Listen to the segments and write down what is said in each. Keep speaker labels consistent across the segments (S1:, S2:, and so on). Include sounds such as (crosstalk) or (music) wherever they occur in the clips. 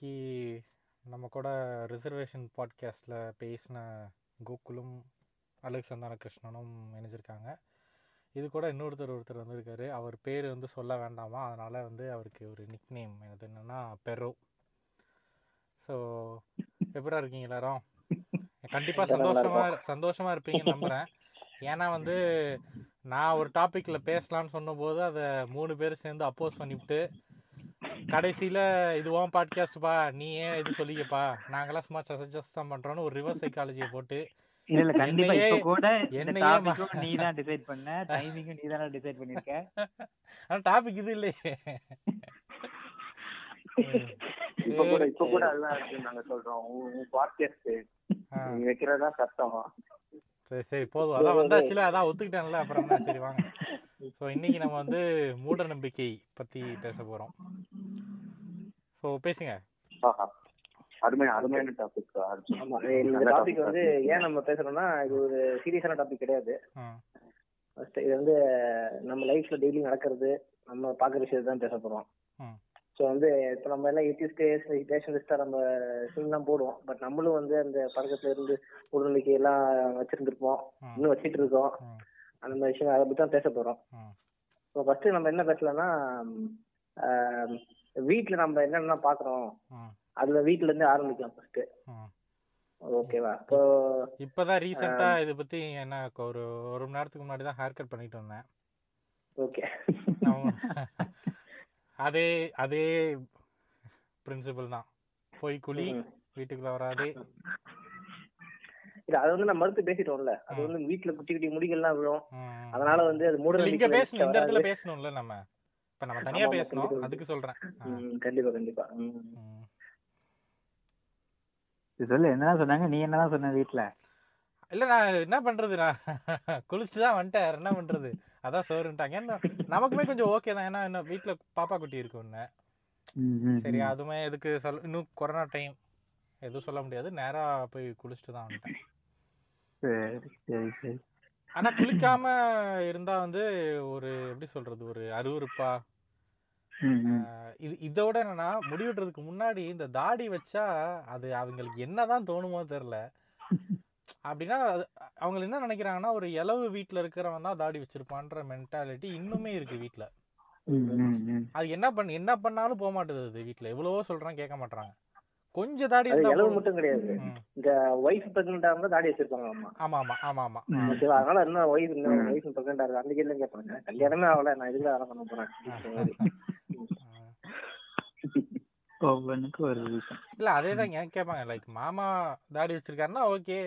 S1: இன்னைக்கு நம்ம கூட ரிசர்வேஷன் பாட்காஸ்ட்டில் பேசின கோகுலும் அலெக்ஸ் சந்தான கிருஷ்ணனும் இணைஞ்சிருக்காங்க. இது கூட இன்னொருத்தர் ஒருத்தர் வந்திருக்காரு. அவர் பேர் வந்து சொல்ல வேண்டாமா? அதனால் வந்து அவருக்கு ஒரு நிக் நேம் எனது என்னென்னா பெரோ. ஸோ எப்படா இருக்கீங்க எல்லாரும்? கண்டிப்பாக சந்தோஷமா சந்தோஷமா இருப்பீங்கன்னு நம்புகிறேன் ஏன்னா வந்து நான் ஒரு டாப்பிக்கில் பேசலான்னு சொன்னபோது அதை மூணு பேர் சேர்ந்து அப்போஸ் பண்ணிவிட்டு கடைசியில் இதுவான் பாட்காஸ்ட்பா நீ ஏன் இது சொல்லிக்கப்பா? நாங்களாம் சும்மா சஜஸ்ட் தான் பண்ணுறோன்னு ஒரு ரிவர்ஸ் சைக்காலஜியை போட்டு
S2: இல்ல இல்ல கண்டிப்பா. இப்ப கூட
S1: என்னையே
S2: நீ தான் டிசைட் பண்ண டைமிங்கும் நீ தானே டிசைட் பண்ணிருக்க.
S1: ஆனால் டாபிக் இது இல்லையே.
S3: இப்ப கூட. இப்ப கூட அதுதான் நாங்க சொல்றோம். பாட்காஸ்ட் வைக்கிறதா சத்தம்.
S1: சரி சரி போதும். அதான் வந்தாச்சுல அதான் ஒத்துக்கிட்டேன்ல அப்புறம் என்ன? சரி வாங்க. ஸோ இன்னைக்கு நம்ம வந்து மூட நம்பிக்கை பற்றி பேச போகிறோம் ஸோ பேசுங்க.
S3: அருமை அருமையான டாபிக்
S4: ஆமா இந்த டாபிக் வந்து ஏன் நம்ம பேசுறோம்னா இது ஒரு சீரியஸான டாபிக் கிடையாது.
S1: ம்
S4: ஃபர்ஸ்ட் இது வந்து நம்ம லைஃப்ல டெய்லி நடக்கிறது நம்ம பாக்குற விஷயத்தை தான் பேச போறோம்.
S1: ம்.
S4: ஸோ வந்து இப்போ நம்ம எல்லாம் எத்திஸ்ட் ரேஷனலிஸ்டா நம்ம சீன்லாம் போடுவோம். பட் நம்மளும் வந்து அந்த பழக்கத்துல இருந்து உடல்நம்பிக்கை எல்லாம் வச்சிருந்திருப்போம். இன்னும் வச்சிட்டு இருக்கோம். அந்த மாதிரி விஷயம் அதை பத்தி தான் பேச போறோம்.
S1: ம்.
S4: ஸோ ஃபர்ஸ்ட் நம்ம என்ன பேசலாம்னா வீட்ல நம்ம என்னென்ன பாக்குறோம்
S1: ம்.
S4: அதுல வீட்ல இருந்து ஆரம்பிக்கலாம் ஃபர்ஸ்ட் ஓகேவா இப்போ
S1: இப்போதான் ரீசெண்டாக இதை பற்றி என்ன ஒரு ஒரு மணி நேரத்துக்கு முன்னாடி தான் ஹேர் கட் பண்ணிட்டு வந்தேன்.
S4: ஓகே (laughs)
S1: அதே அதே பிரின்சிபல் தான். போய் குழி வீட்டுக்குள்ள வராது.
S4: இல்ல அது வந்து நம்ம மறுத்து பேசிட்டோம்ல. அது வந்து வீட்ல குட்டி குட்டி முடிகள்லாம் விழும். அதனால வந்து அது மூட
S1: இங்க பேசணும். இந்த. இடத்துல பேசணும்ல நம்ம. இப்ப நம்ம தனியா பேசணும். அதுக்கு சொல்றேன்.
S4: கண்டிப்பா கண்டிப்பா.
S2: இது சொல்லு என்னதான் சொன்னாங்க? நீ என்னதான் சொன்ன வீட்ல?
S1: இல்ல நான் என்ன பண்றது நான் குளிச்சுட்டு தான் வந்துட்டேன். என்ன பண்றது? அதான் சோறுன்ட்டாங்க என்ன நமக்குமே கொஞ்சம் ஓகே தான். ஏன்னா என்ன வீட்டுல பாப்பா குட்டி இருக்கு
S2: ம்,
S1: சரி
S2: ம்.
S1: அதுமே எதுக்கு சொல் இன்னும் கொரோனா டைம் எதுவும் சொல்ல முடியாது. நேரா போய் குளிச்சுட்டு தான் வந்துட்டேன்.
S2: சரி சரி சரி.
S1: ஆனா குளிக்காம இருந்தா வந்து ஒரு எப்படி சொல்றது ஒரு அருவருப்பா. இது இதோட என்னன்னா முடி வெட்டுறதுக்கு முன்னாடி இந்த தாடி வச்சா அது அவங்களுக்கு என்னதான் தோணுமோ தெரியல. அப்படின்னா அது அவங்க என்ன நினைக்கிறாங்கன்னா ஒரு இளவு வீட்ல இருக்கிறவன் தான் தாடி வச்சிருப்பான்ற மென்டாலிட்டி இன்னுமே இருக்கு
S2: ம்.
S1: அது என்ன பண்ண என்ன பண்ணாலும் போக மாட்டேது அது வீட்ல. எவ்வளவோ சொல்றேன் கேட்க மாட்டாங்க கொஞ்சம் தாடி
S4: இளவு. மட்டும் கிடையாது. இந்த ஒய்ஃப் பிரெக்னெண்டா இருந்தா தாடி வச்சிருப்பாங்க அம்மா.
S1: ஆமா ஆமா ஆமா ஆமா.
S2: ம்.
S4: ஓகேவா? அதனால இன்னும்
S2: ம்.
S4: ஒய்ஃப் பிரெக்னெண்டா இருக்கு அந்த கேள்வி கேட்பாங்க கல்யாணமே ஆகல நான் இதுல அதெல்லாம் பண்ண போறேன்.
S1: இல்ல அதே தான் ஏன் கேட்பாங்க லைக் மாமா தாடி வச்சிருக்காருன்னா ஓகே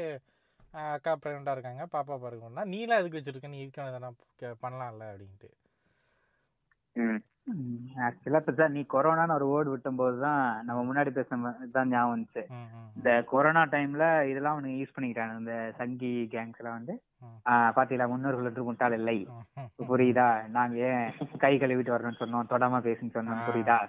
S1: அக்கா ப்ரெக்னெண்டா இருக்காங்க. பாப்பா பிறகுன்னா நீலாம் எதுக்கு வச்சிருக்க? நீ இதுக்கான எதனா கே- பண்ணலாம்ல அப்படின்ட்டு.
S2: ஆக்சுவலா இப்ப நீ கொரோனான்னு ஒரு வேர்டு விட்டும் போதுதான் நம்ம முன்னாடி பேசின தான் ஞாபகம் வந்துச்சு. இந்த கொரோனா டைம்ல இதெல்லாம் அவனுக்கு யூஸ் பண்ணிக்கிட்டாங்க. இந்த சங்கி கேங்ஸ் எல்லாம் வந்து. பாத்தீங்களா? முன்னோர்கள் என்று முட்டாள் இல்லை. புரியுதா? நாங்க ஏன் கை கழுவிட்டு வரணும்னு சொன்னோம்? தொடாம பேசுன்னு சொன்னோம் புரியுதா?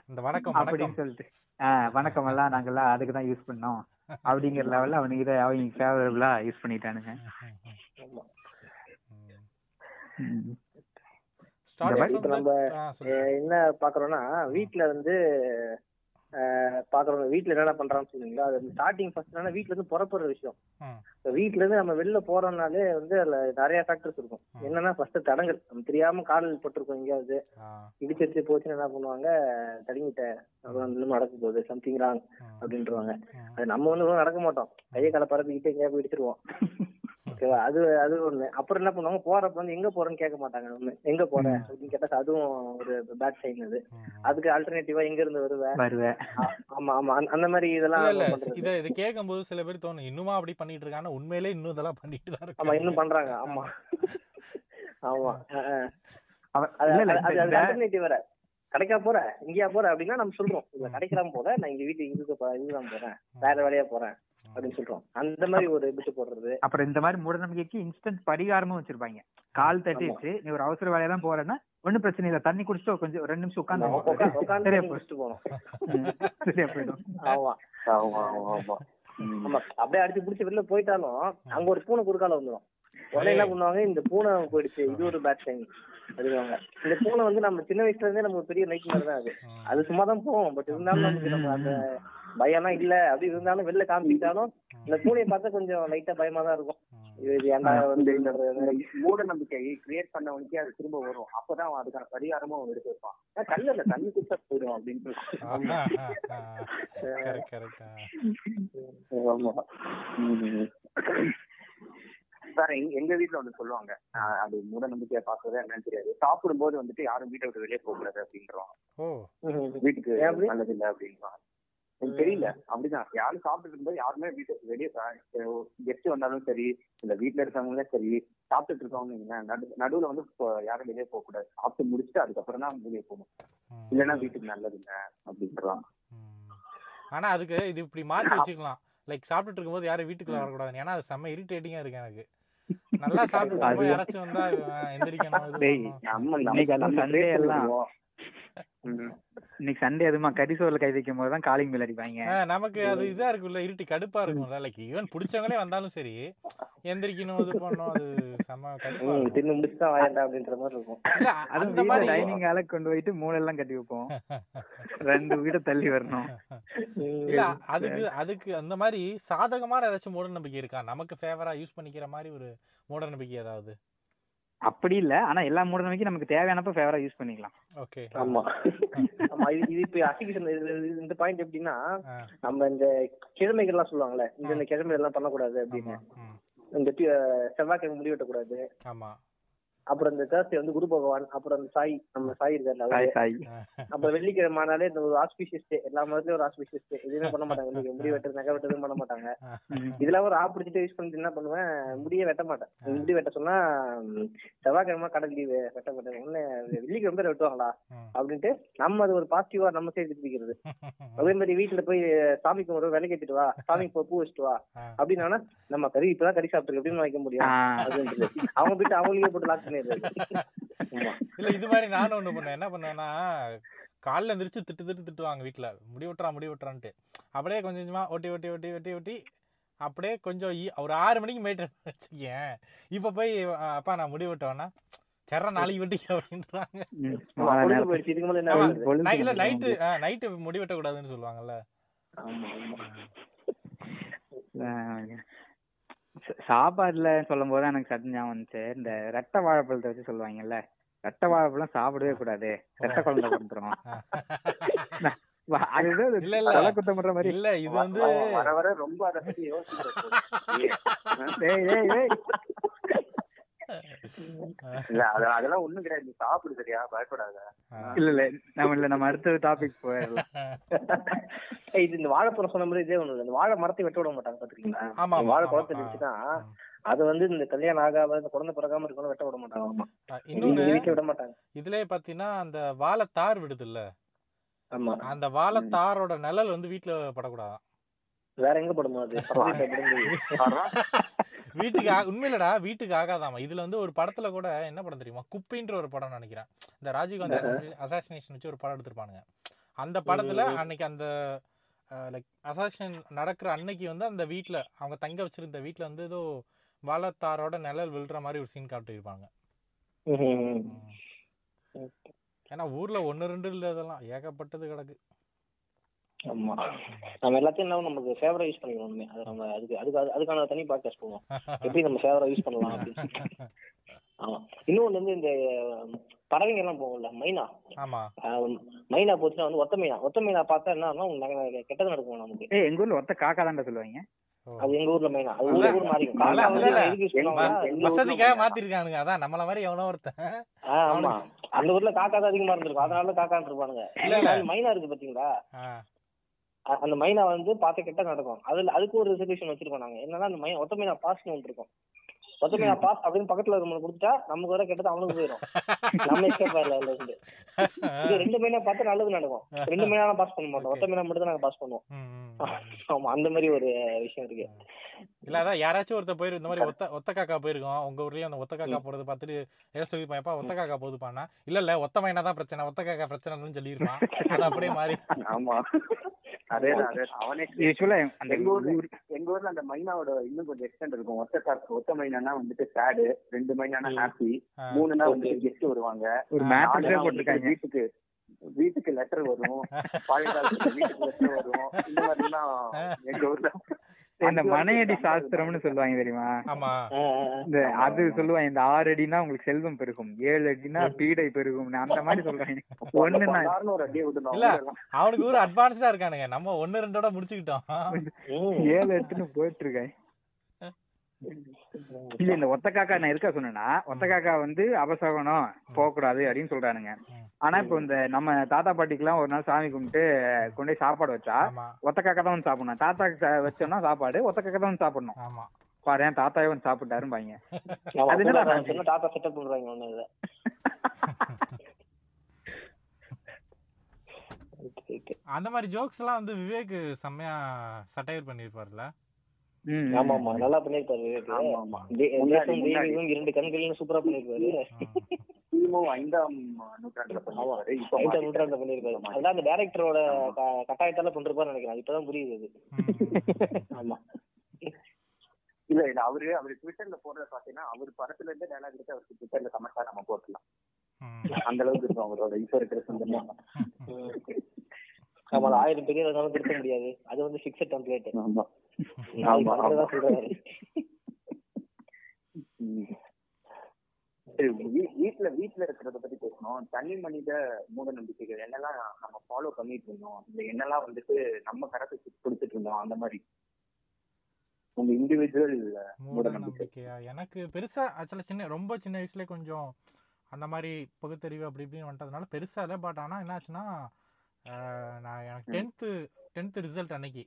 S2: அப்படின்னு சொல்லிட்டு. ஆஹ் வணக்கம் எல்லாம் நாங்கெல்லாம் அதுக்கு தான் யூஸ் பண்ணோம். அப்படிங்கிற லெவல்ல அவனுக்கு இதை அவங்க ஃபேவரபிளா யூஸ் பண்ணிட்டானுங்க.
S4: நம்ம என்ன பாக்குறோம்னா வீட்ல வந்து பாக்குறோம் வீட்ல என்னென்ன பண்றான்னு சொல்லுவீங்களா அது ஸ்டார்டிங் ஃபர்ஸ்ட் என்னன்னா வீட்ல இருந்து புறப்படுற விஷயம். வீட்ல இருந்து நம்ம வெளில போறோம்னாலே வந்து அதுல நிறைய ஃபேக்டர்ஸ் இருக்கும். என்னன்னா ஃபர்ஸ்ட் தடங்கள். நம்ம தெரியாம கால் போட்டிருக்கோம் எங்கேயாவது.
S1: ஆ,
S4: இடிச்சிருச்சு போச்சுன்னு என்ன பண்ணுவாங்க? தடங்கிட்டேன் இன்னும் நடக்க போகுது. சம்திங் ராங் அப்படின்றவாங்க. அது நம்ம வந்து நடக்க மாட்டோம். கையை காலை பரப்பிக்கிட்டு எங்கேயா போய் இடிச்சிருவோம். ஓகேவா அது அது ஒண்ணு. அப்புறம் என்ன பண்ணுவாங்க? போறப்ப வந்து எங்க போறேன்னு கேட்க மாட்டாங்க ஒண்ணு எங்க போற? அப்படின்னு கேட்டா அதுவும் ஒரு பேட் சைன் அது. அதுக்கு ஆல்டர்னேட்டிவா எங்க இருந்து வருவ?
S2: வருவேன்
S4: ஆ- ஆமா ஆமா. அந்த- மாதிரி இதெல்லாம்
S1: இத இது கேட்கும்போது சில பேர் தோணும் இன்னுமா அப்படி பண்ணிட்டு இருக்காங்க? உண்மையிலே இன்னும் இதெல்லாம் பண்ணிட்டு தான்
S4: ஆமா இன்னும் பண்றாங்க. ஆமா. (laughs) ஆமா. அது ஆல்டர்னேட்டிவ் வேற. கடைக்கா போற? இங்கேயா போற? அப்படின்னா நம்ம சொல்றோம். இல்ல கடைக்கெல்லாம் போல நான் இங்க வீட்டுக்கு இதுக்கு போ- இதுதான் போறேன் வேற வேலையா போறேன். அப்படின்னு சொல்றோம். அந்த மாதிரி ஒரு பிட்டு போடுறது.
S2: அப்புறம் இந்த மாதிரி மூட நம்பிக்கைக்கு இன்ஸ்டன்ட் பரிகாரமும் வச்சிருப்பாங்க. கால் தட்டிடுச்சு நீ ஒரு அவசர வேலையா தான் போறேன்னா ஒண்ணும் பிரச்சனை இல்ல. தண்ணி குடிச்சிட்டு கொஞ்சம் ரெண்டு நிமிஷம் உட்காந்து
S4: உட்காந்து குடிச்சிட்டு போனோம்
S2: சரியா போயிடும்.
S4: ஆமா
S3: ஆமா ஆமா ஆமா.
S4: அப்படியே அடிச்சு புடிச்சு வெளில போயிட்டாலும் அங்க ஒரு பூனை குறுக்கால வந்துடும் உடனே என்ன பண்ணுவாங்க இந்த பூனை போயிடுச்சு இது ஒரு பேட் அப்படிவாங்க இந்த பூனை வந்து நம்ம சின்ன வயசுல இருந்தே நமக்கு பெரிய நைட் தான் அது. அது சும்மா தான் போவோம் பட் இருந்தாலும் நமக்கு நம்ம அந்த பயம்லாம் இல்ல. அப்படி இருந்தாலும் வெளில காமிச்சிட்டாலும் இந்த பூனையை பார்த்தா கொஞ்சம் லைட்டா பயமா தான் இருக்கும். இது ஏன்டா வந்து
S3: மூட நம்பிக்கையை கிரியேட் பண்ணவனுக்கே அது திரும்ப வரும். அப்பதான் அவன் அதுக்கான பரிகாரமும் அவன் எடுத்து வைப்பான். கல்லு இல்ல தண்ணி குடிச்சா போயிடும்
S1: கரெக்ட்
S3: ஆமா. சார் எங்க எங்க வீட்ல வந்து சொல்லுவாங்க. அது மூட நம்பிக்கையை பாக்குறதா என்னன்னு தெரியாது. சாப்பிடும்போது வந்துட்டு யாரும் வீட்டை விட்டு வெளியே போக கூடாது அப்படின்றோம்.
S1: ஓ.
S3: வீட்டுக்கு? நல்லது இல்ல அப்படின்றான் எனக்கு தெரியல. அப்படிதான். யாரும் சாப்பிட்டுட்டு இருக்கும்போது யாருமே வீட்டுக்கு வெளியே கெஸ்ட் வந்தாலும் சரி இல்ல வீட்டுல இருக்கவங்களே சரி சாப்பிட்டுட்டு இருக்கவங்க நடுவுல வந்து யாரும் வெளியே போக கூடாது. சாப்பிட்டு முடிச்சுட்டு அதுக்கப்புறம் தான் வெளியே போகணும். இல்லைன்னா வீட்டுக்கு நல்லது இல்ல அப்படின்றான்
S1: ம். ஆனா அதுக்கு இது இப்படி மாத்தி வச்சுக்கலாம். லைக் சாப்பிட்டுட்டு இருக்கும்போது யாரும் வீட்டுக்குள்ள வரக்கூடாது ஏன்னா அது செம்ம இரிட்டேட்டிங்கா இருக்கு எனக்கு. நல்லா சாப்பிட்டு யாராச்சும் வந்தா எந்திரிக்கணும் (laughs)
S2: இன்னைக்கு சண்டே அதுமா கறி சோறுல கை வைக்கும் போது தான் காலிங் பில் அடிப்பாங்க.
S1: நமக்கு அது இதா இருக்குல்ல இருட்டி கடுப்பா இருக்கும்ல லைக் ஈவன் பிடிச்சவங்களே வந்தாலும் சரி எந்திரிக்கணும் இது பண்ணணும் அது செம்ம கடுப்பா இருக்கும்.
S4: தின்னு முடிச்சுட்டா வாயண்டா அப்படின்ற மாதிரி இருக்கும்.
S1: இல்ல அந்த மாதிரி
S2: டைனிங் ஹால கொண்டு போயிட்டு மூணு எல்லாம் கட்டி வைப்போம். (laughs) ரெண்டு வீடு தள்ளி வரணும்.
S1: இல்ல அதுக்கு அதுக்கு அந்த மாதிரி சாதகமான ஏதாச்சும் மூட நம்பிக்கை இருக்கா? நமக்கு ஃபேவரா யூஸ் பண்ணிக்கிற மாதிரி ஒரு மூட நம்பிக்கை ஏதாவது?
S2: அப்படி இல்ல. ஆனா எல்லா மூட நம்பிக்கையும் நமக்கு தேவையானப்ப ஃபேவரா யூஸ் பண்ணிக்கலாம்.
S1: ஓகே
S4: ஆமா. ஆமா இது இது இப்ப அசிகேஷன் இந்த பாயிண்ட் எப்படின்னா நம்ம இந்த கிழமைகள் எல்லாம் சொல்லுவாங்கல்ல இந்த கிழமை எல்லாம் பண்ணக்கூடாது அப்படின்னு. இந்த செவ்வாய்க்கிழமை முடி வெட்டக்கூடாது.
S1: ஆமா.
S4: அப்புறம் இந்த தேர்ஸ்டே வந்து குரு பகவான் அப்புறம் சாய் நம்ம சாய் இருக்கார்ல அவரு.
S2: சாய் சாய்.
S4: அப்புறம் வெள்ளிக்கிழமை ஆனாலே இந்த ஒரு ஆஸ்பிஷியஸ் டே எல்லா மதத்துலயும் ஒரு ஆஸ்பிஷியஸ் டே எதுவுமே பண்ண மாட்டாங்க. முடி வெட்டுறது நகை வெட்டுறதும் பண்ண மாட்டாங்க. இதெல்லாம் ஒரு ஆப் பிடிச்சிட்டு யூஸ் பண்ணிட்டு என்ன பண்ணுவேன் முடியே வெட்ட மாட்டேன். முடி வெட்ட சொன்னா செவ்வாய்க்கிழமை கடல் லீவு வெட்ட மாட்டேன். ஒண்ணு வெள்ளிக்கிழமை வெட்டுவாங்களா. அப்படின்ட்டு நம்ம அது ஒரு பாசிட்டிவா நம்ம சைடு திருப்பிக்கிறது. அதே மாதிரி வீட்டுல போய் சாமி கும்பிட விலை கேட்டுட்டு வா சாமிக்கு போய் பூ வச்சுட்டு வா. அப்படின்னா நம்ம கறி இப்பதான் கறி சாப்பிட்டுருக்கு. எப்படின்னு வைக்க முடியும்? அவங்க போயிட்டு அவங்களையே போட்டு லாக் ஆமா.
S1: இல்ல இது மாதிரி நானும் ஒண்ணு பண்ணேன். என்ன பண்ணுவேன்னா காலைல எந்திரிச்சு திட்டு திட்டு திட்டுவாங்க வீட்ல. முடி வெட்டுறா முடி வெட்டுறான்ட்டு. அப்படியே கொஞ்சம் கொஞ்சமா ஒட்டி ஒட்டி ஒட்டி ஒட்டி ஒட்டி அப்படியே கொஞ்சம் ஒரு ஆறு மணிக்கு மேய்ட்டு வச்சுக்கேன் இப்ப போய் அப்பா நான் முடி வெட்டுவேன்னா சர்ற நாளைக்கு வெட்டிக்க அப்படின்றாங்க. Night night. முடி வெட்டக்கூடாதுன்னு சொல்லுவாங்கல்ல.
S2: சாப்பாடுல சொல்லும் போது எனக்கு ஞாபகம் வந்துச்சு. இந்த ரெட்டை வாழைப்பழத்தை வச்சு சொல்லுவாங்கல்ல ரெட்டை வாழைப்பழம் சாப்பிடவே கூடாது. ரெட்டை குழந்தை (laughs) அதுதான்
S1: இல்ல, இல்ல.
S2: தலை குத்தம் பண்ற மாதிரி.
S1: இல்ல இது வந்து
S3: வர வர ரொம்ப அதை பத்தி யோசிக்கிறேன். (laughs)
S2: டேய், டேய், டேய். (laughs)
S3: இல்ல அது அதெல்லாம் ஒண்ணும் கிடையாது. சாப்பிடு சரியா? பயப்படாத.
S2: இல்ல இல்ல. நம்ம இல்ல நம்ம அடுத்த டாபிக் போயிடலாம். (laughs)
S4: இது இந்த வாழைப்பழம் சொன்ன மாதிரி இதே ஒண்ணு இல்ல. இந்த வாழை மரத்தை வெட்ட விட மாட்டாங்க பாத்துருக்கீங்களா? வாழை குளத்தை. இருந்துச்சுன்னா அது வந்து இந்த கல்யாணம் ஆகாம இந்த குழந்தை பிறகாம இருக்கணும் வெட்ட விட மாட்டாங்க.
S1: இன்னொன்னு
S4: விட மாட்டாங்க.
S1: இதுலயே பாத்தீங்கன்னா அந்த வாழைத்தார் விடுது இல்ல
S4: ஆமா.
S1: அந்த வாழைத்தாரோட நிழல் வந்து வீட்டுல படக்கூடாது
S4: வேற எங்க போடுமா அது. (laughs)
S1: வீட்டுக்கு உண்மையிலடா வீட்டுக்கு ஆகாதாமா. இதுல வந்து ஒரு படத்துல கூட என்ன படம் தெரியுமா? குப்பின்ற ஒரு படம் நினைக்கிறேன். இந்த ராஜீவ்காந்தி அசாசினேஷன் வச்சு ஒரு படம் எடுத்திருப்பானுங்க. அந்த படத்துல அன்னைக்கு அந்த லைக் அசாசினேஷன் நடக்கிற அன்னைக்கு வந்து அந்த வீட்ல அவங்க தங்க வச்சிருந்த வீட்ல வந்து ஏதோ வாழைத்தாரோட நிழல் விழுற மாதிரி ஒரு சீன் காட்டியிருப்பாங்க. ஏன்னா ஊர்ல ஒண்ணு ரெண்டு இல்ல இதெல்லாம். ஏகப்பட்டது கிடக்கு.
S4: ஆமா. நம்ம எல்லாத்தையும் என்ன நமக்கு ஃபேவரா யூஸ் பண்ணிக்கணும். அது நம்ம அதுக்கு அதுக்கு அது- அதுக்கான தனி பாட்காஸ்ட் போவோம். (laughs) எப்படி நம்ம ஃபேவரா யூஸ் பண்ணலாம் அப்படின்னு (laughs) ஆமா. இன்னொன்னு வந்து இந்த பறவைங்க எல்லாம் போகும்ல மைனா. மைனா போச்சுன்னா வந்து ஒத்த மீனா. ஒத்த மீனா பார்த்தா என்ன கெட்டது நடக்கும் நமக்கு.
S2: ஏய் எங்க ஊர்ல ஒருத்த காக்கா தான்டா சொல்லுவாங்க.
S4: அது எங்க ஊர்ல மைனா. அது ஊர்ல ஊர் மாறி
S1: வசதிக்காக. மாத்திருக்கானுங்க. அதான் நம்மள மாதிரி எவனோ ஒருத்தன்.
S4: ஆமா. அந்த ஊர்ல காக்கா தான் அதிகமா இருந்திருக்கும். அதனால காக்கான்னு இருப்பானுங்க.
S1: இல்ல,
S4: மைனா இருக்கு பாத்தீங்களா? அந்த மைனா வந்து பார்த்து கெட்ட நடக்கும். அதுல அதுக்கு ஒரு ரெசல்யூஷன் வச்சிருக்கோம் நாங்க. என்னன்னா அந்த மைனா ஒத்த மீனா பாஸ்னு ஒன்று இருக்கும். ஒத்த மீனா பாஸ் அப்படின்னு பக்கத்துல இருக்கவங்களுக்கு கொடுத்துட்டா நமக்கு வர கெட்டது அவனுக்கு போயிடும் நம்ம எஸ்கேப் ஆயிடல அதுல இருந்து. இது ரெண்டு மீனா பார்த்து நல்லது நடக்கும். ரெண்டு மீனா பாஸ் பண்ண மாட்டோம். ஒத்த மீனா மட்டும் தான் நாங்க பாஸ் பண்ணுவோம். ஆமா அந்த மாதிரி ஒரு விஷயம் இருக்கு.
S1: இல்ல அதான் யாராச்சும் ஒருத்தர் போயிரு இந்த மாதிரி ஒத்த ஒத்த காக்கா போயிருக்கோம். உங்க ஊர்லயும் அந்த ஒத்த காக்கா போறது பார்த்துட்டு ஏதோ சொல்லிருப்பான். எப்பா ஒத்த காக்கா போகுதுப்பானா இல்ல இல்ல ஒத்த மைனா தான் பிரச்சனை. ஒத்த காக்கா பிரச்சனைன்னு சொல்லியிருப்பான் அது அப்படியே மாறி
S3: ஆமா. எங்க ஊர்ல அந்த மைனாவோட இன்னும் கொஞ்சம் எக்ஸ்டெண்ட் இருக்கும். ஒத்த கா- ஒத்த மைனானா வந்துட்டு சேடு ரெண்டு மைனானா ஹாப்பி. மூணுனா வந்து கெஸ்ட் வருவாங்க. வீட்டுக்கு வீட்டுக்கு லெட்டர் வரும். (laughs) பழைய காலத்துல வீட்டுக்கு லெட்டர் வரும். இந்த மாதிரி எங்க ஊர்ல
S2: இந்த மனையடி சாஸ்திரம்னு சொல்லுவாங்க தெரியுமா?
S1: ஆமா.
S2: இந்த அது சொல்லுவாங்க இந்த ஆறு அடினா உங்களுக்கு செல்வம் பெருகும் ஏழு அடினா பீடை பெருகும் அந்த மாதிரி சொல்றாங்க.
S1: இல்ல. அவனுக்கு ஒரு அட்வான்ஸ்டா இருக்கானுங்க. நம்ம ஒன்னு ரெண்டோட முடிச்சுக்கிட்டோம்.
S2: ஏழு எட்டுன்னு போயிட்டு இருக்கேன். இல்ல இந்த ஒத்த காக்கா நான் இருக்கா சொன்னேன்னா ஒத்த காக்கா வந்து அபசகனம் போகக்கூடாது அப்படின்னு சொல்றானுங்க. ஆனா இப்போ இந்த நம்ம தாத்தா பாட்டிக்கெல்லாம் ஒரு நாள் சாமி கும்பிட்டு கொண்டு போய் சாப்பாடு வச்சா ஒத்த காக்கா தான் வந்து சாப்பிடணும். தாத்தாக்கு சா- வச்சோம்னா சாப்பாடு ஒத்த காக்கா தான் வந்து சாப்பிடணும்.
S1: ஆமா.
S2: பாரு என் தாத்தாவே வந்து சாப்பிட்டாருன்னு பாங்க
S4: சின்ன தாத்தா செட்டப் பண்றாங்க ஒண்ணு (laughs)
S1: அந்த மாதிரி ஜோக்ஸ் எல்லாம் வந்து விவேக் செம்மையா சட்டையர் பண்ணிருப்பாருல.
S4: ஆமா ஆமா நல்லா பண்ணிருப்பாரு இரண்டு கண்கள்னு சூப்பரா பண்ணிருப்பாரு
S3: கிமு ஐந்தாம் நூற்றாண்டுல பண்ணுவாரு இப்ப
S4: ஐந்தாம். நூற்றாண்டுல பண்ணிருப்பாரு அதான் அந்த டேரக்டரோட கட்டாயத்தால பண்றப்பாரு நினைக்கிறேன். இப்பதான் புரியுது அது. (laughs) ஆமா.
S3: இல்ல இல்ல அவரு அவரு ட்விட்டர்ல போடுறத பாத்தீங்கன்னா அவர் படத்துல இருந்து டைலாக் எடுத்து அவருக்கு ட்விட்டர்ல கமெண்டா நம்ம போட்டுலாம் அந்த அளவுக்கு இருக்கும் அவரோட இப்ப இருக்கிற சொந்தமா
S4: அது ஆயிரம் பெரிய இருந்தாலும் திருத்த முடியாது. அது வந்து ஃபிக்ஸட் டெம்ப்ளேட்
S3: ஆமா.
S4: ஆமா
S3: ஆமா.
S4: சொல்றாரு.
S3: ம். சரி, வீ- வீட்ல வீட்ல இருக்கிறத பத்தி பேசணும். தனி மனித மூட நம்பிக்கைகள் என்னெல்லாம் நம்ம ஃபாலோ பண்ணிட்டு இருந்தோம்? இந்த என்னெல்லாம் வந்துட்டு நம்ம கரெக்ட் கொடுத்துட்டு இருந்தோம்? அந்த மாதிரி. உங்க இண்டிவிஜுவல்
S1: மூட நம்பிக்கையா? எனக்கு பெருசா ஆக்சுவலா சின்ன ரொம்ப சின்ன வயசுல கொஞ்சம் அந்த மாதிரி பகுத்தறிவு அப்படி இப்படின்னு வந்துட்டதுனால பெருசா இல்லை. பட் ஆனா என்னாச்சுன்னா ஆஹ், நான் எனக்கு டென்த்து டென்த்து ரிசல்ட் அன்னைக்கு.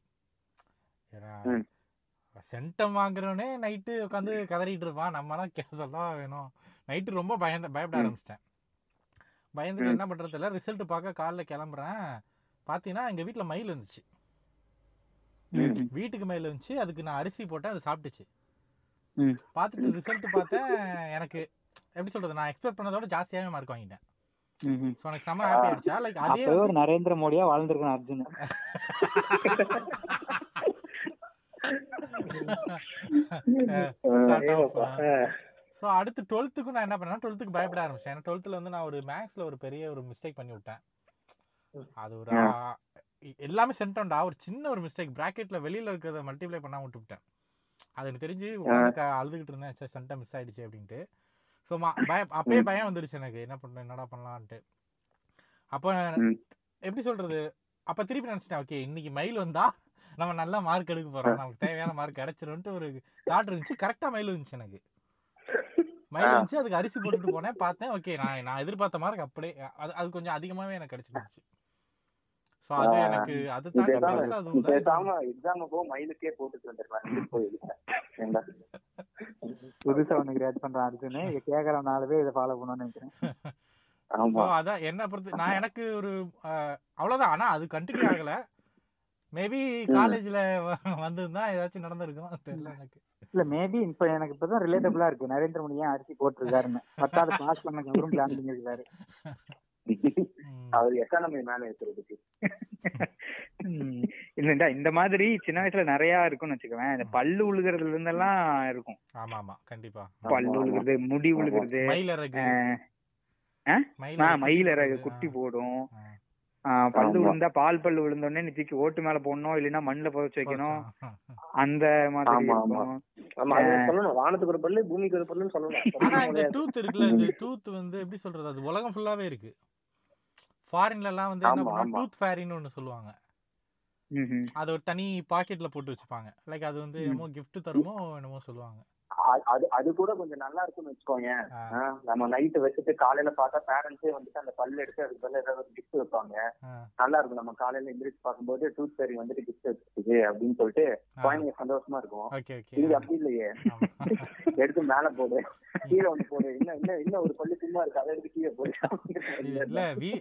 S1: சென்டம் வாங்குறவனே நைட்டு உட்காந்து கதறிட்டு இருப்பான். நம்மலாம் கே சொல்ல வேணும். நைட்டு ரொம்ப பயந்த பயப்பட. ஆரம்பிச்சிட்டேன். பயந்துட்டு. என்ன பண்றது இல்ல ரிசல்ட் பார்க்க காலைல கிளம்புறேன். பார்த்தீங்கன்னா எங்க வீட்ல மயில் இருந்துச்சு. வீட்டுக்கு மயில் இருந்துச்சு. அதுக்கு நான் அரிசி போட்டேன் அது சாப்பிட்டுச்சு. பார்த்துட்டு ரிசல்ட் பார்த்தேன் எனக்கு எப்படி சொல்றது நான் எக்ஸ்பெக்ட் பண்ணதோட ஜாஸ்தியாவே மார்க் வாங்கிட்டேன். எனக்கு செம்ம ஹாப்பி ஆயிடுச்சா? லைக் அதே
S2: ஒரு நரேந்திர மோடியா வாழ்ந்திருக்கணும் அர்ஜுன்.
S1: ஸோ அடுத்து டுவெல்த்துக்கும் நான் என்ன பண்ணேன் டுவெல்த்துக்கு பயப்பட ஆரம்பிச்சேன். ஏன்னா டுவெல்த்தில் வந்து நான் ஒரு மேக்ஸில் ஒரு பெரிய ஒரு மிஸ்டேக் பண்ணி விட்டேன். அது ஒரு எல்லாமே சென்டோண்டா ஒரு சின்ன ஒரு மிஸ்டேக் ப்ராக்கெட்டில் வெளியில் இருக்கிறத மல்டிப்ளை பண்ணா விட்டுவிட்டேன். அது எனக்கு தெரிஞ்சு அழுதுகிட்டு இருந்தேன். சரி சென்டம் மிஸ் ஆயிடுச்சு அப்படின்ட்டு. ஸோ பயம் அப்பயே. பயம் வந்துருச்சு எனக்கு. என்ன பண்ண என்னடா பண்ணலான்ட்டு. அப்போ. எப்படி சொல்றது? அப்ப திருப்பி நினைச்சிட்டேன் ஓகே இன்னைக்கு மெயில் வந்தா நம்ம நல்லா மார்க் எடுக்க போறோம். நமக்கு தேவையான மார்க் கிடைச்சிரும்ட்டு ஒரு தாட் இருந்துச்சு. கரெக்டா மெயில் இருந்துச்சு எனக்கு. மெயில். இருந்துச்சு அதுக்கு அரிசி போட்டுட்டு போனேன். பார்த்தேன். ஓகே நான் நான் எதிர்பார்த்த மார்க் அப்படியே அது அது கொஞ்சம் அதிகமாவே எனக்கு கிடைச்சிருந்துச்சு. ஸோ அது. எனக்கு அது தாண்டி பெருசா அதுவும்.
S3: பேசாம எக்ஸாமுக்கோ மயிலுக்கே போட்டுட்டு வந்துருக்கலாம் போய்?
S2: புதுசா ஒண்ணு கிரியேட் பண்றான் அர்ஜுன். இதை கேக்குற நாலு பேர் இதை ஃபாலோ பண்ணணும்னு நினைக்கிறேன்.
S1: அதான் என்ன பொறுத்து நான் எனக்கு ஒரு அவ்வளவுதான். ஆனா அது கண்டினியூ ஆகல. மேபி காலேஜ்ல வந்திருந்தா ஏதாச்சும் நடந்திருக்கும்? தெரியல எனக்கு.
S2: இல்ல மேபி இப்ப எனக்கு இப்பதான் ரிலேட்டபிளா இருக்கு. நரேந்திர மோடி ஏன் அரிசி போட்டிருக்காருன்னு. பத்தாவது பாஸ் பண்ணதுக்கு அப்புறம் பிளான் பண்ணிருக்காரு.
S3: அவர் எக்கானமி மேல இருக்கிறதுக்கு
S2: இல்லடா இந்த மாதிரி சின்ன வயசுல நிறைய இருக்கும்னு வச்சுக்கவேன் இந்த பல்லு உழுகிறதுல இருந்தெல்லாம் இருக்கும்.
S1: ஆமா ஆமா கண்டிப்பா.
S2: பல்லு உழுகுறது முடி உழுகுறது
S1: மயிலறகு.
S2: ஆஹ் ஆ, மயில் இறகு
S1: போடுறது.
S2: குட்டி போடும். பல்லு. விழுந்தா பால் பல்லு விழுந்தோடனே நீ தூக்கி ஓட்டு மேல போடணும் இல்லைன்னா மண்ணுல புதைச்சு வைக்கணும் அந்த மாதிரி
S3: ஆமா, ஆமா.
S2: இருக்கும்
S4: ஆமா அது சொல்லணும் வானத்துக்கு ஒரு பல்லு பூமிக்கு ஒரு பல்லுன்னு சொல்லணும்
S1: இந்த. டூத் இருக்குல்ல இந்த டூத் வந்து எப்படி சொல்றது அது உலகம் ஃபுல்லாவே இருக்கு ஃபாரின்ல எல்லாம் வந்து என்ன பண்ணுவாங்க. டூத் ஃபேரின்னு ஒண்ணு சொல்லுவாங்க. அது ஒரு தனி பாக்கெட்ல போட்டு வச்சுப்பாங்க லைக் அது வந்து. என்னமோ gift தருமோ என்னமோ சொல்லுவாங்க
S3: அது அது கூட கொஞ்சம் நல்லா இருக்கும்னு வச்சுக்கோங்க. நம்ம நைட்டு வச்சுட்டு காலையில பார்த்தா பேரண்ட்ஸே வந்துட்டு அந்த பல்லு எடுத்து அதுக்கு பதிலா ஏதாவது ஒரு கிஃப்ட் வைப்பாங்க. நல்லா இருக்கும். நம்ம காலையில எந்திரிச்சு பார்க்கும்போது டூத் ஃபேரி வந்துட்டு கிஃப்ட் வச்சுக்குது அப்படின்னு சொல்லிட்டு. குழந்தைங்க சந்தோஷமா இருக்கும். இங்க அப்படி இல்லையே. எடுத்து மேல போடு. கீழே ஒண்ணு போடு. இன்னும் இன்னும் இன்னும் ஒரு பல்லு சும்மா இருக்கு. அதை எடுத்து கீழே போடு.
S1: இல்ல வி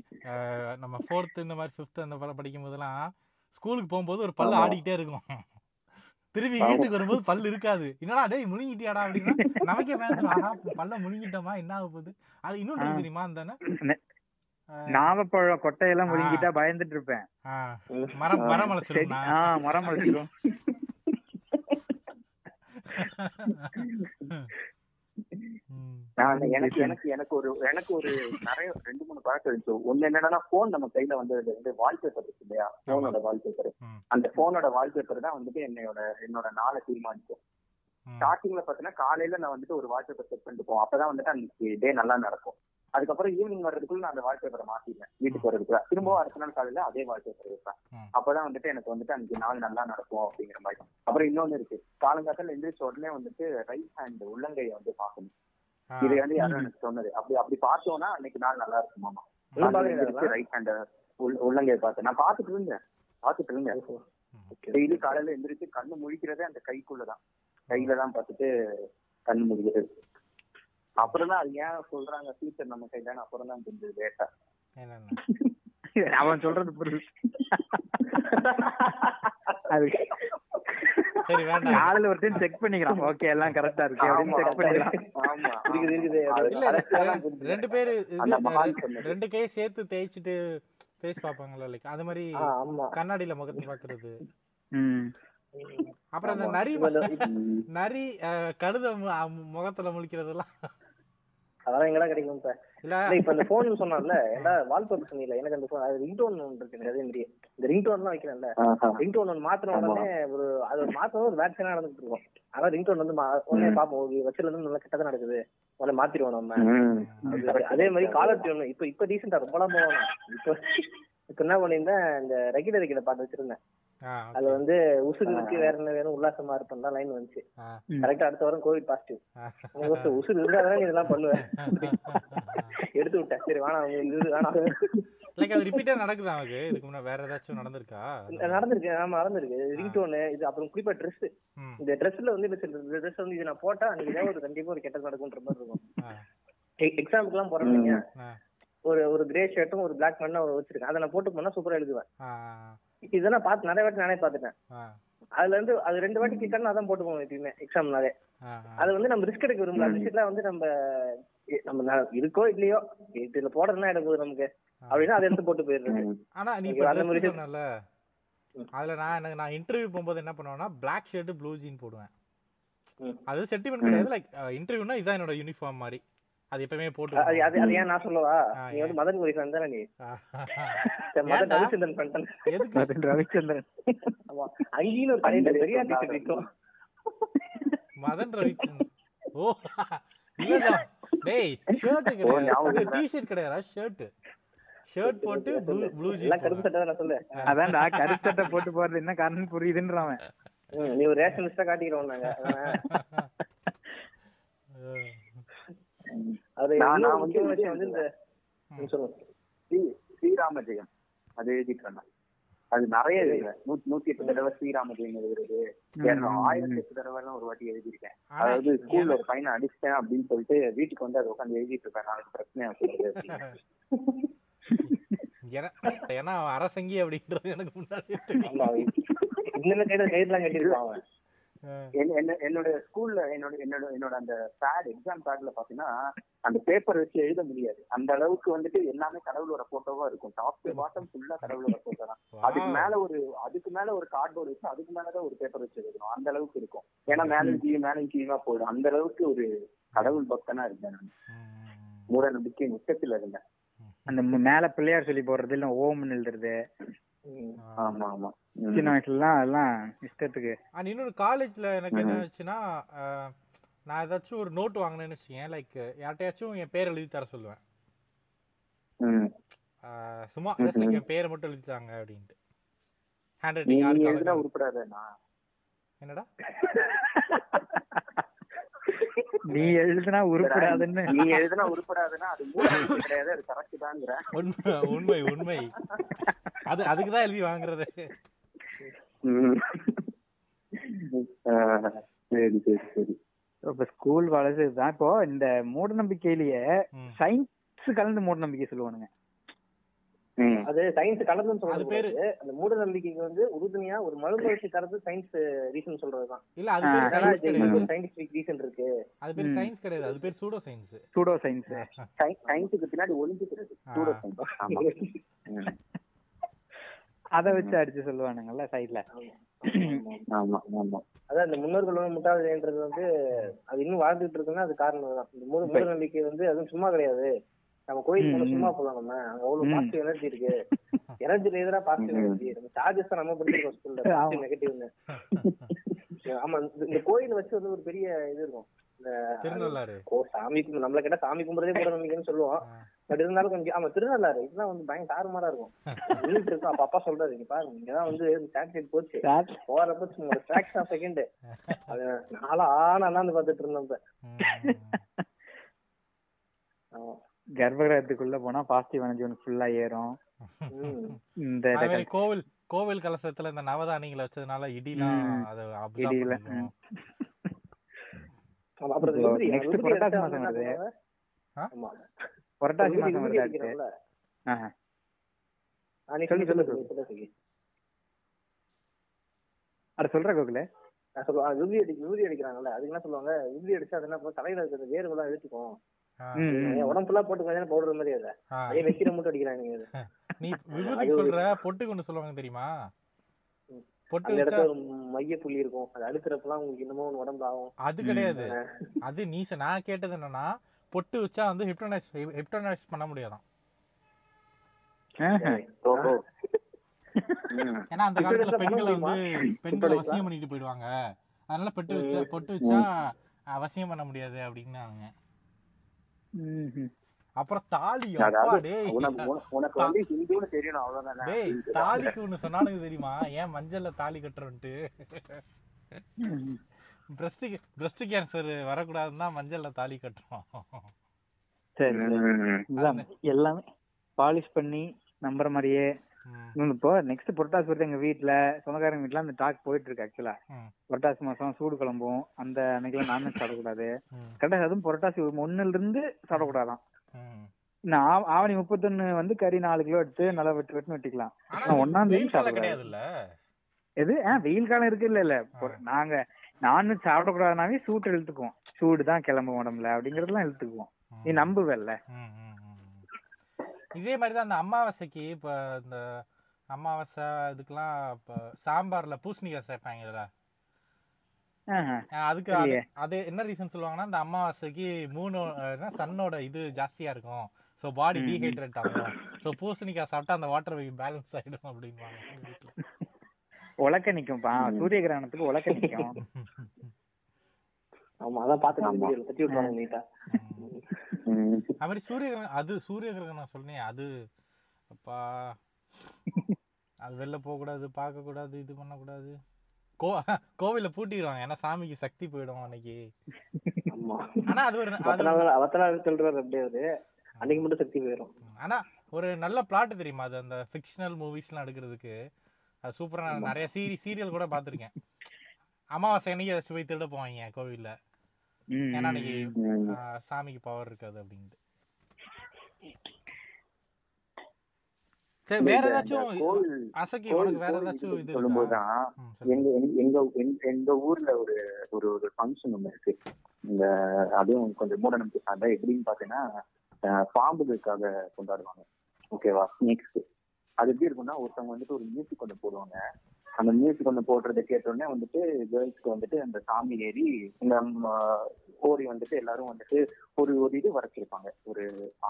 S1: நம்ம ஃபோர்த் இந்த மாதிரி ஃபிஃப்த் அந்த படம் படிக்கும் போதெல்லாம் ஸ்கூலுக்கு போகும்போது ஒரு பல்லு. ஆடிக்கிட்டே இருக்கும். திரும்பி. வீட்டுக்கு வரும்போது பல்லு இருக்காது. என்னடா டேய் முழுங்கிட்டியாடா அப்படின்னா நமக்கே பயந்துரும் ஆஹா பல்ல முழுங்கிட்டோமா? என்ன ஆக போகுது? அது இன்னொன்று. தெரியுமா அந்த
S2: நெ- நாவப்பழம் கொட்டையெல்லாம். முழுங்கிட்டா பயந்துட்டு இருப்பேன்.
S1: மரம் மரம்
S2: ஆ. மரம். (laughs)
S3: நான் எனக்கு எனக்கு எனக்கு ஒரு எனக்கு ஒரு நிறைய ரெண்டு மூணு பழக்கம் இருந்துச்சு ஒண்ணு என்னன்னா போன் நம்ம கையில வந்ததுல இருந்து வால்பேப்பர் இருக்கு இல்லையா? போனோட வால்பேப்பர். அந்த போனோட வால்பேப்பர் தான் வந்துட்டு என்னோட என்னோட நாளை தீர்மானிக்கும். ஸ்டார்டிங்ல பாத்தீங்கன்னா காலையில நான் வந்துட்டு ஒரு வால்பேப்பர் செட் பண்ணிட்டு போவோம். அப்பதான் வந்துட்டு அன்னைக்கு டே நல்லா நடக்கும். அதுக்கப்புறம் ஈவினிங் வர்றதுக்குள்ள நான் அந்த வால்பேப்பரை மாத்திடுவேன். வீட்டுக்கு வர்றதுக்குள்ள. திரும்பவும் அடுத்த நாள் காலையில அதே வால்பேப்பர் வைப்பேன்.
S1: ம்.
S3: அப்பதான் வந்துட்டு எனக்கு வந்துட்டு அன்னைக்கு நாள் நல்லா நடக்கும் அப்படிங்கிற மாதிரி. அப்புறம் இன்னொன்னு இருக்கு. காலங்காத்தால எந்திரிச்ச உடனே வந்துட்டு ரைட் ஹேண்ட் உள்ளங்கையை வந்து பார்க்கணும்.
S1: ஆ.
S3: இது வந்து யாரும் எனக்கு சொன்னது. அப்படி அப்படி பார்த்தோம்னா அன்னைக்கு நாள் நல்லா இருக்குமாமா ரைட் ஹேண்ட் உள்ளங்கையை பார்த்தேன். நான் பார்த்துட்டு இருந்தேன். பார்த்துட்டு இருந்தேன். டெய்லி காலையில எந்திரிச்சு கண்ணு முழிக்கிறதே அந்த கைக்குள்ளதான் கையில தான் பார்த்துட்டு கண்ணு முழிக்கிறது. அப்புறம் தான் அது ஏன் சொல்றாங்க ஃபியூச்சர் நம்ம கையில அப்புறம் தான் லேட்டா
S2: அவன் சொல்றது புரியுது. அது
S1: சரி வேண்டாம்.
S2: காலையில ஒரு டைம் செக் பண்ணிக்கிறான். ஓகே எல்லாம் கரெக்டா இருக்கு அப்படின்னு செக் பண்ணிக்கலாம்
S3: ஆமா.
S4: இருக்குது இருக்குது.
S1: ரெண்டு பேரு. ரெண்டு கையை சேர்த்து தேய்ச்சிட்டு ஃபேஸ் பாப்பாங்கல்ல லைக் அது மாதிரி கண்ணாடியில முகத்தை பாக்குறது
S2: ம்.
S1: அப்புறம் அந்த. நரி. நரி கழுத முகத்துல முழிக்கிறதெல்லாம்
S4: அதெல்லாம் எங்கடா கிடைக்கும் இப்ப
S1: இல்ல
S4: இப்ப அந்த போன் சொன்னார்ல ஏன்டா வால்பேப்பர் சொன்னீங்கல்ல எனக்கு அந்த அது ரிங்டோன் ஒன்று இருக்கு அதே மாதிரி இந்த ரிங்டோன் எல்லாம் வைக்கிறேன்ல. ரிங்டோன் ஒன்று மாத்தின. உடனே ஒரு அது ஒரு மாத்தின ஒரு வேக்சினா நடந்துட்டு இருக்கும் ஆனா ரிங்டோன் வந்து மா- உடனே. பாப்போம் வச்சுல இருந்து நல்லா கெட்டதா நடக்குது உடனே மாத்திருவோம் நம்ம. அது- மாதிரி காலர் டியூன் இப்ப இப்ப ரீசெண்டா ரொம்பலாம் போவேன் இப்ப இப்ப என்ன பண்ணியிருந்தேன் இந்த ரெகுலர் ரெகுலர் பாட்டு வச்சிருந்தேன்
S1: okay.
S4: வந்து உசுறு இருக்கு வேற என்ன வேணும்? உல்லாசமா இருப்பேன் தான் லைன் வந்துச்சு. கரெக்டா அடுத்த வாரம் கோவிட் பாசிட்டிவ். உசுறு இருந்தா நீ இதெல்லாம் பண்ணுவேன் எடுத்து விட்டேன். சரி வேணாம் இது வேணாம்
S1: லைக் அது ரிப்பீட்டா நடக்குதா அவனுக்கு இதுக்கு முன்னாடி வேற ஏதாச்சும் நடந்திருக்கா?
S4: நடந்திருக்கு. ஆமா நடந்திருக்கு. ரிங்டோனு இது அப்புறம் குறிப்பா ட்ரெஸ். இந்த ட்ரெஸ்ல வந்து இந்த ட்ரெஸ் வந்து இது நான் போட்டா அன்னைக்கு ஏதாவது ஒரு கண்டிப்பா ஒரு கெட்டது நடக்கும்ன்ற மாதிரி இருக்கும்.
S1: ஆ.
S4: எக்ஸாம்பிள் எல்லாம்
S1: ஆ.
S4: ஒரு ஒரு கிரே ஷர்ட்டும் ஒரு பிளாக் பேண்ட்டும் வச்சிருக்கேன் அதை நான் போட்டு போனா சூப்பரா எழுதுவேன்.
S1: ஆ,
S4: இதை நான் பார்த்து நிறைய வாட்டி நானே பார்த்துட்டேன் அதுல இருந்து அது ரெண்டு வாட்டி கிட்ட நான் தான் போட்டு போவேன் எப்பயுமே எக்ஸாம்னாலே. அது வந்து நம்ம ரிஸ்க் எடுக்க விரும்பல விஷயத்துல வந்து நம்ம நம்ம இருக்கோ இல்லையோ இதுல போடுறதுனா எடுக்க போகுது நமக்கு அப்படின்னா அதை எடுத்து போட்டு போயிடுறது.
S1: ஆனா நீ
S4: அந்த மாதிரி
S1: சொன்னல. அதுல நான் எனக்கு நான் இன்டர்வியூ போகும்போது என்ன பண்ணுவேன்னா Black ஷர்ட் ப்ளூ ஜீன் போடுவேன். அது சென்டிமெண்ட் கிடையாது லைக் இன்டர்வியூனா இதான் என்னோட யூனிஃபார்ம் மாதிரி அது எப்பவுமே போட்டு
S4: அது அது அது ஏன் நான் சொல்லவா? நீ வந்து மதன் முறை fan தானே நீ? மதன்? ரவிச்சந்திரன் பண்ணிட்டேன்
S1: எதுக்கு?
S2: அது ரவிச்சந்திரன்.
S4: ஆமா அங்கேயும் ஒரு
S3: அந்த
S4: பெரிய ஆர்டிஸ்ட் இருக்கும்
S1: மதன் ரவிச்சந்திரன். ஓ இல்லடா. டேய் ஷர்ட் கிடையாது
S3: இருக்கா?
S1: டி ஷர்ட் கிடையாதா? ஷர்ட் ஷர்ட் போட்டு ப்ளூ ப்ளூ
S4: கருப்பு சட்டை நான் சொல்லு?
S2: அதான்டா கருத்தட்டை போட்டு போறது என்ன காரணம் புரியுதுன்றான்
S4: நீ ஒரு ரேஷன் லிஸ்டா காட்டிக்கிறோம் நாங்க. (laughs) அதானே? அது
S3: நான்
S4: இன்னொரு
S3: நான் வந்து
S4: வந்து இந்த ம், சொல்லுங்க.
S3: ஸ்ரீ- ஸ்ரீராம ஜெயம் அது நான். அது நிறைய நூத்தி நூத்தி எட்டு தடவை ஸ்ரீராம ஜெயம் எழுதுறது ஆயிரத்தி எட்டு தடவை எல்லாம் ஒரு வாட்டி எழுதியிருக்கேன். அதாவது ஸ்கூல்ல ஒரு பையனை அடிச்சிட்டேன் அப்படின்னு சொல்லிட்டு வீட்டுக்கு வந்து அதை உட்காந்து எழுதிட்டு இருப்பேன். நாளைக்கு பிரச்சனை ஆகுது
S1: ஏன்னா அரசங்கி அப்படின்றது எனக்கு முன்னாடியே
S3: என்னோட ஸ்கூல்ல என்னோட என்னோட என்னோட அந்த பேட் எக்ஸாம் பேட்ல பாத்தீங்கன்னா அந்த பேப்பர் வச்சு எழுத முடியாது. அந்த அளவுக்கு வந்துட்டு எல்லாமே கடவுளோட போட்டோவா இருக்கும். டாப் டு பாட்டம் ஃபுல்லா கடவுளோட போட்டோ தான். (laughs) அதுக்கு. மேல ஒரு அதுக்கு மேல ஒரு கார்ட்போர்டு வச்சு அதுக்கு மேலதான் ஒரு பேப்பர் வச்சு எழுதணும். அந்த அளவுக்கு இருக்கும். ஏன்னா மேலும் கீழ் மேலும் கீழா போயிடும். அந்த அளவுக்கு ஒரு கடவுள் பக்தனா இருந்தேன் நான். மூட நம்பிக்கை உச்சத்துல இருந்தேன்.
S2: அந்த மேல பிள்ளையார் சொல்லி போடுறது இல்ல ஓம்னு எழுதுறது.
S3: ஆமா ஆமா.
S2: சின்ன வயசுலலாம் அதெல்லாம் இஷ்டத்துக்கு.
S1: அண்ட் இன்னொன்று காலேஜில் எனக்கு என்ன ஆச்சுன்னா நான் ஏதாச்சும் ஒரு நோட் வாங்கினேன்னு வச்சுக்கேன் லைக் யார்கிட்டயாச்சும் என் பேர் எழுதி தர சொல்லுவேன். சும்மா ஜஸ்ட் லைக் என் பேரை மட்டும் எழுதி தாங்க அப்படின்ட்டு. ஹேண்ட் ரைட்டிங் என்னடா? (laughs)
S2: நீ எழுதுனா உருப்படாதுன்னு.
S3: நீ எழுதுனா உருப்படாதுன்னா அது கிடையாது அது கரெக்ட் தாங்கிற
S1: உண்மை உண்மை உண்மை. அது அதுக்கு தான் எழுதி வாங்குறது.
S3: சரி சரி சரி.
S2: இப்ப ஸ்கூல் இதுதான் இப்போ இந்த மூட நம்பிக்கையிலேயே. சயின்ஸ் கலந்து மூட நம்பிக்கை சொல்லுவானுங்க.
S4: அது சயின்ஸ் கலந்துன்னு
S1: அது
S4: சொல்றது
S1: பேரு-
S4: பேரு அந்த மூட நம்பிக்கைக்கு வந்து உறுதுணையா ஒரு மறுமலர்ச்சி தரது சயின்ஸ் ரீசன் சொல்றதுதான்.
S1: இல்ல அது பேர்
S2: ஆ,
S1: சயின்ஸ் கிடையாது.
S4: சயின்டிபிக் ரீசன் இருக்கு.
S1: அது பேர். சயின்ஸ் கிடையாது. அது பேர் pseudo science
S2: pseudo science
S3: science சயின்ஸுக்கு பின்னாடி ஒளிஞ்சுக்கிறது. Pseudo science.
S2: அத வச்சு அடிச்சு சொல்லுவானுங்கல்ல சைடுல
S3: ஆமா ஆமா
S4: அதான் இந்த முன்னோர்கள் வந்து முட்டாள்ன்றது வந்து அது இன்னும் வாழ்ந்துட்டு இருக்குன்னா அது காரணம் தான் இந்த மூட நம்பிக்கை வந்து அதுவும் சும்மா கிடையாது. நம்ம கோயிலுக்கு சும்மா போலாம் நம்ம. அங்க அவ்வளவு. பாசிட்டிவ் எனர்ஜி இருக்கு. எனர்ஜில எதிராக பாசிட்டிவ். எனர்ஜி நம்ம சார்ஜஸ் தான் நம்ம படிச்சிருக்கோம் ஸ்கூல்ல நெகட்டிவ்னு ஆமா. இந்த- கோயில் வச்சு வந்து ஒரு பெரிய இது இருக்கும். ஓ சாமி நம்மள கேட்டா சாமி கும்பிடுறதே மூட நம்பிக்கைன்னு சொல்லுவோம். பட் இருந்தாலும் கொஞ்சம் ஆமா திருநள்ளாறு இதெல்லாம் வந்து பயங்கர தாறுமாறா இருக்கும். அப்ப அப்பா சொல்றாரு இங்க பாருங்க இங்கதான் வந்து சாட்டிலைட் போச்சு. போறப்ப சும்மா ஃபிராக்ஷன் ஆஃப் செகண்ட் அது நாளா ஆனா அண்ணாந்து பாத்துட்டு.
S1: ம்.
S4: ஆமா.
S2: கர்ப்பகிரகத்துக்குள்ள போனா பாசிட்டிவ் எனர்ஜி ஒன்று ஃபுல்லா ஏறும். இந்த
S1: அதே கோவில் கோவில் கலசத்துல இந்த நவதானியங்களை வச்சதுனால இடிலாம். அதை
S2: இடியில,
S4: விபூதி
S2: புரட்டாசி மாசம் வருது. புரட்டாசி மாசம் வருது அடுத்து சொல்லு,
S4: சொல்லு.
S2: அட சொல்ற கோகுல
S4: நான் சொல்லுவேன், ஆ, விபூதி அடி- விபூதி அடிக்கிறாங்கல்ல அதுக்கு என்ன சொல்லுவாங்க விபூதி அடிச்சா அது என்ன? தலையில இருக்கிற வேர்வெல்லாம் இழுத்துக்கும்
S1: ஆ,
S2: ம், ம்.
S4: ஏன் உடம்பு ஃபுல்லா போட்டு பவுடர் மாதிரி அதை. வைக்கிற மட்டும் அடிக்கிறாங்க அது.
S1: நீ (laughs)
S4: ஒரு-
S1: சொல்ற பொட்டுக்கு ஒண்ணு சொல்லுவாங்க தெரியுமா. பொட்டு
S4: இடத்துல ஒரு மைய புள்ளி இருக்கும். அது அடுக்கிறப்பெல்லாம் உங்களுக்கு உடம்பு ஆகும்.
S1: அது கிடையாது. அது நீ சொ- நான் கேட்டது என்னன்னா பொட்டு வச்சா வந்து ஹிப்டோனைஸ் ஹிப்டோனைஸ் பண்ண முடியாதாம்
S2: ஆஹா.
S3: ஓஹோ ம்.
S1: ஏன்னா அந்த காலத்துல பெண்களை? வந்து பெண்களை வசியம் பண்ணிட்டு போயிடுவாங்க. அதனால பொட்டு வச்சா பொட்டு வச்சா அஹ், வசியம் பண்ண முடியாது அப்படின்னாங்க. அப்புறம் தாலி
S3: உனக்கு உன- உனக்கு வந்து ஹிந்துன்னு தெரியணும் அவ்வளவுதானே?
S1: டேய் தாலிக்கு ஒண்ணு சொன்னானுங்க தெரியுமா? ஏன் மஞ்சள்ல தாலி கட்டுறோன்ட்டு. பிரஸ்ட் பிரஸ்ட் கேன்சர் வரக்கூடாதுன்னு தான் மஞ்சள்ல தாலி கட்டுறோம்
S2: சரி எல்லாமே பாலிஷ் பண்ணி நம்புற மாதிரியே இப்போ நெக்ஸ்ட் புரட்டாசி வருது எங்க வீட்ல சொந்தக்காரங்க வீட்ல அந்த டாக் போயிட்டு இருக்கு ஆக்சுவலா. புரட்டாசி மாசம் சூடு கிளம்பும். அந்த அன்னைக்கெல்லாம் நான்வெஜ் சாப்பிடக்கூடாது. கரெக்டா அதுவும் புரட்டாசி ஒண்ணுல இருந்து சாப்பிடக்கூடாதான். நான் ஆவணி முப்பத்தொன்னு வந்து கறி நாலு கிலோ எடுத்து நல்லா வெட்டு வெட்டு வெட்டிக்கலாம்.
S1: ஆனா
S2: ஒண்ணாம் தேதி சாப்பிடக்கூடாது. எது? ஆ வெயில் காலம் இருக்கு. இல்ல இல்ல. நாங்க நான்வெஜ் சாப்பிடக்கூடாதுனாவே சூட்டு இழுத்துக்குவோம். சூடு தான் கிளம்பும் உடம்புல அப்படிங்கறதெல்லாம் இழுத்துக்குவோம். நீ. நம்புவல்ல.
S1: இதே மாதிரி தான் அந்த அமாவாசைக்கு இப்ப இந்த அமாவாசை இதுக்கெல்லாம் இப்போ சாம்பார்ல பூசணிக்காய் சேர்ப்பாங்கல்ல அதுக்கு அது. அது என்ன ரீசன் சொல்லுவாங்கன்னா இந்த அமாவாசைக்கு மூணு சன்னோட இது ஜாஸ்தியா இருக்கும் ஸோ பாடி. டீஹைட்ரேட் ஆகும் ஸோ பூசணிக்காய் சாப்பிட்டா அந்த வாட்டர் பேலன்ஸ் ஆயிடும் அப்படின்வாங்க.
S2: உலக்க நிக்கும்பா
S3: ம்.
S2: சூரிய கிரகணத்துக்கு உலக்க நிக்கும் (laughs)
S4: ஆமா அதான். வீடியோல தட்டி விட்டுருவாங்க நீட்டா.
S1: அது மாதிரி சூரிய கிரகணம் அது சூரிய கிரகணம் சொன்னேன் அது அப்பா. அது வெளில போகக்கூடாது பார்க்கக்கூடாது இது பண்ணக்கூடாது. கோ கோவில பூட்டிடுவாங்க ஏன்னா சாமிக்கு சக்தி போயிடும் அன்னைக்கு.
S4: ஆமா.
S1: ஆனா அது ஒரு
S4: சொல்றாரு அப்படியே அன்னைக்கு மட்டும் சக்தி போயிடும்
S1: ஆனா ஒரு நல்ல பிளாட் தெரியுமா அது அந்த ஃபிக்ஷனல் மூவிஸ்லாம் எடுக்கிறதுக்கு? அது சூப்பரா நான் நிறைய சீரி சீரியல் கூட பார்த்திருக்கேன். அமாவாசை அன்னைக்கு அதை போய் திருட போவாங்க கோவில்ல. ஏன்னா அன்னைக்கு சாமிக்கு பவர் இருக்காது அப்படின்ட்டு. சரி வேற ஏதாச்சும் உனக்கு வேற ஏதாச்சும் இது?
S3: சொல்லும்போதுதான். எங்க எங்க- எங்க ஊர்ல ஒரு ஒரு ஒரு ஃபங்க்ஷன் ஒண்ணு இருக்கு. இந்த அதுவும் கொஞ்சம் மூட நம்பிக்கை சார்ந்த எப்படின்னு பாத்தீங்கன்னா பாம்புகளுக்காக கொண்டாடுவாங்க. ஓகேவா ஸ்னேக்ஸ் அது எப்படி இருக்கும்னா ஒருத்தவங்க வந்துட்டு ஒரு மியூசிக் ஒன்று போடுவாங்க. அந்த மியூசிக் ஒன்று போடுறதை கேட்டோடனே வந்துட்டு கேர்ள்ஸ்க்கு வந்துட்டு அந்த சாமி ஏறி இந்த ஓடி வந்துட்டு எல்லாரும் வந்துட்டு ஒரு ஒரு இது வரைச்சிருப்பாங்க. ஒரு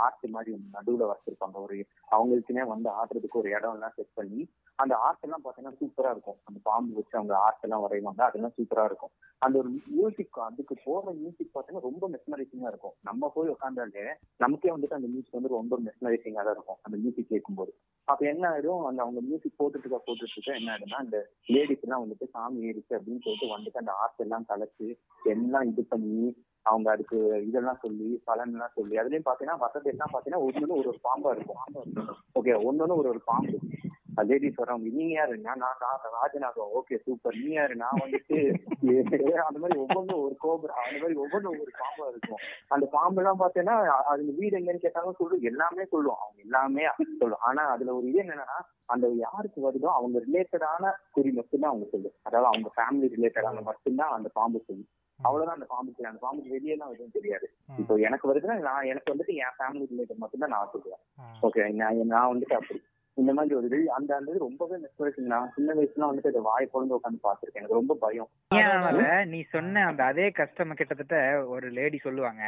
S3: ஆர்ட் மாதிரி நடுவுல வரைச்சிருப்பாங்க. ஒரு அவங்களுக்குன்னே வந்து ஆடுறதுக்கு ஒரு இடம் எல்லாம் செட் பண்ணி அந்த ஆர்ட் எல்லாம் பாத்தீங்கன்னா சூப்பரா இருக்கும். அந்த பாம்பு வச்சு அவங்க ஆர்ட் எல்லாம் வரைவாங்க அதெல்லாம் சூப்பரா இருக்கும். அந்த ஒரு மியூசிக் அதுக்கு போற மியூசிக் பாத்தீங்கன்னா ரொம்ப மெஸ்மரைசிங்கா இருக்கும். நம்ம போய் உட்காந்தாலே நமக்கே வந்துட்டு அந்த மியூசிக் வந்து ரொம்ப மெஸ்மரைசிங்கா தான் இருக்கும் அந்த மியூசிக் கேட்கும்போது அப்ப என்ன ஆயிடும்? அந்த அவங்க மியூசிக் போட்டுட்டு இருக்க போட்டுட்டு இருக்க என்ன ஆயிடும்னா அந்த லேடிஸ் எல்லாம் வந்துட்டு சாமி ஏறிச்சு அப்படின்னு சொல்லிட்டு வந்துட்டு அந்த ஆர்ட் எல்லாம் கலைச்சு எல்லாம் இது பண்ணி அவங்க அதுக்கு இதெல்லாம் சொல்லி பலன் எல்லாம் சொல்லி அதுலயும் பாத்தீங்கன்னா வசதி எல்லாம் பாத்தீங்கன்னா ஒண்ணு ஒரு ஒரு பாம்பா இருக்கும். ஓகே ஒன்னொன்னு ஒரு ஒரு பாம்பு. லேடிஸ் வரவங்க நீங்க யாரு? நான் நான் ராஜநாகம் ஓகே சூப்பர் நீ யாரு? நான் வந்துட்டு அந்த மாதிரி ஒவ்வொன்றும் ஒரு கோபுரம் அந்த மாதிரி ஒவ்வொன்றும் ஒரு பாம்பா இருக்கும். அந்த பாம்பு எல்லாம் பாத்தீங்கன்னா அது அதுங்க வீடு எங்கன்னு கேட்டாலும் சொல்லும் எல்லாமே சொல்லும். அவங்க எல்லாமே சொல்லும். ஆனா அதுல ஒரு இது என்னன்னா அந்த யாருக்கு வருதோ அவங்க ரிலேட்டடான குறி மட்டும்தான் அவங்க சொல்லும். அதாவது அவங்க ஃபேமிலி ரிலேட்டடான மட்டும்தான் அந்த பாம்பு சொல்லும். அவ்வளவுதான் அந்த பாம்புக்கு அந்த பாம்புக்கு வெளியே எல்லாம் எதுவும் தெரியாது. இப்போ எனக்கு வருதுன்னா நான் எனக்கு வந்துட்டு என் ஃபேமிலி ரிலேட்டட் மட்டும்தான் நான் சொல்லுவேன். ஓகே நான் நான் வந்துட்டு அப்படி. இந்த மாதிரி ஒரு இது அந்த அந்த ரொம்பவே மிஸ் நான் சின்ன வயசுல வந்துட்டு வாய் பொழுது உட்காந்து பார்த்திருக்கேன். எனக்கு ரொம்ப பயம்.
S2: அதனால நீ சொன்ன அந்த அதே கஸ்டமர் கிட்டத்தட்ட ஒரு லேடி சொல்லுவாங்க.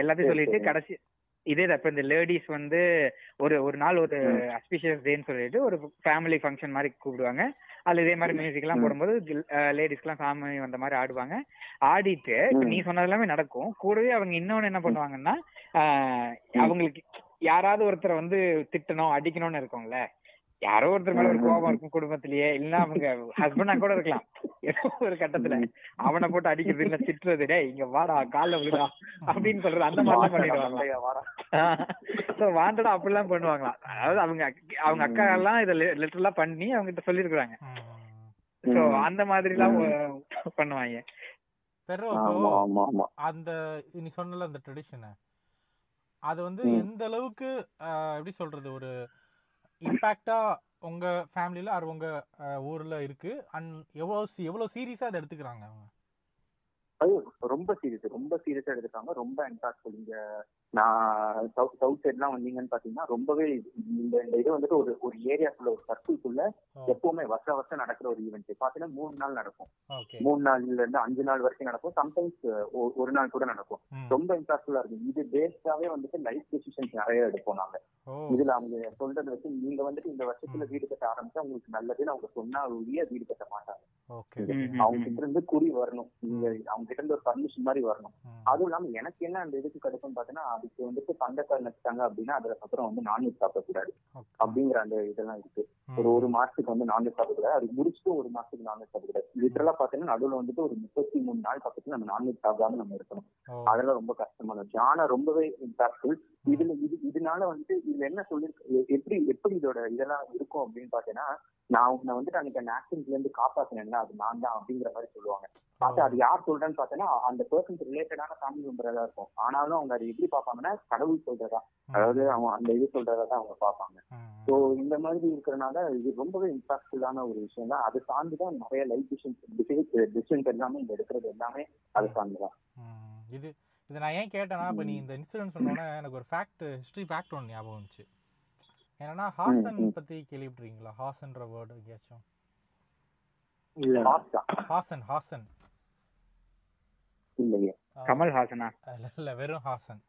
S2: எல்லாத்தையும் சொல்லிட்டு. கடைசி இதே தான் இப்ப இந்த லேடிஸ் வந்து ஒரு ஒரு நாள் ஒரு. அஸ்பிஷியஸ் டேன்னு சொல்லிட்டு ஒரு ஃபேமிலி ஃபங்க்ஷன் மாதிரி கூப்பிடுவாங்க. அதுல இதே மாதிரி மியூசிக் எல்லாம். போடும்போது லேடிஸ்க்குலாம் சாமி வந்த மாதிரி ஆடுவாங்க. ஆடிட்டு. நீ சொன்னது எல்லாமே நடக்கும். கூடவே அவங்க இன்னொன்னு என்ன பண்ணுவாங்கன்னா அவங்களுக்கு யாராவது ஒருத்தரை வந்து திட்டணும் அடிக்கணும்னு இருக்கும்ல? யாரோ ஒருத்தர் மேல ஒரு கோபம். இருக்கும் குடும்பத்திலேயே. இல்லைன்னா அவங்க ஹஸ்பண்டா கூட இருக்கலாம். ஏதோ ஒரு கட்டத்துல. அவனை போட்டு அடிக்கிறது இல்ல திட்டுறது. டேய் இங்க வாடா கால்ல விழுடா. அப்படின்னு சொல்றது அந்த மாதிரிலாம் பண்ணிடுவாங்க வாண்டடா அப்படிலாம் பண்ணுவாங்களாம். அதாவது அவங்க அவங்க அக்கா எல்லாம் இத லிட்டரலா பண்ணி அவங்க கிட்ட சொல்லிருக்காங்க. சோ. அந்த மாதிரி எல்லாம் பண்ணுவாங்க.
S1: அந்த நீ சொன்னல அந்த ட்ரெடிஷனை அது வந்து. எந்த அளவுக்கு ஆஹ், எப்படி சொல்றது ஒரு இம்பேக்டா உங்க ஃபேமிலியில ஆர் உங்க ஊர்ல இருக்கு. அண்ட் எவ்வளவு எவ்வளவு சீரியஸா அதை எடுத்துக்கிறாங்க அவங்க?
S3: அது ரொம்ப சீரியஸ் ரொம்ப சீரியஸா எடுத்துக்காங்க ரொம்ப இம்பாக்ட்ஃபுல் இங்க நான் சவுத் சவுத் சைட்லாம் வந்தீங்கன்னு பாத்தீங்கன்னா ரொம்பவே இந்த இந்த இது வந்துட்டு ஒரு ஒரு ஏரியாக்குள்ள ஒரு சர்க்கிள்குள்ள. எப்பவுமே வருஷம் வருஷம் நடக்கிற ஒரு ஈவெண்ட் பாத்தீங்கன்னா மூணு நாள் நடக்கும். மூணு நாள்ல இருந்து அஞ்சு நாள் வரைக்கும் நடக்கும். சம்டைம்ஸ் ஒரு நாள் கூட நடக்கும். ரொம்ப இம்பாக்ட்ஃபுல்லா இருக்கும். இது பேஸ்டாவே வந்துட்டு லைஃப் டெசிஷன்ஸ் நிறைய எடுப்போம் நாங்க. இதுல அவங்க சொல்றதை வச்சு நீங்க வந்துட்டு இந்த வருஷத்துல. வீடு கட்ட ஆரம்பிச்சா உங்களுக்கு நல்லதுன்னு அவங்க சொன்னா ஒழிய வீடு கட்ட மாட்டாங்க. அவங்க கிட்ட இருந்து குறி வரணும். நீங்க அவங்க கிட்ட இருந்து ஒரு பர்மிஷன் மாதிரி வரணும். அதுவும் இல்லாம எனக்கு என்ன அந்த இதுக்கு கிடைக்கும் பாத்தீங்கன்னா அதுக்கு வந்துட்டு பண்டக்கால் நச்சுட்டாங்க அப்படின்னா அதுல அப்புறம் வந்து நான்வெஜ் சாப்பிடக்கூடாது. அப்படிங்கிற அந்த இதெல்லாம் இருக்கு. ஒரு ஒரு மாசத்துக்கு வந்து நான்வெஜ் சாப்பிடக்கூடாது. அது முடிச்சுட்டு ஒரு மாசத்துக்கு நான்வெஜ் சாப்பிடக்கூடாது. லிட்டரலா பாத்தீங்கன்னா நடுவுல வந்துட்டு ஒரு முப்பத்தி மூணு நாள் பக்கத்துல நம்ம நான்வெஜ் சாப்பிடாம நம்ம இருக்கணும். அதெல்லாம் ரொம்ப கஷ்டமான விஷயம் ஆனா ரொம்பவே இம்பாக்ட்ஃபுல் இதுல இது இதனால வந்துட்டு இதுல என்ன சொல்லிருக்கு எப்படி எப்படி இதோட இதெல்லாம் இருக்கும் அப்படின்னு பாத்தீங்கன்னா நான் உன்னை வந்துட்டு அன்னைக்கு அந்த ஆக்சிடென்ட்ல இருந்து காப்பாத்தினேன்ல அது நான் தான் அப்படிங்கிற மாதிரி சொல்லுவாங்க. பார்த்தா அது யார் சொல்றேன்னு பார்த்தேன்னா அந்த பர்சன்ஸ் ரிலேட்டடான ஃபேமிலி மெம்பரா இருக்கும். ஆனாலும் அவங்க அதை எப்படி பார்ப்பாங்கன்னா கடவுள் சொல்றதா. அதாவது அவங்க அந்த இது சொல்றதா தான் அவங்க பார்ப்பாங்க. ஸோ இந்த மாதிரி இருக்கிறனால இது ரொம்பவே இம்பாக்ட்ஃபுல்லான ஒரு விஷயம் தான் அதை சார்ந்து தான் நிறைய லைஃப் டிசிஷன்ஸ் டிசிஷன்ஸ் எல்லாமே இங்க எடுக்கிறது எல்லாமே அதை சார்ந்து தான்.
S1: இது இது நான் ஏன் கேட்டேன்னா இப்போ நீ இந்த இன்சிடென்ட் சொன்னோன்னே எனக்கு ஒரு ஃபேக்ட் ஹிஸ்ட்ரி ஃபேக்ட் ஒன்று ஞாபகம் வந்துச்சு. என்னன்னா ஹாசன். பத்தி கேள்விப்பட்டிருக்கீங்களா? ஹாசன்ற வேர்டு எங்கேயாச்சும்? ஹாசன் ஹாசன்.
S3: இல்லையே.
S1: ஆ,
S2: கமல்ஹாசனா
S1: இல்ல இல்ல வெறும் ஹாசன்.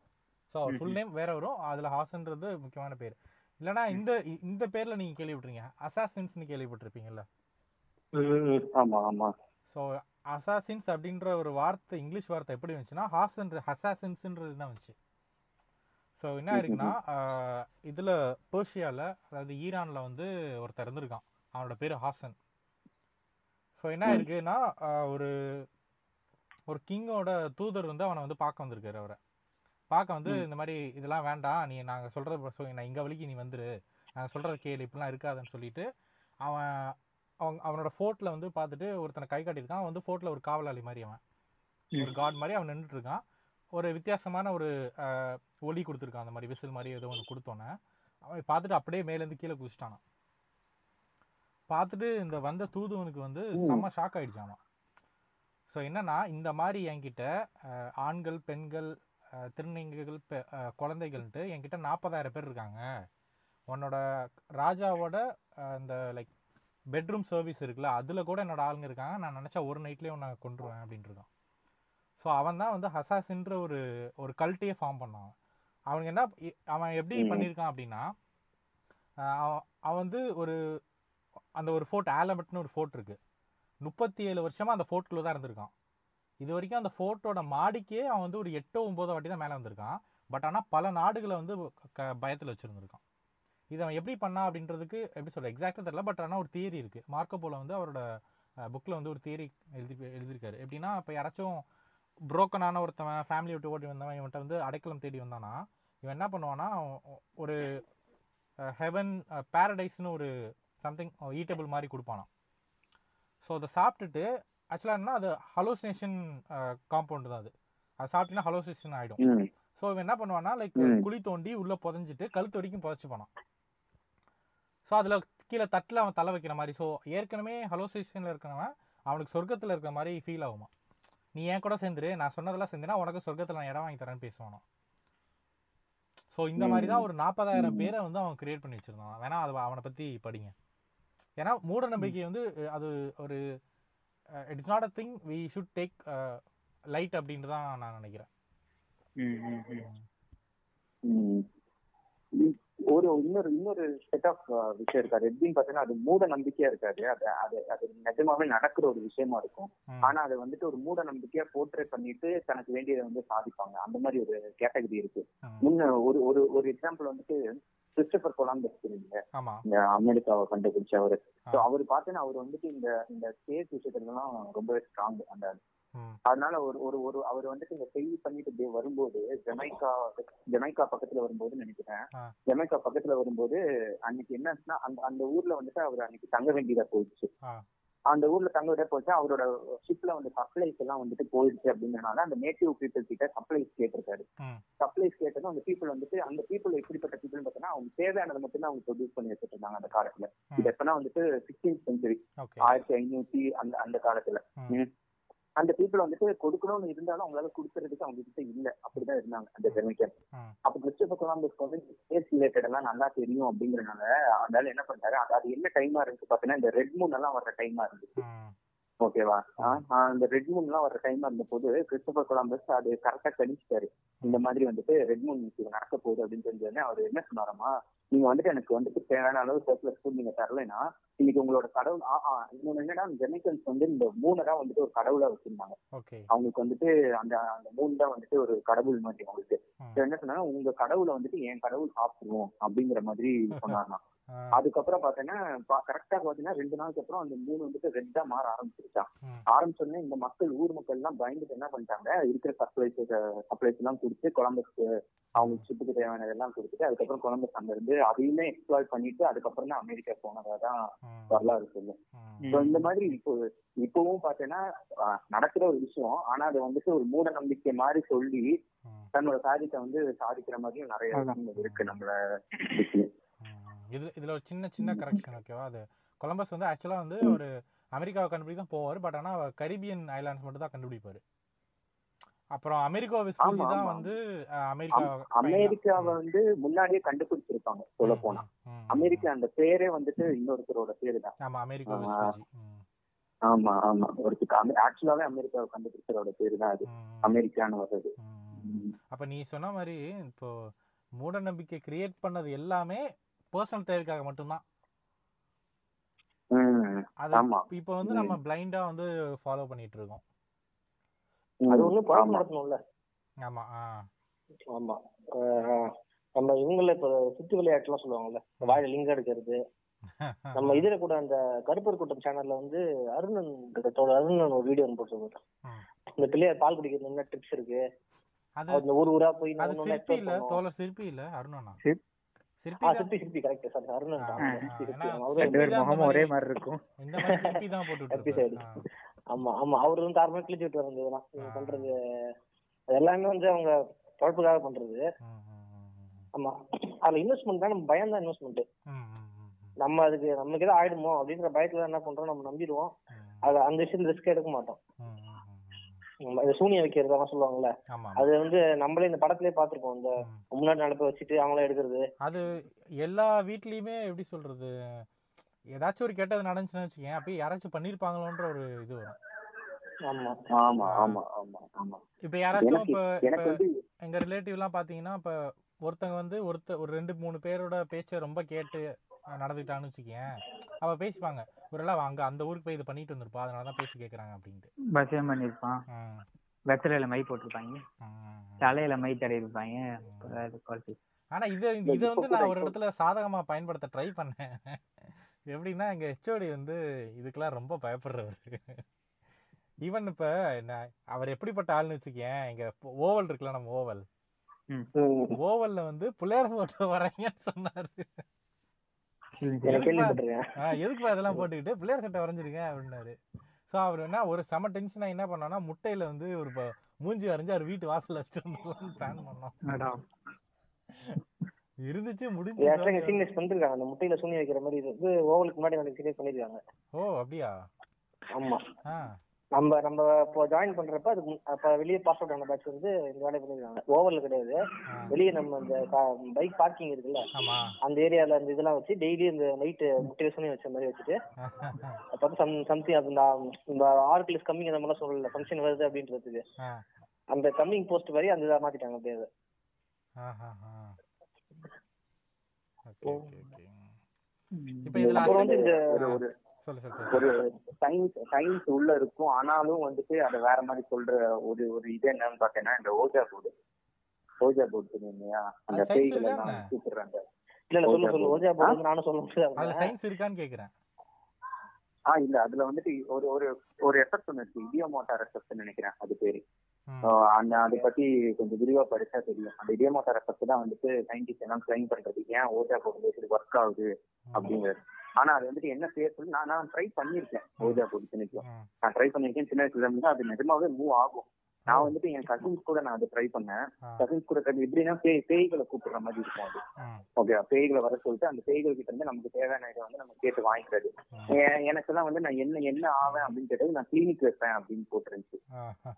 S1: ஸோ அவர் ஃபுல் நேம் வேற வரும். அதுல ஹாசன்றது முக்கியமான பேர். இல்லைன்னா இந்த இந்த பேர்ல நீங்க கேள்விப்பட்டிருக்கீங்க. அசாசின்ஸ்னு கேள்விப்பட்டிருப்பீங்கல்ல?
S3: ஆமா ஆமா.
S1: ஸோ அசாசின்ஸ் அப்படின்ற ஒரு வார்த்தை இங்கிலீஷ் வார்த்தை எப்படி வந்துச்சுன்னா ஹாசன் ஹசாசின்ஸ்ன்றது தான் வந்துச்சு ஸோ என்ன இருக்குன்னா இதுல பேர்ஷியால அதாவது ஈரான்ல வந்து ஒருத்தர் இருந்திருக்கான். அவனோட பேர் ஹாசன். ஸோ என்ன. இருக்குன்னா ஒரு ஒரு கிங்கோட தூதர் வந்து அவனை வந்து பார்க்க வந்திருக்காரு அவரை. பார்க்க வந்து. இந்த மாதிரி இதெல்லாம் வேண்டாம். நீ நாங்கள் சொல்கிறத சொல்லி நான் இங்கே வழிக்கு நீ வந்துரு. நாங்கள் சொல்கிறத கேளு. இப்படிலாம் இருக்காதுன்னு சொல்லிட்டு அவன் அவன் அவனோட ஃபோர்ட்டில் வந்து பார்த்துட்டு ஒருத்தனை கை காட்டியிருக்கான். அவன் வந்து ஃபோர்ட்டில் ஒரு காவலாளி மாதிரி அவன். ஒரு காட் மாதிரி அவன் நின்றுட்டு இருக்கான். ஒரு வித்தியாசமான ஒரு ஒலி கொடுத்துருக்கான். அந்த மாதிரி விசில் மாதிரி ஏதோ ஒன்று கொடுத்தோன்னே அவன் பார்த்துட்டு அப்படியே மேலேருந்து கீழே குதிச்சிட்டானான் பார்த்துட்டு இந்த வந்த தூதுவனுக்கு வந்து. செம்ம ஷாக் ஆயிடுச்சாமா ஸோ என்னன்னா இந்த மாதிரி என்கிட்ட ஆண்கள் பெண்கள் திருநங்கைகள் குழந்தைகள்ன்ட்டு என்கிட்ட நாற்பதாயிரம் பேர் இருக்காங்க. உன்னோட ராஜாவோட இந்த லைக் பெட்ரூம் சர்வீஸ் இருக்குல்ல அதில் கூட என்னோட ஆளுங்க இருக்காங்க. நான் நினச்சா ஒரு நைட்லேயே உன்னை கொண்டுருவேன் அப்படின்ட்டு இருக்கான். ஸோ அவன் தான் வந்து ஹசாசின்ற ஒரு ஒரு கல்ட்டியே ஃபார்ம் பண்ணான். அவனுக்கு என்ன அவன் எப்படி. பண்ணியிருக்கான் அப்படின்னா அவன் வந்து ஒரு அந்த ஒரு ஃபோர்ட் ஆலமட்னு ஒரு ஃபோர்ட் இருக்கு. முப்பத்தி ஏழு வருஷமா அந்த ஃபோர்ட்குள்ளே தான் இருந்திருக்கான். இது வரைக்கும் அந்த ஃபோர்ட்டோட மாடிக்கே அவன் வந்து ஒரு எட்டோ ஒம்போதோ வாட்டி தான் மேலே வந்திருக்கான். பட் ஆனால் பல நாடுகளை வந்து க பயத்தில் வச்சுருந்துருக்கான். இது அவன் எப்படி பண்ணா அப்படின்றதுக்கு எப்படி சொல்ல எக்ஸாக்டாக தெரியல. பட் ஆனால் ஒரு தியரி இருக்குது மார்க்கோ போல வந்து அவரோட புக்கில் வந்து ஒரு தியரி எழுதி எழுதியிருக்காரு. எப்படின்னா இப்போ யாராச்சும் புரோக்கனான ஒருத்தவன் ஃபேமிலி விட்டு ஓடி வந்தவன் இவன்கிட்ட வந்து அடைக்கலம் தேடி வந்தானா? இவன் என்ன பண்ணுவான்னா ஒரு ஹெவன் பேரடைஸ்னு ஒரு சம்திங் ஈட்டபிள் மாதிரி கொடுப்பானாம். ஸோ அதை சாப்பிட்டுட்டு ஆக்சுவலாக என்ன அது ஹலோசினேஷன் காம்பவுண்ட் தான் அது. அது சாப்பிட்டீங்கன்னா ஹலோசினேஷன் ஆகிடும் ஸோ இவன் என்ன பண்ணுவான்னா லைக். குழி தோண்டி உள்ளே புதைஞ்சிட்டு கழுத்து வரைக்கும் புதைச்சு போனான் ஸோ அதில் கீழே தட்டில் அவன் தலை வைக்கிற மாதிரி. ஸோ ஏற்கனவே ஹலோசினேஷனில் இருக்கிறவன் அவனுக்கு சொர்க்கத்தில் இருக்கிற மாதிரி ஃபீல் ஆகுமா நீ என் கூட சேர்ந்துரு? நான் சொன்னதெல்லாம் சேர்ந்துனா உனக்கு சொர்க்கத்தில் நான் இடம் வாங்கி தரேன்னு பேசுவானோ? ஸோ இந்த மாதிரி தான். ஒரு நாற்பதாயிரம். பேரை வந்து அவன் கிரியேட் பண்ணி வச்சிருந்தான். வேணா அது அவனை பத்தி படிங்க. ஏன்னா மூட நம்பிக்கை வந்து அது ஒரு it's not a thing we should take light அப்படின்ட்டு தான் நான் நினைக்கிறேன்.
S3: ஒரு இன்னொரு இன்னொரு செட் ஆஃப் விஷயம் இருக்காது எப்படின்னு பார்த்தீங்கன்னா அது மூட நம்பிக்கையா இருக்காது அது அது அது நிஜமாவே நடக்கிற ஒரு விஷயமா இருக்கும். ஆனா அதை வந்துட்டு ஒரு மூட நம்பிக்கையா போர்ட்ரே பண்ணிட்டு தனக்கு வேண்டியதை வந்து சாதிப்பாங்க அந்த மாதிரி ஒரு கேட்டகரி இருக்கு. முன்ன ஒரு ஒரு ஒரு எக்ஸாம்பிள் வந்துட்டு கிறிஸ்டபர் கொலாம்பஸ்
S1: ஆமா
S3: இந்த அமெரிக்காவை கண்டுபிடிச்ச அவரு. ஸோ அவர் பார்த்தீங்கன்னா அவர் வந்துட்டு இந்த இந்த ஸ்பேஸ் விஷயத்துலலாம் ரொம்பவே ஸ்ட்ராங் அந்த. அதனால ஒரு ஒரு ஒரு அவர் வந்துட்டு இந்த செய்தி பண்ணிட்டு இப்படியே வரும்போது ஜமைக்கா ஜமைக்கா பக்கத்துல வரும்போது நினைக்கிறேன். ஜமைக்கா பக்கத்துல வரும்போது அன்னைக்கு என்னாச்சுன்னா அந்த அந்த ஊர்ல வந்துட்டு அவர் அன்னைக்கு தங்க வேண்டியதா போயிடுச்சு. அந்த ஊர்ல தங்க விட போச்சு அவரோட ஷிப்ல வந்து சப்ளைஸ் எல்லாம் வந்துட்டு போயிடுச்சு அப்படிங்கறனால அந்த நேட்டிவ் பீப்புள் கிட்ட சப்ளைஸ் கேட்டிருக்காரு. சப்ளைஸ் கேட்டதும் அந்த பீப்புள் வந்துட்டு அந்த பீப்புள் எப்படிப்பட்ட பீப்புள் பார்த்தீங்கன்னா அவங்க தேவையானதை மட்டும் தான் அவங்க ப்ரொடியூஸ் பண்ணி வச்சுட்டு இருந்தாங்க அந்த காலத்துல. இது எப்பனா வந்துட்டு சிக்ஸ்டீன் செஞ்சுரி ஆயிரத்தி ஐநூத்தி அந்த அந்த காலத்துல. அந்த பீப்புள் வந்துட்டு கொடுக்கணும்னு இருந்தாலும் அவங்களால கொடுக்கறதுக்கு அவங்க கிட்ட இல்ல. அப்படிதான் இருந்தாங்க அந்த ஜெமிக்கன்
S1: ம்.
S3: அப்ப கிறிஸ்டபர் கொலாம்பஸ்க்கு வந்து ஸ்பேஸ் ரிலேட்டட் எல்லாம் நல்லா தெரியும் அப்படிங்கறனால அதனால என்ன பண்ணிட்டாரு அது- என்ன டைமா இருந்துச்சு பாத்தீங்கன்னா இந்த ரெட் மூன் எல்லாம் வர்ற டைமா இருந்துச்சு. ஓகேவா அந்த ரெட் மூன் எல்லாம் வர்ற டைமா இருந்த போது கிறிஸ்டபர் கொலாம்பஸ் அது கரெக்டா கணிச்சிட்டாரு. இந்த மாதிரி வந்துட்டு ரெட் மூன் இது நடக்க போகுது அப்படின்னு தெரிஞ்சோடனே அவர் என்ன சொன்னாரமா நீங்க வந்துட்டு எனக்கு வந்துட்டு தேவையான அளவு சர்ப்ளஸ் ஃபுட் நீங்க தரலைன்னா இன்னைக்கு உங்களோட கடவுள் ஆ ஆ இன்னொன்னு என்னன்னா ஜெமிக்கன்ஸ் வந்து இந்த மூணை தான் வந்துட்டு ஒரு கடவுளா வச்சிருந்தாங்க. அவங்களுக்கு வந்துட்டு அந்த அந்த மூணு தான் வந்துட்டு ஒரு கடவுள் மாதிரி அவங்களுக்கு. என்ன சொன்னாங்க உங்க கடவுளை வந்துட்டு என் கடவுள் சாப்பிடுவோம் அப்படிங்கிற மாதிரி (laughs) சொன்னாங்க. அதுக்கப்புறம் பாத்தீங்கன்னா கரெக்டா பாத்தீங்கன்னா ரெண்டு நாளுக்கு அப்புறம் அந்த மூணு வந்துட்டு ரெட்டா மாற ஆரம்பிச்சிருச்சான். ஆரம்பிச்சோடனே இந்த மக்கள் ஊர் மக்கள் எல்லாம் பயந்துட்டு என்ன பண்ணிட்டாங்க இருக்கிற சப்ளைஸ் சப்ளைஸ் எல்லாம் கொடுத்து கொலம்பஸ்க்கு அவங்க ஷிப்புக்கு தேவையானதெல்லாம் கொடுத்துட்டு அதுக்கப்புறம் கொலம்பஸ் அங்க இருந்து அதையுமே எக்ஸ்ப்ளாய்ட் பண்ணிட்டு அதுக்கப்புறம் தான் அமெரிக்கா போனதா தான்
S1: ம்.
S3: வரலாறு சொல்லும் இந்த மாதிரி இப்போ இப்பவும் பாத்தீங்கன்னா நடக்கிற ஒரு விஷயம் ஆனா அதை வந்துட்டு ஒரு மூட நம்பிக்கை மாதிரி சொல்லி. தன்னோட சாதித்தை வந்து சாதிக்கிற மாதிரியும் நிறைய இருக்கு நம்மள.
S1: இதுல இதுல ஒரு சின்ன சின்ன கரெக்ஷன் ஓகேவா அது கொலம்பஸ் வந்து ஆக்சுவலா வந்து ஒரு அமெரிக்காவை கண்டுபிடி தான் போவார். பட் ஆனா அவர் கரீபியன் ஐலாண்ட்ஸ் மட்டும் தான் கண்டுபிடிப்பாரு. அப்புறம் அமெரிக்கா வெஸ்பூசி
S3: ஆமா,
S1: தான். வந்து அமெரிக்கா
S3: அம்- அமெரிக்காவை வந்து முன்னாடியே கண்டுபிடிச்சிருப்பாங்க சொல்ல போனா. அமெரிக்கா அந்த பேரே வந்துட்டு இன்னொருத்தரோட பேரு தான்
S1: ஆமா. அமெரிக்கா ம்.
S3: ஆமா ஆமா. ஒருத்தருக்கு ஆக்சுவலாவே அமெரிக்காவை கண்டுபிடிச்சரோட பேரு தான் அது. அமெரிக்கான்னு வர்றது.
S1: அப்ப நீ சொன்ன மாதிரி இப்போ மூட நம்பிக்கை கிரியேட் பண்ணது எல்லாமே பர்சனல் தேவைக்காக மட்டும்தான். அது
S3: ஆமா.
S1: இப்போ வந்து நம்ம பிளைண்டா வந்து ஃபாலோ பண்ணிட்டு இருக்கோம்
S4: அது
S3: ம்.
S4: ஒண்ணு பழக்கம்
S3: ஆமா.
S4: நடத்தணும்ல
S1: ஆமா
S4: ஆமா. நம்ம இவங்கள இப்ப சுத்தி விளையாட்டுலாம் சொல்லுவாங்கல்ல. வாயில லிங்க் எடுக்கிறது. நம்ம (laughs) இதுல கூட அந்த கருப்பர் கூட்டம் சேனல்ல வந்து அருணன் அருணன் ஒரு வீடியோ
S1: ம்.
S4: இந்த பிள்ளையார் பால் குடிக்கிறது என்ன ட்ரிப்ஸ் இருக்கு.
S1: அது
S4: ஊர் ஊரா போய் ஒண்ணா
S1: சிற்பி இல்ல சிற்பி அருணனா? சிற்பி
S4: சிற்பி கரெக்ட் சார் அருணன் தான்.
S2: ஒரே
S1: மாதிரி-
S2: இருக்கும்.
S1: இந்த மாதிரி சிற்பி தான் போட்டுட்டு
S4: சிற்பி
S1: இருப்பாரு.
S4: side.
S1: ஆ.
S4: ஆமா ஆமா அவரு வந்து ஆறு மணி கிழிச்சு விட்டு வர்றது இதெல்லாம். பண்றது எல்லாமே வந்து அவங்க பொழப்புக்காக பண்றது. ஆமா. அதுல இன்வெஸ்ட்மெண்ட் தான் நம்ம பயம் தான் இன்வெஸ்ட்மெண்ட் நம்ம அதுக்கு நமக்கு ஏதோ ஆயிடுமோ அப்படிங்கிற பயத்துல என்ன பண்றோம் நம்ம நம்பிடுவோம். அது அந்த விஷயம் ரிஸ்க் எடுக்க மாட்டோம்.
S1: ம், ம், ம், ம்.
S4: நம்ம இது சூனியம் வைக்கிறது அதெல்லாம் சொல்லுவாங்கல்ல
S1: ஆமா
S4: அது வந்து நம்மளே இந்த படத்திலே பாத்திருக்கோம் இந்த. முன்னாடி நடப்ப வச்சுட்டு அவங்களே எடுக்கிறது.
S1: அது எல்லா வீட்லயுமே எப்படி சொல்றது ஏதாச்சும் ஒரு கெட்டது நடந்துச்சுன்னு வச்சுக்கேன் அப்பயே யாராச்சும் பண்ணிருப்பாங்களோன்ற ஒரு இது வரும்.
S4: ஆமா.
S3: ஆமா ஆமா ஆமா ஆமா.
S1: இப்ப யாராச்சும்
S3: எனக்கு
S1: இப்ப எங்க ரிலேட்டிவ் எல்லாம் பாத்தீங்கன்னா இப்ப ஒருத்தங்க வந்து ஒருத்த ஒரு ரெண்டு மூணு பேரோட பேச்சை ரொம்ப கேட்டு நடந்துக்கிட்டான்னு வச்சுக்கேன் அவ பேசிப்பாங்க. ஒருவேளை அவ அங்க அந்த ஊருக்கு போய் இது பண்ணிட்டு வந்திருப்பா அதனாலதான் பேசி கேக்குறாங்க அப்படின்ட்டு.
S2: பஸ்ஸே பண்ணிருப்பான்
S1: ம்,
S2: வெத்தலையில மை போட்டிருப்பாங்க. தலையில மை
S1: ம். ஆனா இது இதை வந்து நான் ஒரு இடத்துல சாதகமா பயன்படுத்த ட்ரை பண்ணேன். எப்படின்னா எங்க ஹெச்ஓடி வந்து இதுக்கெல்லாம் ரொம்ப பயப்படுறவர். ஈவன் இப்ப என்ன அவர் எப்படிப்பட்ட ஆள்னு வச்சுக்கேன் எங்க ஓவல் இருக்குல்ல நம்ம ஓவல். ஓவல்ல வந்து பிள்ளையார் போட்டோ வரைங்கன்னு சொன்னாரு. எதுக்குப்பா? எதுக்குப்பா இதெல்லாம் போட்டுக்கிட்டு? பிள்ளையார் சட்டை வரைஞ்சிருங்க அப்படின்னாரு. ஸோ அவர் என்ன ஒரு செம டென்ஷனாக என்ன பண்ணோம்னா முட்டையில வந்து ஒரு மூஞ்சி வரைஞ்சு அவர் வீட்டு வாசல்ல வச்சுட்டு வந்துடலாம்னு பிளான் பண்ணோம். இருந்துச்சு முடிஞ்சு
S4: ஆக்சுவலா சீனியர்ஸ் பண்ணிருக்காங்க அந்த முட்டையில சூனியம் வைக்கிற மாதிரி இது ஓவலுக்கு முன்னாடி எனக்கு சீனியர் பண்ணிருக்காங்க
S1: ஓ அப்படியா?
S4: ஆமா.
S1: ஆ.
S4: நம்ம நம்ம இப்போ ஜாயின் பண்றப்ப அதுக்கு அப்ப வெளியே பாஸ் அவுட் ஆன பேட்ச் வந்து இந்த வேலையை பண்ணிருக்காங்க. ஓவர்ல கிடையாது. வெளியே நம்ம இந்த பைக் பார்க்கிங் இருக்குல்ல
S1: ஆமா.
S4: அந்த ஏரியால அந்த இதெல்லாம் வச்சு டெய்லி இந்த நைட்டு மோட்டிவேஷனே வச்ச மாதிரி வச்சுட்டு (laughs) அப்ப சம் சம்திங் அது இந்த இந்த ஆர்கிலிஸ் கம்மிங் அந்த மாதிரிலாம் சொல்லல. ஃபங்க்ஷன் வருது அப்படின்றதுக்கு. அந்த கம்மிங் போஸ்ட் மாதிரி அந்த இதை மாத்திட்டாங்க அப்படியே அதை.
S1: இப்போ இதுல
S3: சயின்ஸ் சயின்ஸ் உள்ள இருக்கும். ஆனாலும் வந்துட்டு அதை வேற மாதிரி சொல்ற ஒரு ஒரு இது என்னன்னு பாத்தீங்கன்னா இந்த ஓஜா போர்டு ஓஜா போர்டு இல்லையா? அந்த பேய்கள். எல்லாம் கூப்பிடுறாங்க.
S4: இல்ல இல்ல சொல்லு
S3: ஓஜா
S4: சொல்லு ஓஜா போர்டு நானும் சொல்ல
S1: அதுல
S4: முடியாது
S1: சயின்ஸ் இருக்கான்னு கேக்குறேன்.
S3: ஆ இல்ல. அதுல வந்துட்டு ஒரு ஒரு ஒரு எஃபெக்ட் ஒன்று இருக்கு. இடியோ மோட்டார் எஃபெக்ட் நினைக்கிறேன். அது பேரு. அந்த அதை பத்தி கொஞ்சம் விரிவா படிச்சா தெரியும். அந்த இடியோ மோட்டார் எஃபெக்ட் தான் வந்துட்டு சயின்டிஸ்ட் எல்லாம் கிளைம் பண்றது. ஏன் ஓஜா போர்டு ஒர்க் ஆகுது? அப்படிங்கிறது. ஆனா அது வந்துட்டு என்ன சொல்லி நான் நான் ட்ரை பண்ணிருக்கேன் ஓஜா போர்டு நினைக்கும்
S1: ம்,
S3: நான் ட்ரை பண்ணிருக்கேன் சின்ன வயசுல இருந்து அது நிஜமாவே மூவ் ஆகும். நான் வந்துட்டு என் கசின்ஸ் கூட நான் அதை ட்ரை பண்ணேன். கசின்ஸ் கூட எப்படின்னா பேய் பேய்களை கூப்பிடுற மாதிரி இருக்கும் அது. ஓகே பேய்களை வர சொல்லிட்டு அந்த பேய்கள் கிட்ட இருந்து நமக்கு தேவையான இதை வந்து நம்ம கேட்டு வாங்கிக்கிறது.
S1: ம்,
S3: எ- எனக்கெல்லாம் வந்து நான் என்ன என்ன ஆவேன் அப்படின்னு கேட்டது நான் கிளினிக் வைப்பேன் அப்படின்னு போட்டுருந்துச்சு.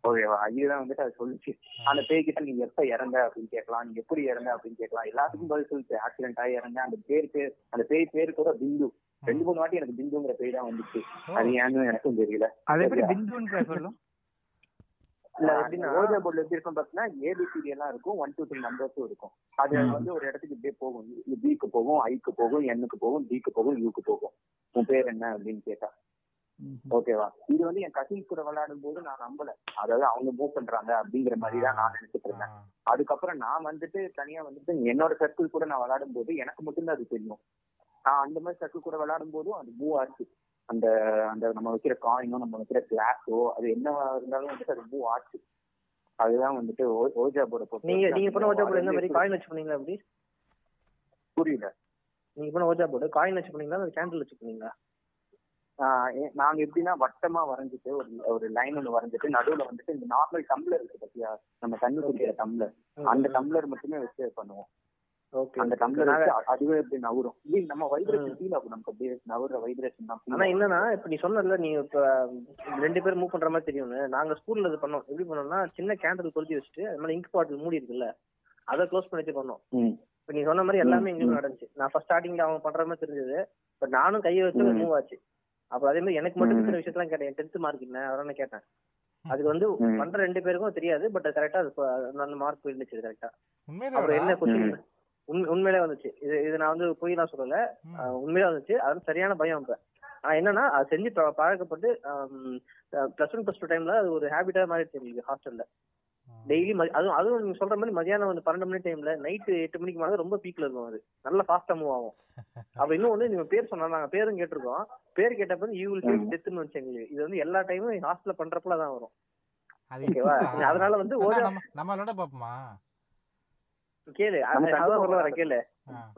S3: ஓகேவா? இதுதான் வந்துட்டு அது சொல்லுச்சு. அந்த பேய் கிட்ட நீங்க எப்ப இறந்த அப்படின்னு கேட்கலாம். நீங்க எப்படி இறந்த அப்படின்னு கேட்கலாம். எல்லாத்துக்கும் பதில் சொல்லுச்சு. ஆக்சிடென்ட் ஆகி இறந்த அந்த பேர் பேர் அந்த பேய் பேரு கூட பிந்து. ரெண்டு மூணு வாட்டி எனக்கு பிந்துங்கிற பேய் தான் வந்துச்சு. அது ஏன்னு எனக்கும் தெரியல.
S2: அது எப்படி? பிந்துன்னு பேர் சொல்லும்?
S4: இல்ல எப்படின்னா
S3: ஓஜா போர்ட்ல எப்படி இருக்கும் பாத்தீங்கன்னா ஏபிசிடி எல்லாம் இருக்கும். ஒன் டூ த்ரீ நம்பர்ஸும் இருக்கும். அது. வந்து ஒரு இடத்துக்கு இப்படியே போகும். பிக்கு போகும் ஐக்கு போகும் எண்ணுக்கு போகும் டிக்கு போகும் யூக்கு போகும். உன் பேர் என்ன அப்படின்னு கேட்டா. ஓகேவா? இது வந்து என் கசின்ஸ் கூட விளையாடும் போது நான் நம்பல. அதாவது அவங்க மூவ் பண்றாங்க அப்படிங்கிற மாதிரி தான் நான் நினைச்சிட்டு இருந்தேன். அதுக்கப்புறம் நான் வந்துட்டு தனியா வந்துட்டு என்னோட சர்க்கிள் கூட நான் விளையாடும் போது எனக்கு மட்டும்தான் அது தெரியும். அந்த மாதிரி சர்க்கிள் கூட விளையாடும் போதும் அது மூவ் ஆச்சு. அந்த அந்த நம்ம வைக்கிற காயினோ நம்ம வைக்கிற கிளாஸோ அது என்னவா இருந்தாலும் வந்துட்டு அது மூவ் ஆச்சு. அதுதான் வந்துட்டு ஓஜா போர்டை பொறுத்த
S4: நீங்க நீங்க பண்ண
S3: அது
S4: ஓஜா போர்டு எந்த மாதிரி காயின் வச்சு பண்ணீங்களா அப்படி
S3: புரியல.
S4: நீங்க பண்ண ஓஜா போர்டு காயின் வச்சு பண்ணீங்களா இல்ல கேண்டில் வச்சு பண்ணீங்களா
S3: நாங்க எப்படின்னா வட்டமா வரைஞ்சிட்டு ஒரு ஒரு லைன் ஒன்று வரைஞ்சிட்டு நடுவுல வந்துட்டு இந்த நார்மல் டம்ளர் இருக்கு பத்தியா? நம்ம தண்ணி குடிக்கிற டம்ளர் அந்த டம்ளர் மட்டுமே வச்சு பண்ணுவோம். அந்த டம்ளர் வச்சு அ- அதுவே எப்படி நவரும் இது நம்ம வைப்ரேஷன் ஃபீல் ஆகும் நமக்கு அப்படியே நவர்ற வைப்ரேஷன் தான் feel
S4: ஆனா. என்னன்னா இப்ப நீ சொன்னல நீ இப்ப ரெண்டு பேரும் மூவ் பண்ற மாதிரி தெரியும்னு. நாங்க ஸ்கூல்ல இது பண்ணோம். எப்படி பண்ணோம்னா சின்ன கேண்டில் கொளுத்தி வச்சுட்டு அது மாதிரி இங்க் பாட்டில் மூடி இருக்குல்ல அதை க்ளோஸ் பண்ணி வச்சு பண்ணோம். இப்ப நீ சொன்ன மாதிரி எல்லாமே எங்களுக்கு. நடந்துச்சு. நான் ஃபர்ஸ்ட் ஸ்டார்டிங்ல அவங்க பண்ற மாதிரி தெரிஞ்சது. பட் நானும் கையை வச்சு. மூவ் ஆச்சு. அப்ப அதே மாதிரி எனக்கு மட்டும். இருக்கிற விஷயத்தெல்லாம் கேட்டேன். டென்த் மார்க் என்ன அதெல்லாம் கேட்டேன். அதுக்கு வந்து. பண்ற ரெண்டு பேருக்கும் தெரியாது பட் கரெக்டா அது அந்த மார்க் போயிருந்துச்சு கரெக்டா அப்புறம் என்ன கொஸ்டின் உண்மையிலே வந்துச்சு. இது இது நான் வந்து பொய்லாம் சொல்லல. ஆஹ் உண்மையிலே வந்துச்சு. அது சரியான பயம் இப்ப ஆஹ் என்னன்னா அது செஞ்சு பழக்கப்பட்டு பிளஸ் ஒன் பிளஸ் டூ டைம்ல அது ஒரு ஹேபிட்டா மாறிடுச்சு எங்களுக்கு ஹாஸ்டல்ல டெய்லி அதுவும் அதுவும் நீங்க சொல்ற மாதிரி மதியானம் வந்து பன்னெண்டு மணி டைம்ல நைட்டு எட்டு மணிக்கு மேல ரொம்ப பீக்ல இருக்கும் அது. நல்லா ஃபாஸ்டா மூவ் ஆகும். அப்ப இன்னும் வந்து நீங்க பேர் சொன்னா நாங்க பேரும் கேட்டிருக்கோம். பேர் கேட்டப்ப யூ வில் ஃபேஸ் டெத்னு வச்சு எங்களுக்கு. இது வந்து எல்லா டைமும் ஹாஸ்டல்ல பண்றப்பல தான் வரும். ஓகேவா. அதனால வந்து
S1: அதான்
S4: ஒரு
S1: நம்ம நம்ம விளையாட பாப்போமா
S4: கேளு. அதான் சொல்ல வரேன் கேளு.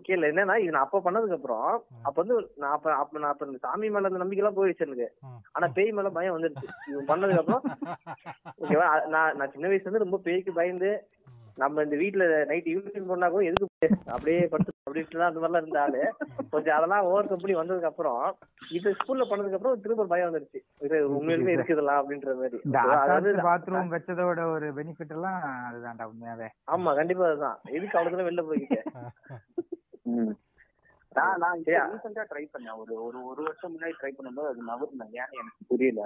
S4: கேளு. என்னன்னா இது நான் அப்ப பண்ணதுக்கு அப்புறம். அப்ப வந்து நான் அப்ப அப்ப நான் அப்ப சாமி மேல அந்த நம்பிக்கை எல்லாம் போயிடுச்சு எனக்கு. ஆனா பேய் மேல பயம் வந்துருச்சு. இவன் பண்ணதுக்கு அப்புறம் (laughs) ஓகேவா? நான் நான் சின்ன வயசுல இருந்து ரொம்ப பேய்க்கு பயந்து. நம்ம இந்த வீட்ல நைட் யூனிஃபார்ம் பண்ணா கூட எதுக்கு அப்படியே படுத்து அப்படின்ட்டு அந்த மாதிரிலாம் இருந்த ஆளு கொஞ்சம் அதெல்லாம் ஓவர் கம் பண்ணி வந்ததுக்கு அப்புறம் இது ஸ்கூல்ல பண்ணதுக்கு அப்புறம் திரும்ப பயம் வந்துருச்சு இது உண்மையிலுமே இருக்குதுலாம் அப்படின்ற மாதிரி? அதாவது
S2: பாத்ரூம் வச்சதோட ஒரு பெனிஃபிட் எல்லாம் அதுதான்டா உண்மையாவே
S4: ஆமா கண்டிப்பா அதுதான் எதுக்கு அவ்வளவு வெளில போய்கிட்டு
S3: ம். நான் நான்? ரீசெண்டா ட்ரை பண்ணேன் ஒரு ஒரு ஒரு வருஷம் முன்னாடி ட்ரை பண்ணும்போது அது நவர்னேன் ஏன்னு எனக்கு புரியல.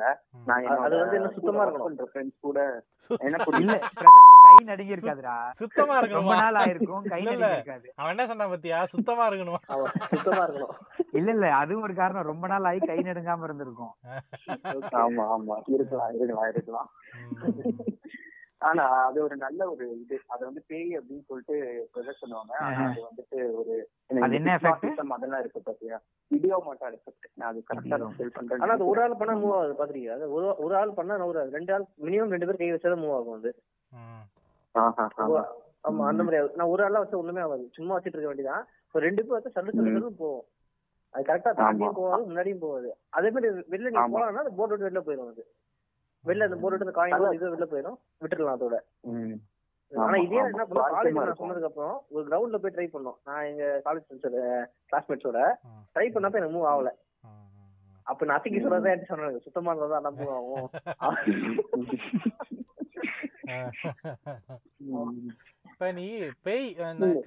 S3: நான்
S4: அது வந்து என்ன சுத்தமா இருக்கணும்.
S3: ஃப்ரெண்ட்ஸ் கூட (laughs) என்ன
S2: இல்ல
S3: புரியல
S2: கை நடுங்கி இருக்காதுடா.
S1: சுத்தமா
S2: ரொம்ப
S1: இருக்கணுமா
S2: நாள் ஆயிருக்கும் கை. நடுங்கி இருக்காது.
S1: அவன் என்ன சொன்னா பத்தியா? சுத்தமா இருக்கணுமா?
S4: சுத்தமா இருக்கணும்.
S2: இல்ல இல்ல அதுவும் ஒரு காரணம். ரொம்ப நாள் ஆகி கை நடுங்காம இருந்திருக்கும்.
S3: ஆமா ஆமா. இருக்கலாம் இருக்கலாம் இருக்கலாம். ஆனா அது ஒரு நல்ல ஒரு இது. அது வந்து பேய் அப்படின்னு சொல்லிட்டு ப்ரொஜெக்ட் பண்ணுவாங்க ஆனா அது வந்துட்டு ஒரு
S2: அது என்ன
S3: system அதெல்லாம் இருக்கு பாத்தியா? வீடியோ மோட்டார் எஃபெக்ட் நான் அது கரெக்டா செல் பண்றேன்
S4: ஆனா அது ஒரு ஆள் பண்ணா மூவ் ஆகுது பாத்திருக்கீங்க அது ஒரு ஒரு ஆள் பண்ணா நவுறாது ரெண்டு ஆள் மினிமம் ரெண்டு பேர் கை வச்சாதான் மூவ் ஆகும் அது.
S3: ஆமா.
S4: அந்த மாதிரி. நான் ஒரு ஆளா வச்சா ஒண்ணுமே ஆகாது சும்மா வச்சிட்டு இருக்க வேண்டியதான் இப்போ ரெண்டு பேர் வச்சா சல்லு சல்லு போகும் அது கரெக்டா தாண்டியும். போகாது முன்னாடியும் போகாது அதே மாதிரி வெளில நீங்க. போலாம்னா அந்த போர்டு விட்டு வெளில போயிடும் அது வெளில அந்த போர்டு விட்டு காயின் இது வெளில போயிடும் விட்டுடலாம் அதோட. ஆனா இதே. என்ன பண்ணோம் காலேஜ் நான். சொன்னதுக்கு அப்புறம் ஒரு கிரவுண்ட்ல போய் ட்ரை பண்ணோம் நான் எங்க காலேஜ் ஃப்ரெண்ட்ஸோட கிளாஸ்மேட்ஸோட. ட்ரை பண்ணப்ப எனக்கு மூவ் ஆகல. அப்ப நான் அத்திக்கு சொல்றதா எடுத்து சொன்னாங்க சுத்தமா இருந்தா நம்புவான் (laughs)
S1: இப்ப நீ பேய்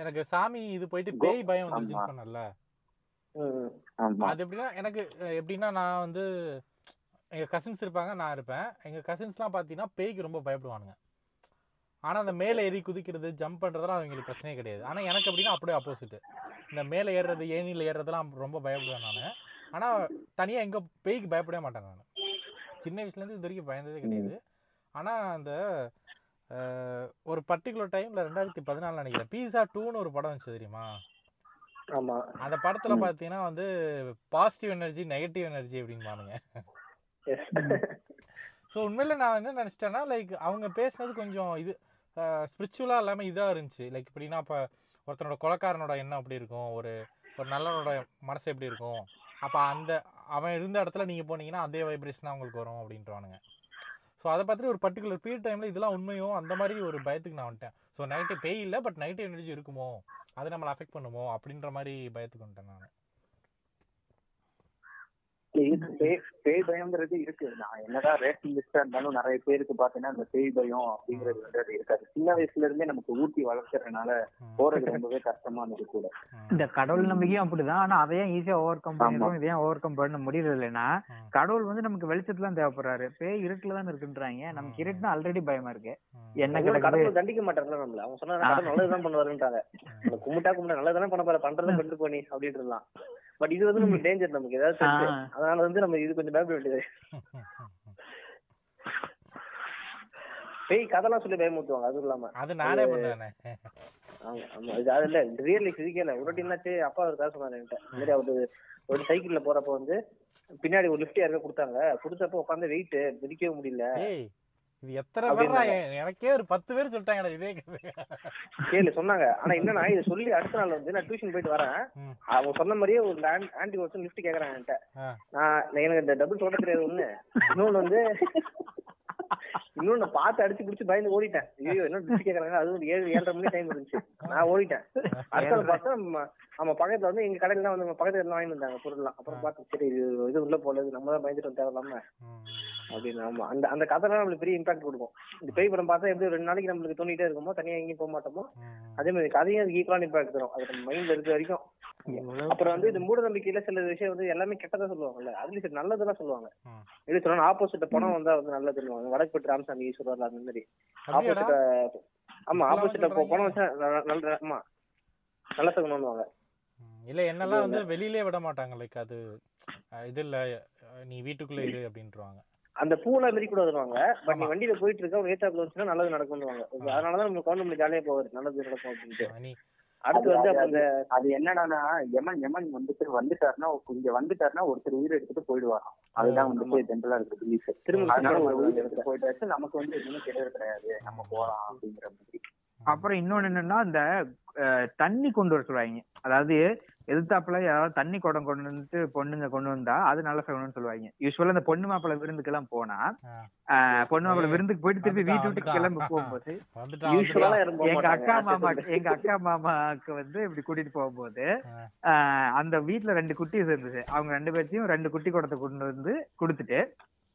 S1: எனக்கு சாமி இது போயிட்டு பேய் பயம் வந்துருச்சுன்னு. சொன்னல அது எப்படின்னா எனக்கு எப்படின்னா நான் வந்து எங்க கசின்ஸ் இருப்பாங்க நான் இருப்பேன். எங்க கசின்ஸ்லாம் பார்த்தீங்கன்னா பேய்க்கு ரொம்ப பயப்படுவானுங்க. ஆனா அந்த மேலே ஏறி குதிக்கிறது ஜம்ப் பண்றதெல்லாம் அவங்களுக்கு பிரச்சனையே கிடையாது. ஆனா எனக்கு எப்படின்னா அப்படியே ஆப்போசிட் இந்த மேலே ஏறுறது ஏணியில் ஏறுறதெல்லாம் ரொம்ப பயப்படுவேன் நான். ஆனா தனியா எங்க பேய்க்கு பயப்படவே மாட்டேன் நான். சின்ன வயசுல இருந்து இது வரைக்கும் பயந்ததே கிடையாது. ஆனா அந்த ஒரு பர்டிகுலர் டைம்ல ரெண்டாயிரத்தி பதினாலு நினைக்கிறேன். பீஸா டூன்னு ஒரு படம் வந்துச்சு தெரியுமா?
S4: ஆமா.
S1: அந்த படத்துல
S3: ம்.
S1: பாத்தீங்கன்னா வந்து பாசிட்டிவ் எனர்ஜி நெகட்டிவ் எனர்ஜி அப்படின்பானுங்க. ஸோ உண்மையில நான் என்ன நினச்சிட்டேன்னா லைக் அவங்க பேசுனது கொஞ்சம் இது ஸ்பிரிச்சுவலாக இல்லாமல் இதாக இருந்துச்சு. லைக் எப்படின்னா இப்போ ஒருத்தனோட கொலைக்காரனோட எண்ணம் அப்படி இருக்கும். ஒரு ஒரு நல்லவனோட மனசு எப்படி இருக்கும்? அப்போ அந்த அவன் இருந்த இடத்துல நீங்கள் போனீங்கன்னா அதே வைப்ரேஷன் தான் உங்களுக்கு வரும் அப்படின்றானுங்க. ஸோ அதை பார்த்துட்டு ஒரு பர்டிகுலர் பீரியட் டைமில் இதெல்லாம் உண்மையோ அந்த மாதிரி ஒரு பயத்துக்கு நான் வந்துட்டேன். ஸோ நெகட்டிவ் பேய் இல்லை பட் நெகட்டிவ் எனர்ஜி இருக்குமோ அது நம்மளை அஃபெக்ட் பண்ணுமோ அப்படின்ற மாதிரி பயத்துக்கு வந்துட்டேன் நான்.
S3: பேய் பேய் பயம்ங்கிறது இருக்கு. நான் என்னதான் ரேஷன் லிஸ்டா இருந்தாலும் நிறைய பேருக்கு பாத்தீங்கன்னா அந்த பேய் பயம் அப்படிங்கிறது வந்து அது இருக்காது. சின்ன வயசுல இருந்தே நமக்கு ஊட்டி வளர்க்கறதுனால போறது ரொம்பவே கஷ்டமானது கூட.
S2: இந்த கடவுள் நம்பிக்கையும் அப்படிதான். ஆனா அதையும் ஈஸியா ஓவர் கம். பண்ணிடுறோம் இதையும் ஓவர் கம் பண்ண முடியறது இல்லைன்னா. கடவுள் வந்து நமக்கு வெளிச்சத்துல தான் தேவைப்படுறாரு. பேய் இருட்டுல தான் இருக்குன்றாங்க நமக்கு இருட்டுனா ஆல்ரெடி பயமா இருக்கு. என்ன
S4: கடவுள் தண்டிக்க மாட்டாங்கல்ல நம்மள? அவங்க சொன்னா நல்லதுதான் பண்ணுவாருன்றாங்க. கும்பிட்டா கும்பிட்டா நல்லதானே பண்ண போற பண்றதை பண்ணிட்டு போனி அப்படின்ட்டு இருந்தான் பட் இது வந்து நமக்கு டேஞ்சர் நமக்கு. ஏதாவது. அதனால வந்து நம்ம இது கொஞ்சம் பயப்பட வேண்டியது பேய் கதெல்லாம் சொல்லி பயமுத்துவாங்க அதுவும் இல்லாம.
S1: அது நானே பண்ணுவேனே.
S4: ஆமா ஆமா. இது அது இல்ல ரியலி பிசிக்கல ஒரு என்னாச்சு அப்பா ஒரு கதை சொன்னாரு என்கிட்ட. இந்த மாதிரி அவரு ஒரு சைக்கிள்ல போறப்ப வந்து பின்னாடி ஒரு லிஃப்ட் யாருக்கோ கொடுத்தாங்க. கொடுத்தப்ப உட்காந்து வெயிட் மிதிக்கவே முடியல.
S1: இது எத்தனை எ- எனக்கே ஒரு பத்து பேர் சொல்லிட்டாங்கடா இதே.
S4: கேளு சொன்னாங்க. ஆனா என்னன்னா இதை சொல்லி அடுத்த நாள் வந்து நான் டியூஷன் போயிட்டு வரேன். அவங்க சொன்ன மாதிரியே ஒரு ஆன்டி ஒருத்தன் லிஃப்ட் கேக்குறாங்க என்கிட்ட. நான் எனக்கு இந்த டபுள் சொல்ல தெரியாது ஒண்ணு. இன்னொன்னு வந்து இன்னொன்னு பார்த்து அடிச்சு பிடிச்சி பயந்து ஓடிட்டேன். ஐயோ என்ன லிஃப்ட் கேக்குறாங்க? அது ஒரு ஏழு ஏழரை மணி டைம் இருந்துச்சு. நான் ஓடிட்டேன். அடுத்த நாள் பார்த்தா நம்ம பக்கத்துல வந்து எங்க கடையில தான் வந்து பக்கத்துல எல்லாம் வாங்கிட்டு வந்தாங்க பொருள்லாம். அப்புறம் பார்த்து சரி இது உள்ள போல நம்ம தான் பயந்துட்டு வந்து தேவையில்லாம. அப்படின்னு ஆமா. அந்த அந்த கதைலாம் நம்மளுக்கு பெரிய இம்பாக்ட் கொடுக்கும். இந்த பேய் படம் பார்த்தா எப்படி ரெண்டு நாளைக்கு நம்மளுக்கு தோண்டிட்டே இருக்குமோ தனியா எங்கேயும் போக மாட்டோமோ. அதே மாதிரி கதையும் அதுக்கு ஈக்குவலான இம்பாக்ட் தரும். அது நம்ம மைண்ட்ல இருக்க வரைக்கும். அப்புறம் வந்து இந்த மூட நம்பிக்கையில சில விஷயம் வந்து எல்லாமே கெட்டதா சொல்லுவாங்கல்ல. அதுல சில நல்லதெல்லாம் சொல்லுவாங்க. எப்படி சொன்னா ஆப்போசிட் பணம் வந்தா வந்து நல்லதுன்னு வடக்குப்பட்டு ராமசாமி ஈஸ்வரர் அந்த மாதிரி.
S1: அப்படியாடா?
S4: ஆப்போசிட் ஆமா
S1: சொல்றாங்க?
S4: பணம் வச்சா நல்ல- ஆமா. நல்ல சகுனம்னுவாங்க.
S1: இல்ல என்னெல்லாம் வந்து வெளியிலே விட மாட்டாங்க. லைக் அது இது இல்ல. நீ வீட்டுக்குள்ள இரு அப்படின்றாங்க
S4: அந்த பூலாம் மிதி கூடாதுவாங்க பட் நீ. வண்டியில போயிட்டு இருக்க ஒரு ஏத்தாப்புல வந்துச்சுன்னா நல்லது நடக்கும்னுவாங்க. அதனாலதான் நம்ம கவர்மெண்ட் ஜாலியா போவாரு நல்லது நடக்கும் அப்படின்ட்டு. அடுத்து வந்து அந்த
S3: அது என்னடான்னா எமன் எமன் வந்துட்டு வந்துட்டாருன்னா இங்க வந்துட்டாருன்னா ஒருத்தர் உயிர் எடுத்துட்டு போயிடுவாராம். அதுதான் வந்துட்டு ஜென்ரலா இருக்கு பிலீஃப்
S4: திரும்ப
S3: அதனால ஒரு உயிர் எடுத்துட்டு போயிட்டாச்சு நமக்கு வந்து எதுவுமே கிடையாது கிடையாது. நம்ம போலாம் அப்படிங்கிற மாதிரி.
S2: அப்புறம் இன்னொன்னு என்னன்னா அஹ், தண்ணி கொண்டு வர சொல்லுவாங்க அதாவது எதிர்த்தாப்புல யாராவது தண்ணி குடம் கொண்டு வந்துட்டு பொண்ணுங்க கொண்டு வந்தா அது நல்ல சகுனம்னு சொல்லுவாங்க யூஸ்வலா இந்த பொண்ணு மாப்பிள்ளை விருந்துக்கெல்லாம் போனா
S1: ஆ.
S2: அஹ், பொண்ணு மாப்பிள்ளை விருந்துக்கு போயிட்டு திருப்பி வீட்டு விட்டு கிளம்பி. போகும்போது (laughs)
S4: யூஸ்வலா
S2: எங்க. அக்கா மாமா. எங்க அக்கா மாமாக்கு வந்து இப்படி கூட்டிட்டு போகும்போது அந்த வீட்ல ரெண்டு குட்டிஸ் இருந்துச்சு அவங்க ரெண்டு பேர்த்தையும் ரெண்டு குட்டி குடத்தை கொண்டு வந்து கொடுத்துட்டு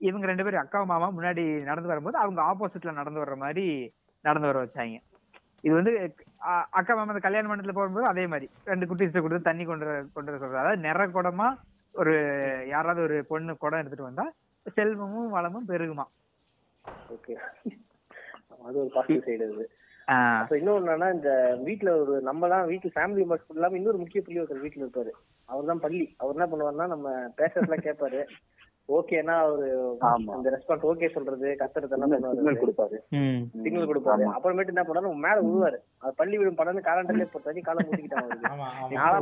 S2: இவங்க ரெண்டு பேரும் அக்கா மாமா முன்னாடி நடந்து வரும்போது அவங்க ஆப்போசிட்ல நடந்து வர்ற மாதிரி நடந்து வர வச்சாங்க இது வந்து அக்கா மாமா அந்த கல்யாண மண்டபத்துல போகும்போது அதே மாதிரி. ரெண்டு குட்டிஸ் கொடுத்து தண்ணி கொண்டு கொண்டு வர சொல்றாங்க. அதாவது நிற குடமா ஒரு யாராவது ஒரு பொண்ணு குடம் எடுத்துட்டு வந்தா செல்வமும் வளமும் பெருகுமா.
S4: ஓகே அது ஒரு பாசிட்டிவ் சைடு அப்ப இன்னொன்னு என்னன்னா இந்த வீட்ல ஒரு நம்ம தான் வீட்டு ஃபேமிலி மெம்பர்ஸ் இல்லாம இன்னொரு முக்கிய புள்ளி ஒருத்தர் வீட்டுல இருப்பாரு. அவர் தான் பள்ளி. அவர் என்ன பண்ணுவாருன்னா நம்ம பேசுறதெல்லாம் கேட்பாரு ஓகேனா அவரு. அந்த ரெஸ்பான்ஸ் ஓகே சொல்றது கத்துறதெல்லாம்
S3: சிக்னல்
S2: கொடுப்பாரு.
S4: சிக்னல் கொடுப்பாரு. அப்புறமேட்டு என்ன பண்ணாரு மேல விழுவாரு அது பள்ளி விடும் படம் காலண்டர்லயே போட்டு வச்சு காலம் முடிக்கிட்டாங்க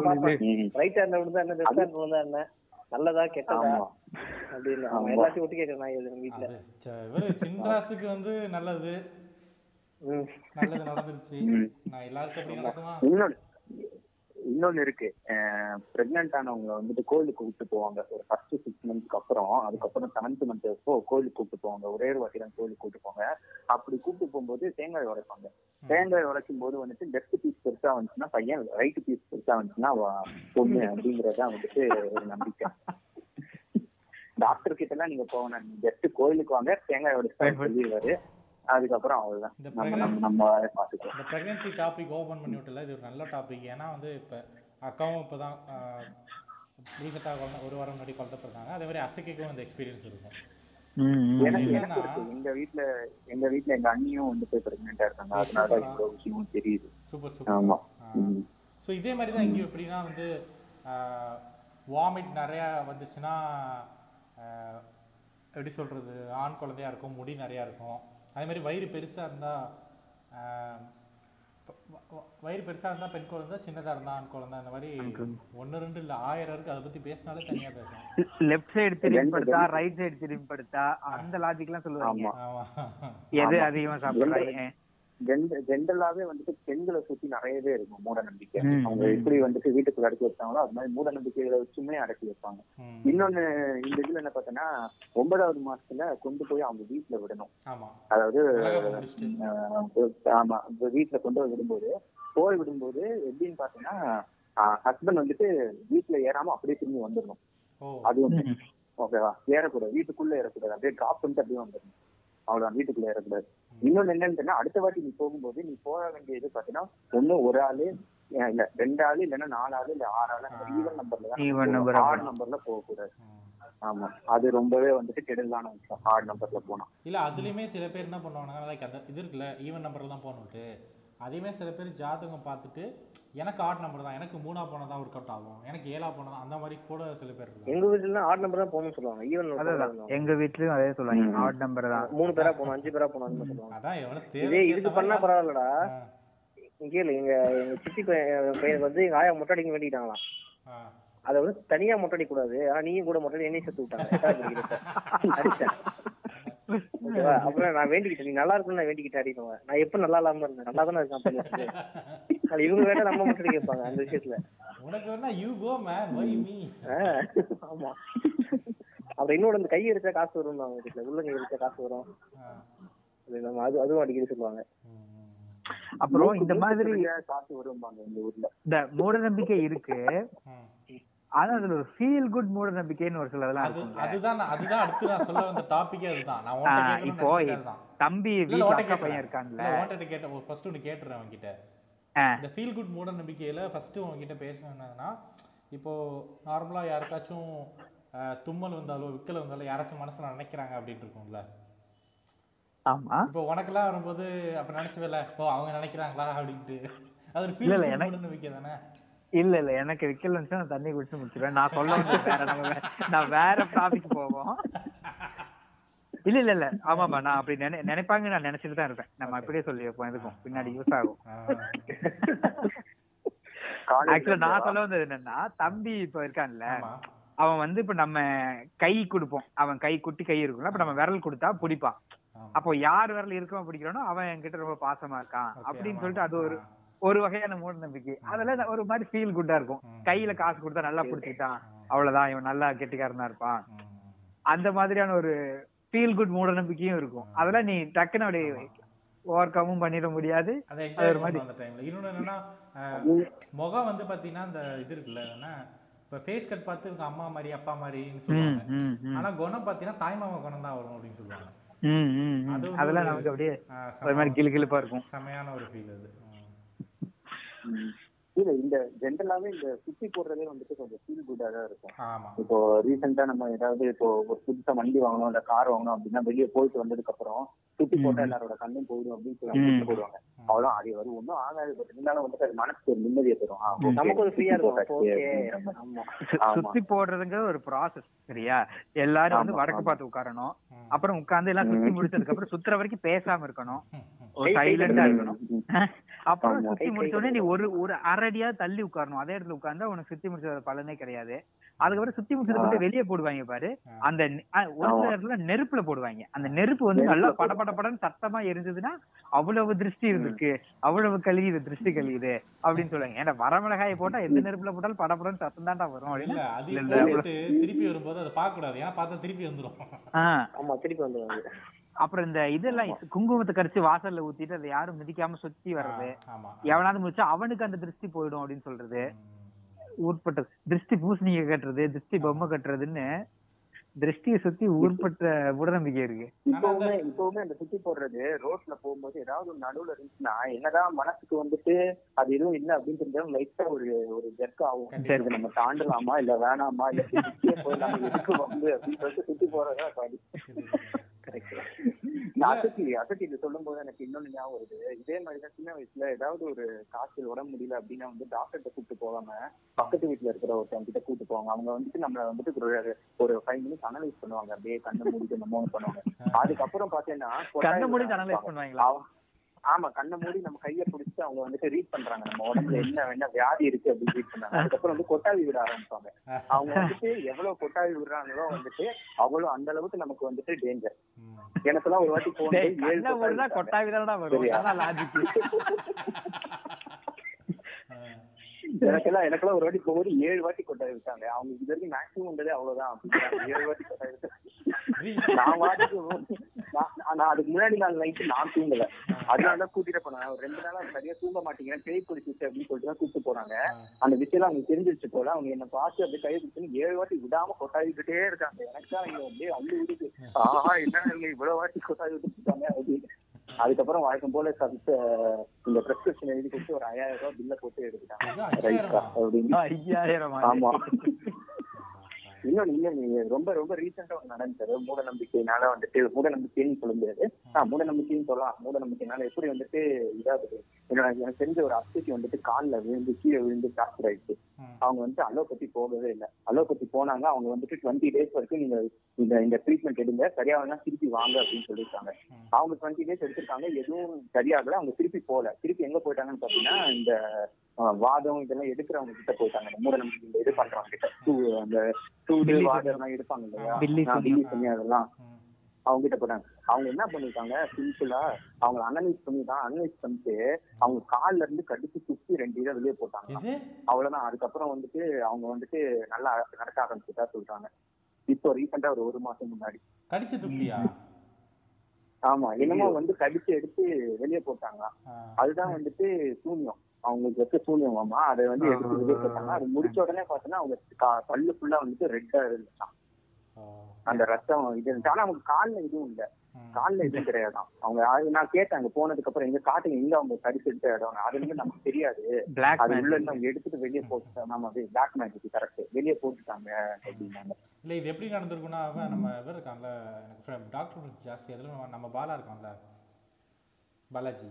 S4: பாப்பேன்
S3: ம்.
S4: ரைட் ஹேண்ட்ல விழுந்தா என்ன லெஃப்ட் ஹேண்ட்ல விழுந்தா என்ன? நல்லதா கெட்டதா? அப்படின்னு. அவன் எல்லாத்தையும் ஒட்டு கேட்கறேன் நான் வீட்டுல
S1: இவரு சின்ராசுக்கு வந்து நல்லது.
S4: ம்.
S1: நல்லது நடந்துருச்சு.
S3: ம்.
S1: நான் எல்லாருக்கும் அப்படி நடக்குமா?
S3: இன்னொன்னு இருக்கு. பிரெக்னென்ட் ஆனவங்க வந்துட்டு கோயிலுக்கு கூப்பிட்டு போவாங்க. ஒரு ஃபர்ஸ்ட் சிக்ஸ் மந்த்ஸ்க்கு அப்புறம் அதுக்கப்புறம் செவன்த் மந்த் அப்போ கோயிலுக்கு கூப்பிட்டு போவாங்க. ஒரே ஒரு வாட்டி தான் கோயிலுக்கு கூப்பிட்டு போவாங்க. அப்படி கூப்பிட்டு போகும்போது தேங்காய் உடைப்பாங்க. தேங்காய் உடைக்கும் போது வந்துட்டு லெஃப்ட் பீஸ் பெருசா வந்துச்சுன்னா பையன் ரைட் பீஸ் பெருசா வந்துச்சுன்னா பொண்ணு அப்படிங்கறதுதான் வந்துட்டு ஒரு நம்பிக்கை. (laughs) டாக்டர் கிட்ட எல்லாம் நீங்க போகணும். ஜஸ்ட் கோயிலுக்கு வாங்க தேங்காய் உடைச்சு சொல்லிடுவாரு. அதுக்கப்புறம் அவ்வளவுதான்.
S1: இந்த
S3: நம்ம நம்ம
S1: pregnancy-
S3: நம்ம பாத்துக்கலாம்.
S1: இந்த ப்ரெக்னென்சி டாபிக் ஓப்பன் பண்ணி விட்டல இது ஒரு நல்ல டாபிக் ஏன்னா வந்து இப்போ அக்காவும் இப்போ தான் ரீசெண்டாக குழந்தை ஒரு வாரம் முன்னாடி குழந்தை பிறந்தாங்க அதே மாதிரி அசைக்கும் அந்த எக்ஸ்பீரியன்ஸ் இருக்கும்.
S3: எங்க வீட்ல எங்க வீட்ல எங்க அண்ணியும் வந்து போய் பிரெக்னெண்டா இருக்காங்க அதனால
S1: சூப்பரா.
S3: இவ்வளவு விஷயமும் தெரியுது.
S1: Super super.
S3: ஆமா.
S1: ஸோ இதே மாதிரி தான் எப்படின்னா வந்து வாமிட் நிறையா வந்துச்சுன்னா எப்படி சொல்கிறது ஆண் குழந்தையா இருக்கும் முடி நிறையா இருக்கும். அதே மாதிரி வயிறு பெருசாக இருந்தால் வயிறு பெருசாக இருந்தால் பெண் குழந்தை சின்னதாக இருந்தால் ஆண் குழந்தை அந்த மாதிரி ஒன்று ரெண்டு இல்லை. ஆயிரம் இருக்குது அதை பற்றி பேசினாலே தனியாக பேசணும்
S2: லெஃப்ட் சைடு திரும்பி படுத்தா ரைட் சைடு திரும்பி படுத்தா அந்த லாஜிக் எல்லாம் சொல்லுவாங்க. எது
S3: ஆமா.
S2: அதிகமா சாப்பிடுறாங்க
S3: ஜென்ரலாவே வந்துட்டு பெண்களை சுத்தி நிறையவே இருக்கும் மூட நம்பிக்கை. அவங்க. எப்படி வந்துட்டு வீட்டுக்குள்ள அடக்கி வச்சாங்களோ அது மாதிரி மூட நம்பிக்கைகளை வச்சுமே அடக்கி வைப்பாங்க. இன்னொன்னு இந்த இதுல என்ன பார்த்தோன்னா ஒன்பதாவது மாசத்துல கொண்டு போய் அவங்க வீட்டுல விடணும். அதாவது ஆமா வீட்டுல கொண்டு போய் விடும்போது போய் விடும்போது எப்படின்னு பாத்தீங்கன்னா ஹஸ்பண்ட் வந்துட்டு வீட்டுல ஏறாம அப்படியே திரும்பி வந்துடணும். அது வந்து ஓகேவா? ஏறக்கூடாது. வீட்டுக்குள்ள ஏறக்கூடாது. அப்படியே டிராப் பண்ணிட்டு அப்படியே வந்துடணும். அவ்வளவுதான். வீட்டுக்குள்ள ஏறக்கூடாது. இன்னொன்னு என்னன்னு அடுத்த வாட்டி நீ போகும்போது நீ போக வேண்டியது பாத்தீங்கன்னா ஒண்ணு ஒரு ஆளு இல்ல ரெண்டு ஆளு இல்லைன்னா நாலு ஆளு இல்ல ஆறு ஆளு ஈவன் நம்பர்ல தான்
S2: ஆ
S3: ஆட் நம்பர்ல போக கூடாது ஆமா. அது ரொம்பவே வந்துட்டு கெடுதலான விஷயம். ஆட் நம்பர்ல போனா.
S1: இல்லை அதுலேயுமே சில பேர் என்ன பண்ணுவாங்கன்னா லைக் அந்த இது இருக்குல்ல ஈவன் நம்பரில் தான் போகணுட்டு அதையுமே சில பேர் ஜாதகம் பார்த்துட்டு எனக்கு ஆட் நம்பர் தான் எனக்கு மூணா போனால் தான் ஒர்க் அவுட் ஆகும். எனக்கு ஏழா போனால் தான் அந்த மாதிரி கூட சில பேர் இருக்காங்க.
S4: எங்க வீட்டுல ஆட் நம்பர் தான் போகணும்னு சொல்லுவாங்க. ஈவன்
S2: அதான் எங்க வீட்லயும் அதே சொல்லுவாங்க. ஆட் நம்பர் தான்.
S4: மூணு பேரா போகணும் அஞ்சு பேரா போகணும் சொல்லுவாங்க.
S1: அதான் எவனு
S4: இதே இதுக்கு பண்ணா பரவாயில்லடா. இங்க கேளு எங்க எங்க சித்தி பையன் பையனுக்கு வந்து எங்க ஆயா மொட்டை அடிக்க வேண்டிட்டாங்களாம். அதை வந்து தனியா மொட்டை அடிக்க கூடாது. ஆனா நீயும் கூட மொட்டை அடி என்னையும் சேர்த்து விட்டாங்க. (laughs) ஓகேவா? அப்புறம் நான் வேண்டிக்கிட்டேன். நீ நல்லா இருக்குன்னு நான் வேண்டிக்கிட்டேன் அடிப்பேன் நான் எப்ப நல்லா இல்லாம இருந்தேன்? நல்லா தானே இருக்கான் பண்ணி அது இவங்க வேணா நம்ம மொட்டை அடிக்க வைப்பாங்க அந்த விஷயத்துல.
S1: உனக்கு வேணா you go man why me
S4: ஆமா. அப்புறம் இன்னொரு அந்த கை எடுத்தா காசு வரும் அவங்க வீட்டுல. உள்ள கை எடுத்தா காசு வரும். அது நம்ம அது அதுவும் அடிக்கடி சொல்லுவாங்க.
S2: அப்புறம் இந்த மாதிரி
S3: காசு வரும்பாங்க எங்க ஊர்ல.
S2: இந்த மூட நம்பிக்கை இருக்கு. ஆனா அதுல ஒரு ஃபீல் குட் மூட நம்பிக்கைன்னு ஒரு சிலதெல்லாம்
S1: அது
S2: இருக்குங்க
S1: அதுதான் அதுதான் அடுத்து நான் சொல்ல வந்த டாபிக்கே அதுதான். நான் உன்கிட்ட
S2: இப்போ. தம்பி
S1: உன்கிட்ட
S2: அக்கா பையன். இருக்கான்ல.
S1: உன்கிட்ட கேட்டேன் ஃபர்ஸ்ட் ஒன்று கேட்டுறேன் அவன்கிட்ட. இந்த ஃபீல் குட் மூட நம்பிக்கையில ஃபர்ஸ்ட் உங்ககிட்ட பேசணும்னா இப்போ நார்மலா யாருக்காச்சும் தும்மல் வந்தாலோ விக்கல் வந்தாலோ யாராச்சும் மனசுல நினைக்கிறாங்க அப்படின்னு இருக்கும்ல.
S2: ஆமா.
S1: இப்போ உனக்கெல்லாம் வரும்போது அப்ப நினைச்சதில்ல ஓ அவங்க நினைக்கிறாங்களா அப்படின்ட்டு. அது ஒரு ஃபீல் குட் மூட நம்பிக்கை தானே?
S2: இல்ல இல்ல. எனக்கு விக்கல் வந்துச்சு நான் தண்ணி குடிச்சு முடிச்சிருவேன். நான் சொல்ல வேற. நம்ம நான் வேற டாபிக் போவோம். இல்ல இல்ல இல்ல. ஆமாமா நான் அப்படி நினை நினைப்பாங்க நான் நினைச்சிட்டு தான் இருப்பேன். நம்ம அப்படியே சொல்லி வைப்போம் எதுக்கும்? பின்னாடி யூஸ் ஆகும். ஆக்சுவலா (laughs) நான் சொல்ல வந்தது என்னன்னா தம்பி இப்ப இருக்கான்ல. அவன் வந்து இப்ப நம்ம கை கொடுப்போம். அவன் கை குட்டி கை இருக்கும்ல. அப்ப நம்ம விரல் கொடுத்தா பிடிப்பான். அப்போ யார் விரல் இருக்கவன் பிடிக்கிறானோ அவன் என்கிட்ட ரொம்ப பாசமா இருக்கான். அப்படின்னு சொல்லிட்டு அது ஒரு. ஒரு வகையான மூட நம்பிக்கை அதெல்லாம் ஒரு மாதிரி ஃபீல் குட்டா இருக்கும். கையில காசு கொடுத்தா நல்லா பிடிச்சிக்கிட்டான் அவ்வளவுதான் இவன் நல்லா கெட்டிக்காரனா இருப்பான். அந்த மாதிரியான ஒரு ஃபீல் குட் மூட நம்பிக்கையும் இருக்கும் அதெல்லாம் நீ டக்குன்னு அப்படியே ஓவர் கமும் பண்ணிட முடியாது.
S1: அதை
S2: ஒரு மாதிரி-
S1: அந்த டைம்ல என்னன்னா முகம் வந்து பாத்தீங்கன்னா அந்த இது இருக்குல்ல இப்ப ஃபேஸ் கட் பார்த்து இவங்க அம்மா மாதிரி அப்பா மாதிரின்னு சொல்லுவாங்க. ஆனா குணம் பாத்தீங்கன்னா தாய்மாமா குணம் தான் வரும் அப்படின்னு சொல்லுவாங்க.
S2: அதெல்லாம் நமக்கு அப்படியே ஒரு மாதிரி கிளு கிளுப்பா இருக்கும்.
S1: செமையான ஒரு ஃபீல் அது.
S3: இல்ல இந்த ஜென்ரலாவே இந்த சுத்தி போடுறதே வந்துட்டு கொஞ்சம் ஃபீல் குட்டா தான் இருக்கும். இப்போ ரீசெண்டா நம்ம ஏதாவது இப்போ ஒரு புதுசா வண்டி வாங்கணும் இல்ல கார் வாங்கணும் அப்படின்னா வெளியே போயிட்டு வந்ததுக்கு அப்புறம் சுத்தி போட்டா எல்லாரோட கண்ணும் போயிடும் அப்படின்னு சொல்லி போடுவாங்க. அவ்வளவுதான் அது வரும் ஒன்றும் ஆகாது பட் இருந்தாலும் வந்துட்டு அது மனசுக்கு ஒரு நிம்மதியை தரும்.
S4: நமக்கு ஒரு ஃப்ரீயா இருக்கும்.
S2: சுத்தி போடுறதுங்க ஒரு ப்ராசஸ் சரியா? எல்லாரும் வந்து வடக்கு. பார்த்து உட்காரணும். அப்புறம் உட்கார்ந்து எல்லாம் சுத்தி. முடிச்சதுக்கு அப்புறம் சுத்துற வரைக்கும் பேசாம இருக்கணும். சைலண்டா இருக்கணும். அப்புறம். சுத்தி முடிச்ச உடனே நீ ஒரு ஒரு அரடியா தள்ளி உட்காரணும். அதே இடத்துல உட்கார்ந்தா உனக்கு சுத்தி முடிச்ச பலனே கிடையாது. அதுக்கப்புறம் சுத்தி முடிச்சதுக்கு அப்புறம் வெளியே போடுவாங்க பாரு. அந்த ஒரு சில இடத்துல நெருப்புல போடுவாங்க. அந்த நெருப்பு வந்து நல்லா. பட பட படன்னு சத்தமா எரிஞ்சதுன்னா அவ்வளவு திருஷ்டி இருக்கு. அவ்வளவு கழியுது திருஷ்டி கழியுது அப்படின்னு சொல்லுவாங்க. ஏன்னா வரமிளகாயை போட்டா எந்த நெருப்புல போட்டாலும் படபடன்னு சத்தம் தான்டா வரும் அப்படின்னு
S1: திருப்பி வரும்போது அதை பார்க்க கூடாது ஏன்னா பார்த்தா திருப்பி
S4: ஆமா திருப்பி வந்துருவாங்க
S2: அப்புறம் இந்த இதெல்லாம் குங்குமத்தை கரைச்சு வாசல்ல ஊத்திட்டு அதை யாரும் மிதிக்காம சுத்தி வர்றது. எவனாவது முடிச்சா அவனுக்கு அந்த திருஷ்டி போயிடும் அப்படின்னு சொல்றது.
S1: ம்.
S2: உட்பட்ட திருஷ்டி பூசணிக்க கட்டுறது திருஷ்டி பொம்மை கட்டுறதுன்னு திருஷ்டியை சுத்தி ஊர்பட்ட மூடநம்பிக்கை இருக்கு
S3: இப்பவுமே இப்பவுமே அந்த சுத்தி போடுறது ரோட்ல போகும்போது ஏதாவது ஒரு நடுவுல இருந்துச்சுன்னா என்னதான் மனசுக்கு வந்துட்டு அது எதுவும் இல்ல அப்படின்னு தெரிஞ்சாலும் லைட்டா ஒரு ஒரு ஜெர்க் ஆகும். இது நம்ம தாண்டலாமா இல்ல வேணாமா இல்ல போயிடலாமா எதுக்கு வந்து அப்படின்னு சொல்லிட்டு சுத்தி போறதா அசத்தி அசத்தி இது சொல்லும் போது எனக்கு இன்னொன்னு ஞாபகம் வருது. இதே மாதிரி தான் சின்ன வயசுல ஏதாவது ஒரு காய்ச்சல் உடம்பு முடியல அப்படின்னா வந்து டாக்டர்கிட்ட கூப்பிட்டு போகாம பக்கத்து வீட்டுல இருக்கிற ஒருத்தவங்க கிட்ட கூப்பிட்டு போவாங்க. அவங்க வந்துட்டு நம்மள வந்துட்டு ஒரு ஃபைவ் மினிட்ஸ் அனலைஸ் பண்ணுவாங்க. அப்படியே கண்ணை நம்ம பண்ணுவாங்க அதுக்கப்புறம் பாத்தீங்கன்னா கொட்டாய் ஆமா கண்ணை மூடி நம்ம கைய பிடிச்சு அவங்க வந்துட்டு ரீட் பண்றாங்க. நம்ம உடம்புல என்ன என்ன வியாதி இருக்கு அப்படின்னு ரீட் பண்றாங்க. அதுக்கப்புறம் வந்து கொட்டாவி விட ஆரம்பிப்பாங்க. அவங்க வந்துட்டு எவ்வளவு கொட்டாவி விடுறாங்களோ வந்துட்டு அவ்வளவு அந்த அளவுக்கு நமக்கு வந்துட்டு டேஞ்சர்
S1: ம்.
S3: எனக்கெல்லாம் ஒரு வாட்டி போனது கொட்டாவி
S2: தானடா
S3: எனக்கெல்லாம் எனக்கெல்லாம் ஒரு வாட்டி போகும்போது ஏழு வாட்டி கொட்டாவி விட்டாங்க. அவங்க இது வரைக்கும் மேக்ஸிமம் அவ்வளவுதான். அப்படிங்கிறாங்க. ஏழு வாட்டி கொட்டாவி விட்டாங்க. நான் வாட்டுக்கு நான் அதுக்கு முன்னாடி நாள் நைட்டு நான் தூங்கல. அதனால தான் கூட்டிட்டு போனாங்க ஒரு ரெண்டு நாளா சரியா தூங்க மாட்டேங்கிறேன். பேய் பிடிச்சிச்சு அப்படின்னு சொல்லிட்டு தான் கூப்பிட்டு போறாங்க அந்த விஷயம் அவங்க தெரிஞ்சிருச்சு போல. அவங்க என்ன பார்த்து அப்படியே கை பிடிச்சுன்னு ஏழு வாட்டி விடாம கொட்டாவிக்கிட்டே இருக்காங்க. எனக்கு இங்க அப்படியே அள்ளி விடுது ஆஹா என்ன இவங்க இவ்வளவு வாட்டி கொட்டாவி விட்டுருக்காங்க அப்படின்னு. அதுக்கப்புறம் வழக்கம் போல இந்த பிரெஸ்கிரிப்ஷன் எழுதி கொடுத்து ஒரு ஐயாயிரம் ரூபாய் பில்ல போட்டு எடுத்துட்டாங்க.
S1: ஐயாயிரம்
S3: ஆமா. இன்னொன்னு இன்னொன்னு ரொம்ப ரொம்ப ரீசெண்டா ஒன்று நடந்தது மூட நம்பிக்கையினால வந்துட்டு மூட நம்பிக்கைன்னு சொல்ல முடியாது ஆஹ் மூட நம்பிக்கைன்னு சொல்லலாம். மூட நம்பிக்கைனால எப்படி வந்துட்டு இதாகுது என்னோட எனக்கு தெரிஞ்ச ஒரு அஸ்திக்கு வந்துட்டு கால்ல விழுந்து கீழே விழுந்து ஃபிராக்சர் ஆயிடுச்சு. அவங்க வந்துட்டு அலோபதி போகவே இல்லை. அலோபதி போனாங்க. அவங்க வந்துட்டு டுவெண்ட்டி டேஸ் வரைக்கும் நீங்க இந்த இந்த ட்ரீட்மெண்ட் எடுங்க. சரியாகனா திருப்பி வாங்க அப்படின்னு சொல்லியிருக்காங்க. அவங்க டுவெண்ட்டி டேஸ் எடுத்திருக்காங்க. எதுவும் சரியாகல. அவங்க திருப்பி போகல. திருப்பி எங்க போயிட்டாங்கன்னு பாத்தீங்கன்னா இந்த வாதம் இதெல்லாம் எடுக்கிறவங்க கிட்ட போயிட்டாங்க. மூட நம்பிக்கை இது பண்றவங்க கிட்ட. அந்த சூடு வாதம் எல்லாம் எடுப்பாங்க இல்லையா?
S2: பில்லி சூனியம்
S3: அதெல்லாம். அவங்க கிட்ட போட்டாங்க அவங்க என்ன பண்ணிருக்காங்க சிம்பிளா அவங்க அனலைஸ் பண்ணி தான் அனலைஸ் பண்ணிட்டு அவங்க கால்ல இருந்து கடிச்சு சுத்தி ரெண்டு இதை வெளியே போட்டாங்க. அவ்வளவுதான். அதுக்கப்புறம் வந்துட்டு அவங்க வந்துட்டு நல்லா நடக்க ஆரம்பிச்சுட்டா சொல்றாங்க. இப்போ ரீசெண்டா ஒரு ஒரு மாசம் முன்னாடி.
S1: கடிச்சு துப்பியா?
S3: ஆமா. என்னமோ வந்து கடிச்சு எடுத்து வெளியே போட்டாங்க. அதுதான் வந்துட்டு சூன்யம். அவங்களுக்கு வச்ச சூன்யமாமா அதை வந்து எடுத்து வெளியே போட்டாங்க அது முடிச்ச உடனே பார்த்தோன்னா அவங்க பல்லு ஃபுல்லா வந்துட்டு ரெட்டா இருந்துச்சான். அந்த ரத்தம் இது இருந்துச்சு. ஆனா அவங்க கால்ல எதுவும் இல்ல. கால்ல எதுவும் கிடையாதான் அவங்க நான் கேட்டாங்க போனதுக்கு அப்புறம் எங்க காட்டுங்க எங்க அவங்க கடிச்சு எடுத்த இடம் அது வந்து நமக்கு தெரியாது. அது உள்ள இருந்து அவங்க எடுத்துட்டு வெளியே போட்டுட்டாங்க நம்ம பிளாக் மேஜிக் கரெக்ட் வெளியே போட்டுட்டாங்க அப்படின்னாங்க.
S1: இல்ல இது எப்படி நடந்திருக்குன்னா அவன் நம்ம இவர் இருக்கான்ல டாக்டர் ஜாஸ்தி அதில் நம்ம பாலா இருக்கான்ல. பாலாஜி?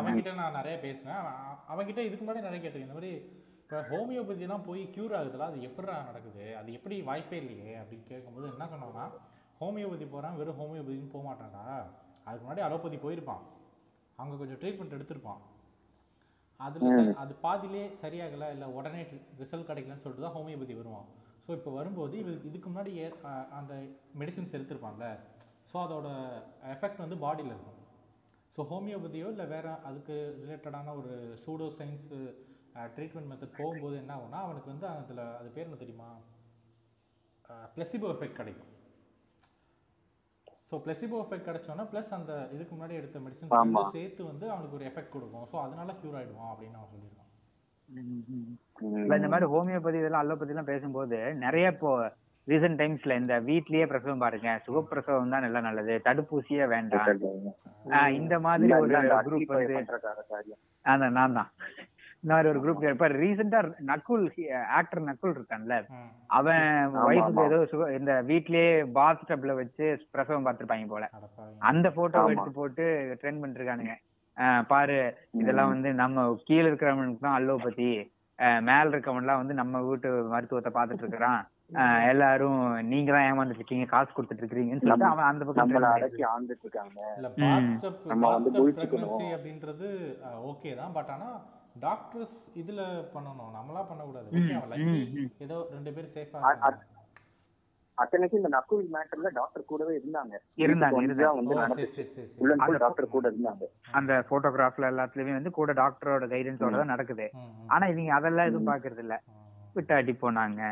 S1: அவன்கிட்ட நான் நிறைய பேசுவேன். அவன் அவன்கிட்ட இதுக்கு முன்னாடி நிறைய கேட்டிருக்கேன். இந்த மாதிரி இப்போ ஹோமியோபதிலாம் போய் க்யூர் ஆகுதுல அது எப்படிடா நடக்குது? அது எப்படி வாய்ப்பே இல்லையே அப்படின்னு கேட்கும்போது என்ன சொன்னாங்கன்னா ஹோமியோபதி போகிறான் வெறும் ஹோமியோபதின்னு போக மாட்டான்டா. அதுக்கு முன்னாடி அலோபதி போயிருப்பான். அவங்க கொஞ்சம் ட்ரீட்மெண்ட் எடுத்திருப்பான். அதில் அது பாதியிலே சரியாகலை இல்லை உடனே ரிசல்ட் கிடைக்கலன்னு சொல்லிட்டு தான் ஹோமியோபதி வருவான். ஸோ இப்போ வரும்போது இவ இதுக்கு முன்னாடி அந்த மெடிசின்ஸ் எடுத்திருப்பான்ல. ஸோ அதோட எஃபெக்ட் வந்து பாடியில் இருக்கும். ஸோ ஹோமியோபதியோ இல்லை வேறு அதுக்கு ரிலேட்டடான ஒரு சூடோ சயின்ஸு ட்ரீட்மெண்ட் மெத்தட் போகும்போது என்ன ஆகும்னா அவனுக்கு வந்து அதில் அது பேர் என்ன தெரியுமா? பிளசிபோ எஃபெக்ட் கிடைக்கும். ஸோ பிளசிபோ எஃபெக்ட் கிடைச்சோன்னா ப்ளஸ் அந்த இதுக்கு முன்னாடி எடுத்த மெடிசன்ஸ் வந்து. சேர்த்து வந்து அவனுக்கு ஒரு எஃபெக்ட் கொடுக்கும். ஸோ அதனால க்யூர் ஆகிடுவான் அப்படின்னு அவன் சொல்லியிருக்கான்.
S2: இல்ல, இந்த மாதிரி ஹோமியோபதி இதெல்லாம் அலோபதி எல்லாம் பேசும்போது நிறைய இப்போ ரீசெண்ட் டைம்ஸ்ல இந்த வீட்லயே பிரசவம் பாருங்க. சுகப்பிரசவம் தான் நல்லா நல்லது. தடுப்பூசியே வேண்டாம். ஆஹ் இந்த மாதிரி ஒரு குரூப் வந்து நான் தான். இந்த மாதிரி ஒரு குரூப் இப்ப ரீசெண்டா நக்குல் ஆக்டர் நக்குல் இருக்கான்ல. அவன் ஒய்ஃபுக்கு. ஏதோ சுக- இந்த வீட்லயே பாத் டப்ல வச்சு பிரசவம் பார்த்திருப்பாங்க போல. அந்த போட்டோ. எடுத்து போட்டு ட்ரெண்ட் பண்ணிருக்கானுங்க. ஆஹ் பாரு இதெல்லாம் வந்து நம்ம கீழ இருக்கிறவனுக்கு தான் அல்லோபதி ஆஹ் மேல இருக்கவன்லாம் வந்து நம்ம வீட்டு மருத்துவத்தை பார்த்துட்டு இருக்கிறான். எல்லாரும் நீங்க தான் ஏமாந்துட்டு இருக்கீங்க காசு கொடுத்துட்டு இருக்கீங்கன்னு சொல்லிட்டு அவன் அந்த பக்கம்
S3: நம்மள அடக்கி ஆண்டுட்டு இருக்காங்க
S1: இல்ல
S3: நம்ம வந்து
S1: pregnancy அப்படின்றது ஓகே தான். பட் ஆனா டாக்டர்ஸ் இதுல பண்ணணும். நம்மளா ஓகே அவன்
S2: ம், ம்.
S1: ஏதோ ரெண்டு பேரும் சேஃபா
S3: அத்தனைக்கு இந்த நக்குல் மேட்டர்ல டாக்டர் கூடவே இருந்தாங்க.
S2: இருந்தாங்க,
S3: டாக்டர் கூட இருந்தாங்க.
S2: அந்த போட்டோகிராஃப்ல எல்லாத்துலயுமே வந்து கூட டாக்டரோட கைடன்ஸோட தான் நடக்குது. ஆனா இவங்க அதெல்லாம் எதுவும் பாக்குறது இல்ல
S1: ம்.
S2: விட்டாட்டி போனாங்க.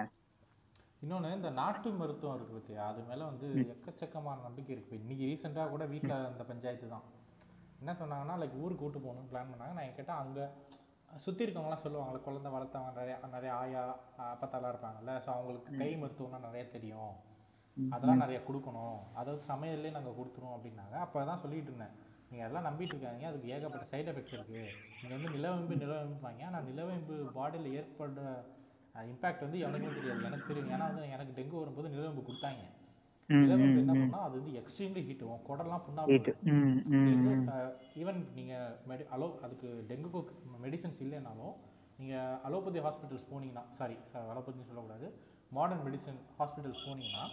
S1: இன்னொன்னு இந்த நாட்டு மருத்துவம் இருக்கு பத்தியா? அது மேல வந்து எக்கச்சக்கமான நம்பிக்கை இருக்கு. இன்னைக்கு ரீசெண்டா கூட வீட்ல அந்த பஞ்சாயத்து தான். என்ன சொன்னாங்கன்னா லைக் ஊருக்கு கூட்டு போகணும்னு பிளான் பண்ணாங்க. நான் கேட்டா அங்க சுற்றி இருக்கவங்களாம் சொல்லுவாங்கள்ல குழந்தை வளர்த்தவங்க நிறைய நிறைய ஆயா அப்பத்தாலாம் இருப்பாங்கல்ல. ஸோ அவங்களுக்கு கை மருத்துவம்னா நிறைய தெரியும். அதெல்லாம் நிறைய கொடுக்கணும். அதாவது சமையல்லே நாங்கள் கொடுத்துருவோம் அப்படின்னாங்க. அப்போ தான் சொல்லிட்டு இருந்தேன். நீங்கள் அதெல்லாம் நம்பிட்டு இருக்காங்க அதுக்கு ஏகப்பட்ட சைடு எஃபெக்ட்ஸ் இருக்குது நீங்கள் வந்து நிலவேம்பு நிலவேம்புப்பாங்க ஆனால் நிலவேம்பு பாடியில் ஏற்படுற இம்பேக்ட் வந்து எனக்கும் தெரியாது. எனக்கு தெரியும். ஏன்னா வந்து எனக்கு டெங்கு வரும்போது நிலவேம்பு கொடுத்தாங்க. நிலவேம்பு என்ன பண்ணால் அது வந்து எக்ஸ்ட்ரீம்லி ஹீட் ஆகும் குடலாம் புண்ணா ஈவன் நீங்கள் மெடி அலோ அதுக்கு டெங்குக்கு மெடிசன்ஸ் இல்லைனாலும் நீங்கள் அலோபதி ஹாஸ்பிட்டல்ஸ் போனீங்கன்னா சாரி அலோபதின்னு சொல்லக்கூடாது. மாடர்ன் மெடிசன் ஹாஸ்பிட்டல்ஸ் போனீங்கன்னா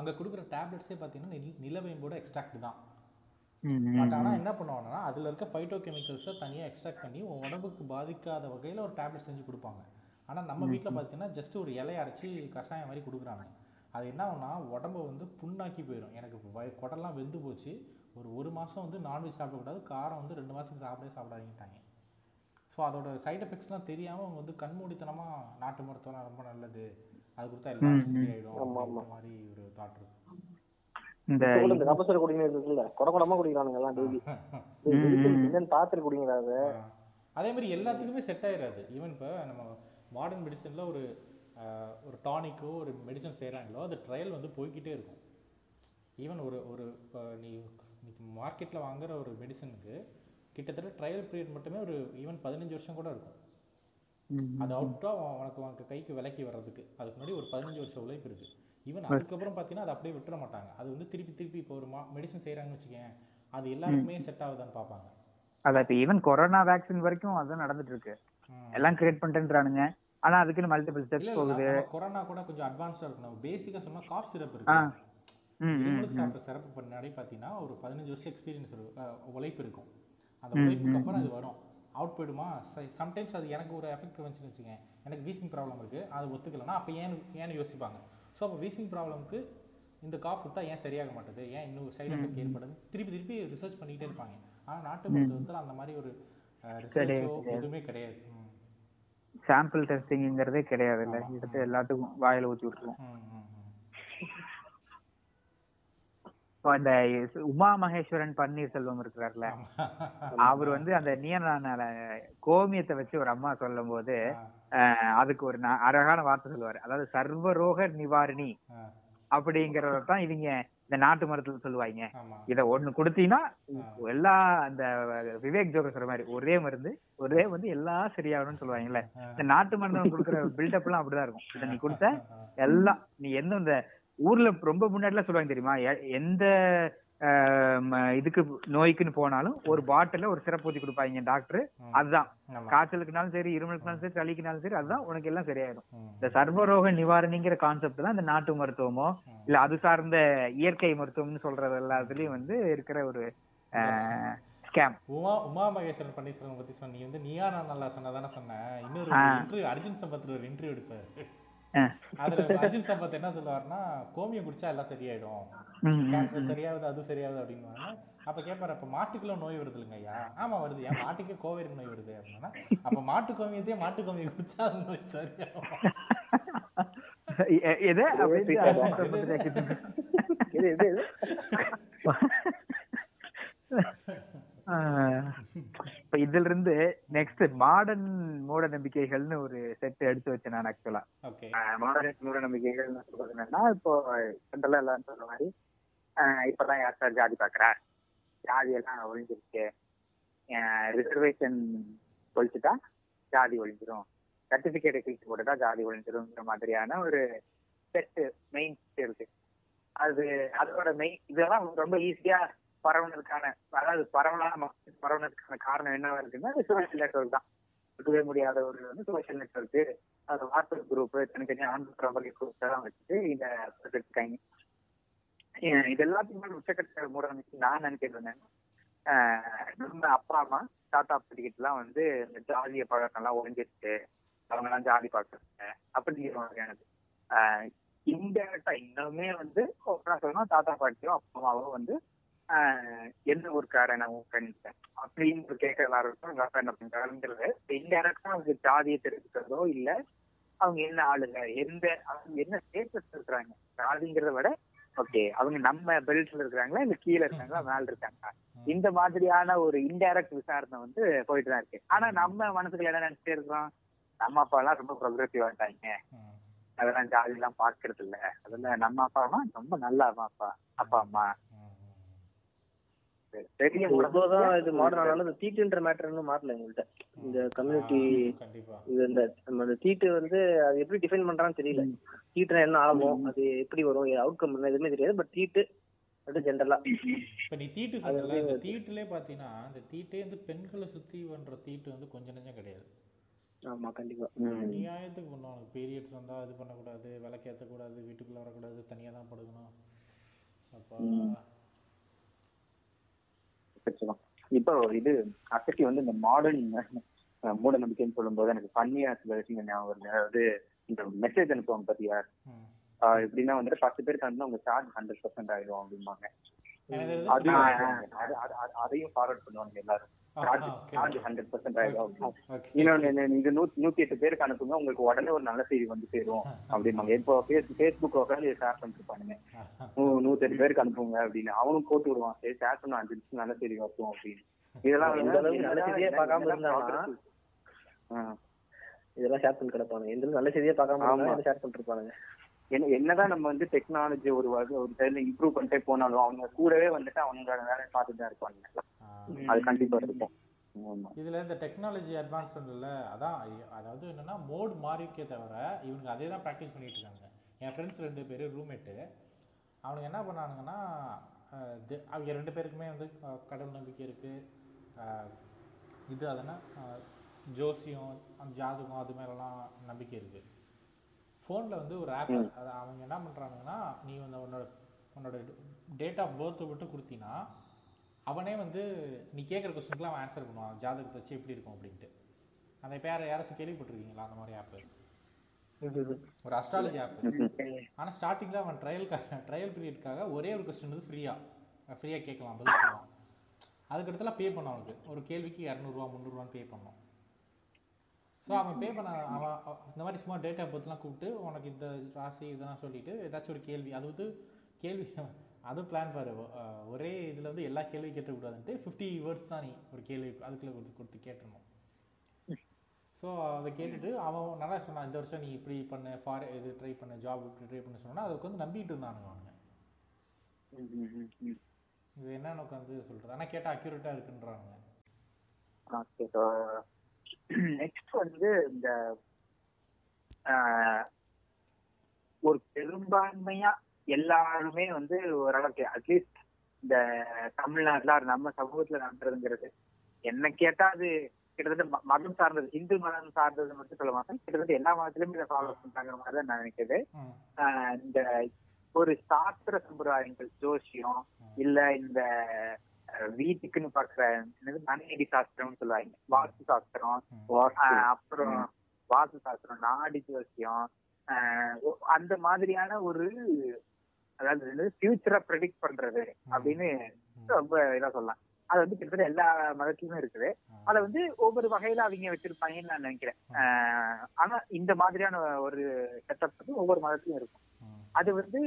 S1: அங்கே கொடுக்குற டேப்லெட்ஸே பார்த்தீங்கன்னா நில நிலவேம்போட எக்ஸ்ட்ராக்ட் தான். பட் ஆனால் என்ன பண்ணுவாங்கன்னா அதில் இருக்க ஃபைட்டோ கெமிக்கல்ஸை தனியாக எக்ஸ்ட்ராக்ட் பண்ணி உன் உடம்புக்கு பாதிக்காத வகையில் ஒரு டேப்லெட் செஞ்சு கொடுப்பாங்க. ஆனால் நம்ம வீட்டில் பார்த்தீங்கன்னா ஜஸ்ட் ஒரு இலையை அரைச்சி கஷாயம் மாதிரி கொடுக்குறாங்க அது என்ன ஆகும்னா உடம்ப வந்து புண்ணாக்கி போயிடும் எனக்கு வய குடல்லாம் வெந்து போச்சு. ஒரு ஒரு மாதம் வந்து நான்வெஜ் சாப்பிடக்கூடாது காரம் வந்து ரெண்டு மாதத்துக்கு சாப்பிடவே சாப்பிடாதீங்கட்டாங்க ஸோ அதோட சைடு எஃபெக்ட்ஸ்லாம் தெரியாமல் அவங்க வந்து கண்மூடித்தனமாக நாட்டு மருத்துவம்லாம் ரொம்ப நல்லது. அது கொடுத்தா எல்லாமே சரியாயிடும் மாதிரி ஒரு தாட் இருக்கு.
S2: இந்த
S4: கபசுர குடிநீர் இருக்குல்ல குட குடமா குடிக்கிறானுங்க எல்லாம் டெய்லி என்னன்னு.
S1: அதே. மாதிரி எல்லாத்துக்குமே செட் ஆயிடாது ஈவன் இப்போ நம்ம மாடர்ன் மெடிசனில் ஒரு ஒரு டானிக்கோ ஒரு மெடிசன் செய்கிறாங்களோ அது ட்ரையல் வந்து போய்க்கிட்டே இருக்கும். ஈவன் ஒரு ஒரு இப்போ நீ மார்க்கெட்டில் வாங்குற ஒரு மெடிசனுக்கு கிட்டத்தட்ட ட்ரையல் பீரியட் மட்டுமே ஒரு ஈவன் பதினஞ்சு வருஷம் கூட இருக்கும். அது அவுட்டாக உனக்கு உனக்கு கைக்கு விலக்கி வர்றதுக்கு. அதுக்கு முன்னாடி ஒரு பதினஞ்சு வருஷம் உழைப்பு இருக்கு. ஈவன் அதுக்கப்புறம் பார்த்தீங்கன்னா அதை அப்படியே விட்டுற மாட்டாங்க. அது வந்து திருப்பி திருப்பி இப்போ ஒரு மா மெடிசன் செய்கிறாங்கன்னு வச்சுக்கேன் அது எல்லாருக்குமே செட் ஆகுதான்னு பார்ப்பாங்க
S2: அதான் இப்ப ஈவன் கொரோனா வேக்சின் வரைக்கும் அதான் நடந்துட்டு இருக்கு. எல்லாம் கிரியேட் பண்ணிட்டுன்றானுங்க. ஆனா அதுக்குன்னு மல்டிபிள் ஸ்டெப்ஸ் போகுது.
S1: கொரோனா கூட கொஞ்சம் அட்வான்ஸ்டா இருக்கணும். பேசிக்கா சொன்னா காஃப் சிரப். இருக்கு. இருமலுக்கு. சாப்பிட்ற சிறப்பு பண்ணாடி பார்த்தீங்கன்னா ஒரு பதினஞ்சு வருஷம் எக்ஸ்பீரியன்ஸ் உழைப்பு இருக்கும். அந்த உழைப்புக்கு அப்புறம் அது வரும். அவுட் போயிடுமா? சம்டைம்ஸ் அது எனக்கு ஒரு எஃபெக்ட் வந்துச்சுன்னு வச்சுக்கேன் எனக்கு வீசிங் ப்ராப்ளம் இருக்குது அது ஒத்துக்கலைன்னா அப்போ ஏன் ஏன்னு யோசிப்பாங்க. ஸோ அப்போ வீசிங் ப்ராப்ளம்க்கு இந்த காஃப் கொடுத்தா ஏன் சரியாக மாட்டுது? ஏன் இன்னும் சைடு எஃபெக்ட் ஏற்படுது? திருப்பி திருப்பி ரிசர்ச் பண்ணிக்கிட்டே இருப்பாங்க. ஆனால் நாட்டு மருத்துவத்தில் அந்த மாதிரி ஒரு ரிசர்ச்சோ எதுவுமே கிடையாது.
S2: சாம்பிள் டெஸ்டிங்கிறதே கிடையாது இல்ல. எடுத்து எல்லாத்துக்கும் வாயில ஊத்தி விட்டுருவோம். இந்த உமா மகேஸ்வரன் பன்னீர்செல்வம் இருக்கிறார்ல. அவர் வந்து அந்த நியனால கோமியத்தை வச்சு ஒரு அம்மா சொல்லும் போது அதுக்கு ஒரு அழகான வார்த்தை சொல்லுவாரு. அதாவது சர்வரோக நிவாரணி
S1: ஆ,
S2: அப்படிங்கறத தான் இவங்க இந்த நாட்டு மருத்துவம் சொல்லுவாங்க இத ஒண்ணு கொடுத்தீங்கன்னா எல்லா அந்த விவேக் ஜோகர் சொல்ற மாதிரி ஒரே மருந்து ஒரே வந்து எல்லாம் சரியாகணும்னு சொல்லுவாங்கல்ல. இந்த நாட்டு மருந்து கொடுக்குற பில்டப் எல்லாம் அப்படிதான் இருக்கும். இத நீ கொடுத்த எல்லாம் நீ எந்த இந்த ஊர்ல ரொம்ப முன்னாடிலாம் சொல்லுவாங்க தெரியுமா? எந்த இதுக்கு நோய்க்குன்னு போனாலும் ஒரு பாட்டில ஒரு சிறப்பு ஊத்தி கொடுப்பாங்க டாக்டர். அதுதான். காய்ச்சலுக்குனாலும் சரி இருமலுக்குனாலும் சரி சளிக்குனாலும் சரி அதுதான் உனக்கு எல்லாம் சரியாயிடும். இந்த சர்வரோக நிவாரணிங்கிற கான்செப்ட் தான் இந்த நாட்டு மருத்துவமோ இல்ல அது சார்ந்த இயற்கை மருத்துவம்னு சொல்றது எல்லாத்துலயும் வந்து இருக்கிற ஒரு ஸ்கேம்
S1: உமா உமா மகேஸ்வரன் பன்னீர்செல்வம் பத்தி சொன்ன நீ வந்து நீயா நான் நல்லா சொன்னதானே சொன்னேன் இன்னொரு. இன்டர்வியூ அர்ஜுன் சம்பத் ஒரு இன்டர்வியூ எடுப்பாரு. அதுல அர்ஜுன் சம்பத் என்ன சொல்லுவாருன்னா கோமியம் குடிச்சா எல்லாம் சரியாயிடும் கேன்சர் சரியாகுது அது சரியாகுது அப்படின்னுவாங்க. அப்ப கேட்பாரு அப்ப மாட்டுக்குள்ள நோய் வருது இல்லைங்க ஐயா? ஆமா வருது. ஏன் மாட்டுக்கே கோவேரி நோய் வருது அப்படின்னா அப்ப மாட்டு கோமியத்தையே மாட்டு கோமியம் குடிச்சா அது நோய் சரியாகும்.
S2: எது? அப்படின்னு இப்ப இதுல இருந்து நெக்ஸ்ட் மாடர்ன் மூட நம்பிக்கைகள்னு ஒரு செட் எடுத்து வச்சேன் நான் ஆக்சுவலா
S1: ஓகே
S2: மாடர்ன் மூட நம்பிக்கைகள் சொல்றது என்னன்னா இப்போ ஜென்ரலா எல்லாரும் சொல்ற மாதிரி இப்பதான் யார் சார் ஜாதி பாக்குறா? ஜாதி எல்லாம் ஒழிஞ்சிருக்கு ரிசர்வேஷன் ஒழிச்சுட்டா ஜாதி ஒழிஞ்சிரும். சர்டிபிகேட் கிழிச்சு போட்டுட்டா ஜாதி ஒழிஞ்சிருங்கிற மாதிரியான ஒரு செட் மெயின் இருக்கு. அது அதோட மெயின் இதெல்லாம் ரொம்ப ஈஸியா பரவுனதுக்கான அதாவது பரவலான மக்கள் பரவுனதுக்கான காரணம் என்னவா இருக்குன்னா சோசியல் நெட்ஒர்க் தான். இருக்கவே முடியாத ஒரு வந்து சோசியல் நெட்ஒர்க் அது வாட்ஸ்அப் குரூப் தனித்தனியாக ஆன்லைன் ப்ராபர்ட்டி குரூப் எல்லாம் வச்சுட்டு இதை இருக்காங்க இது எல்லாத்துக்குமே உச்சக்கட்ட மூட நான் நினைக்கிறேன் ஆஹ் நம்ம அப்பா அம்மா தாத்தா பாட்டிக்கிட்ட எல்லாம் வந்து இந்த ஜாதிய பழக்கம் எல்லாம் ஒழிஞ்சிருச்சு அவங்க எல்லாம் ஜாதி பாக்குறாங்க அப்படிங்கிற எனக்கு ஆஹ் இன்டெரக்டா இன்னுமே வந்து சொல்லணும் தாத்தா பாட்டியும் அப்பா அம்மாவும் வந்து ஆஹ் எந்த ஊருக்காரன் உன் ஃப்ரெண்ட்ஸ் அப்படின்னு ஒரு கேட்க எல்லாருக்கும் எங்க அப்பா என்ன பண்றாருங்கிறது இன்டெரக்டா அவங்க ஜாதியை தெரிவிக்கிறதோ இல்ல அவங்க என்ன ஆளுங்க எந்த அவங்க என்ன ஸ்டேட்டஸ் இருக்கிறாங்க? ஜாதிங்கிறத விட ஓகே அவங்க நம்ம பெல்ட்ல இருக்கிறாங்களா? இல்ல கீழே இருக்காங்களா? மேல இருக்காங்களா? இந்த மாதிரியான ஒரு இன்டைரக்ட் விசாரணை வந்து போயிட்டு தான் இருக்கு. ஆனா நம்ம மனசுக்குள்ள என்ன நினைச்சிட்டே இருக்கிறோம்? நம்ம அப்பா எல்லாம் ரொம்ப ப்ரோக்ரஸிவ் ஆயிட்டாங்க. அதெல்லாம் ஜாதி எல்லாம் பார்க்கறது இல்ல அதெல்லாம் நம்ம அப்பா அம்மா ரொம்ப நல்ல அம்மா அப்பா. அப்பா அம்மா.
S4: இது மாடர்ன் ஆனாலும் இந்த தீட்டுன்ற மேட்டர் இன்னும் மாறல எங்கள்கிட்ட இந்த கம்யூனிட்டி இது இந்த நம்ம இந்த தீட்டு வந்து அது எப்படி டிஃபைன் பண்றான்னு தெரியல. தீட்டுனா என்ன ஆகும் அது எப்படி வரும் அவுட்கம் என்ன எதுவுமே தெரியாது. பட் தீட்டு அது ஜென்ரலா
S1: இப்போ நீ தீட்டு சொன்னல இந்த தீட்டுலே பார்த்தீங்கன்னா இந்த தீட்டே வந்து பெண்களை சுற்றி பண்ற தீட்டு வந்து கொஞ்சம் நெஞ்சம் கிடையாது.
S4: ஆமா கண்டிப்பா.
S1: நியாயத்துக்கு பண்ணுவாங்க பீரியட்ஸ் வந்தால் இது பண்ணக்கூடாது விளக்கு ஏற்றக்கூடாது வீட்டுக்குள்ளே வரக்கூடாது தனியாக தான் படுக்கணும். அப்பா.
S3: வச்சுக்கலாம் இப்போ இது அசட்டி வந்து இந்த மாடர்ன் மூட நம்பிக்கைன்னு சொல்லும்போது எனக்கு பண்ணியா சில விஷயங்கள் ஞாபகம் வருது. அதாவது இந்த மெசேஜ் அனுப்புவாங்க பாத்தியா? எப்படின்னா வந்துட்டு பத்து பேருக்கு அனுப்பினா உங்க சார்ஜ் ஹண்ட்ரட் பர்சன்ட் ஆயிடும் அப்படிம்பாங்க. அதையும் ஃபார்வர்ட் பண்ணுவாங்க எல்லாரும். இன்னொன்னு நூத்தி எட்டு பேருக்கு அனுப்புங்க உங்களுக்கு உடனே ஒரு நல்ல செய்தி வந்து சேரும் அப்படிம்பாங்க. இப்போ ஃபேஸ்புக் உட்காந்து ஷேர் பண்ணிட்டு நூ- நூத்தி எட்டு பேருக்கு அனுப்புங்க அப்படின்னு. அவனும் போட்டு விடுவான். சரி ஷேர் பண்ண அஞ்சு நிமிஷம் நல்ல செய்தி வரும் அப்படின்னு. இதெல்லாம் இதெல்லாம்
S4: ஷேர் பண்ணி கிடப்பானுங்க. எந்த நல்ல செய்தியே பார்க்காம ஷேர் பண்ணிட்டு இருப்பானுங்க?
S3: என்ன என்னதான் நம்ம வந்து டெக்னாலஜி ஒரு வகை ஒரு சைடுல இம்ப்ரூவ் பண்ணிட்டே போனாலும் அவங்க கூடவே வந்துட்டு அவங்களோட வேலையை பார்த்துட்டு தான் இருப்பாங்க. அது கண்டிப்பா இருக்கும்.
S1: இதுல இந்த டெக்னாலஜி அட்வான்ஸ்மெண்ட்ல அதான் இ- அதாவது என்னன்னா மோட் மாறிக்கே தவிர இவங்க அதே தான் ப்ராக்டிஸ் பண்ணிட்டு இருக்காங்க. என் ஃப்ரெண்ட்ஸ் ரெண்டு பேர் ரூம்மேட்டு அவனுங்க என்ன பண்ணானுங்கன்னா அவங்க ரெண்டு பேருக்குமே வந்து கடவுள் நம்பிக்கை இருக்கு. அஹ், இது அதனா ஜோசியம் அந்த ஜாதகம் அது மேலலாம் நம்பிக்கை இருக்கு. ஃபோனில் வந்து ஒரு ஆப் அதை அவங்க என்ன பண்ணுறானுங்கன்னா நீ வந்து உன்னோட உன்னோட டேட் ஆஃப் பர்த்தை மட்டும் கொடுத்தீங்கன்னா அவனே வந்து நீ கேட்குற கொஸ்டினுக்குலாம் அவன் ஆன்சர் பண்ணுவான். ஜாதகத்தை வச்சு எப்படி இருக்கும்? அப்படின்ட்டு. அந்த இப்போ யாரை யாராச்சும் கேள்விப்பட்டிருக்கீங்களா? அந்த மாதிரி ஆப்பு ஒரு அஸ்ட்ராலஜி ஆப் ஆனால் ஸ்டார்டிங்கில் அவன் ட்ரையலுக்காக ட்ரையல் பீரியட்காக ஒரே ஒரு கொஸ்டின் வந்து ஃப்ரீயாக ஃப்ரீயாக கேட்கலாம் பதில் சொல்லுவான். அதுக்கடுத்தலாம் பே பண்ண அவனுக்கு. ஒரு கேள்விக்கு இரநூறுவா முந்நூறுவான்னு பே பண்ணோம் ஸோ அவன் பே பண்ண அவன் அவ- இந்த மாதிரி சும்மா டேட்டா பற்றிலாம் கூப்பிட்டு உனக்கு இந்த ராசி இதெல்லாம் சொல்லிட்டு ஏதாச்சும் ஒரு கேள்வி. அது வந்து கேள்வி அதுவும் பிளான் பாரு. ஒரே இதில் வந்து எல்லா கேள்வியும் கேட்டக்கூடாதுன்ட்டு ஃபிஃப்டி வேர்ட்ஸ் தான் நீ ஒரு கேள்வி அதுக்குள்ளே கொடுத்து கொடுத்து கேட்டுருணும் ஸோ அதை கேட்டுட்டு அவன் நல்லா சொன்னான். இந்த வருஷம் நீ இப்படி பண்ண ஃபார் இது ட்ரை பண்ண ஜாப் ட்ரை பண்ண சொன்னா அதுக்கு வந்து நம்பிட்டு இருந்தானுங்க அவனுங்க. இது என்னன்னு உட்காந்து சொல்றது. ஆனால் கேட்டால் அக்யூரேட்டாக இருக்குன்றானுங்க.
S2: நெக்ஸ்ட் வந்து இந்த ஒரு பெரும்பான்மையா எல்லாருமே வந்து ஓரளவுக்கு அட்லீஸ்ட் இந்த தமிழ்நாட்டுல நம்ம சமூகத்துல நடத்துறதுங்கிறது என்ன கேட்டா அது கிட்டத்தட்ட மதம் சார்ந்தது இந்து மதம் சார்ந்தது மட்டும் சொல்ல மாட்டேன். கிட்டத்தட்ட எல்லா மதத்திலுமே இதை ஃபாலோ பண்றாங்கிற மாதிரி தான் நான் நினைக்கிறது இந்த ஒரு சாஸ்திர சம்பிரதாயங்கள் ஜோசியம் இல்ல இந்த வீட்டுக்குன்னு பாக்குற என்னது மனையடி சாஸ்திரம்னு சொல்லுவாங்க. வாஸ்து சாஸ்திரம் அப்புறம் வாஸ்து சாஸ்திரம் நாடி ஜோசியம் அந்த மாதிரியான ஒரு அதாவது ஃபியூச்சரை ப்ரெடிக்ட் பண்றது அப்படின்னு ரொம்ப இதா சொல்லலாம். அது வந்து கிட்டத்தட்ட எல்லா மதத்திலுமே இருக்குது. அதை வந்து ஒவ்வொரு வகையில அவங்க வச்சிருப்பாங்கன்னு நான் நினைக்கிறேன். ஆனா இந்த மாதிரியான ஒரு செட்டப் வந்து ஒவ்வொரு மதத்திலும் இருக்கும். அது வந்து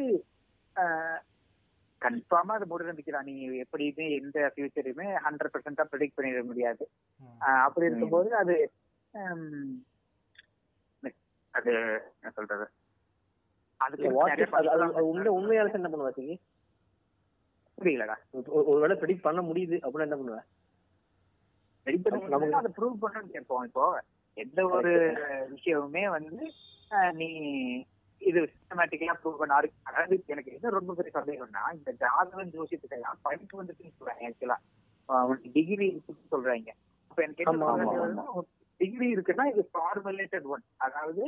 S2: கன்ஃபார்மா அது மூட நம்பிக்கை தான் நீ எப்படியுமே எந்த ஃபியூச்சரையுமே ஹண்ட்ரட் பர்சன்டா ப்ரெடிக்ட் பண்ணிட முடியாது. அப்படி இருக்கும்போது அது அது என்ன சொல்றது? அதுக்கு
S4: What
S2: நிறைய
S4: if அது- அது- அது
S2: பண்றாங்க.
S4: உண்மை உண்மையால என்ன பண்ணுவா சிங்கி?
S2: புரியலடா
S4: ஒரு- ஒருவேளை ப்ரெடிக்ட் பண்ண முடியுது அப்படின்னா என்ன பண்ணுவ?
S2: ரெடி பண்ண
S4: நமக்கு-
S2: முடியும்னா அதை ப்ரூவ் பண்ணணும்னு கேட்போம். இப்போ எந்த ஒரு விஷயமுமே வந்து நீ இது சிஸ்டமேட்டிக்கலா ப்ரூவ் பண்ண அதாவது எனக்கு என்ன ரொம்ப பெரிய சந்தேகம்னா இந்த ஜாதகம் ஜோசியத்துக்கு எல்லாம் படிப்பு சொல்றாங்க ஆக்சுவலா டிகிரி இருக்குன்னு சொல்றாங்க. அப்ப எனக்கு என்ன டிகிரி இருக்குன்னா இது ஃபார்முலேட்டட் ஒன் அதாவது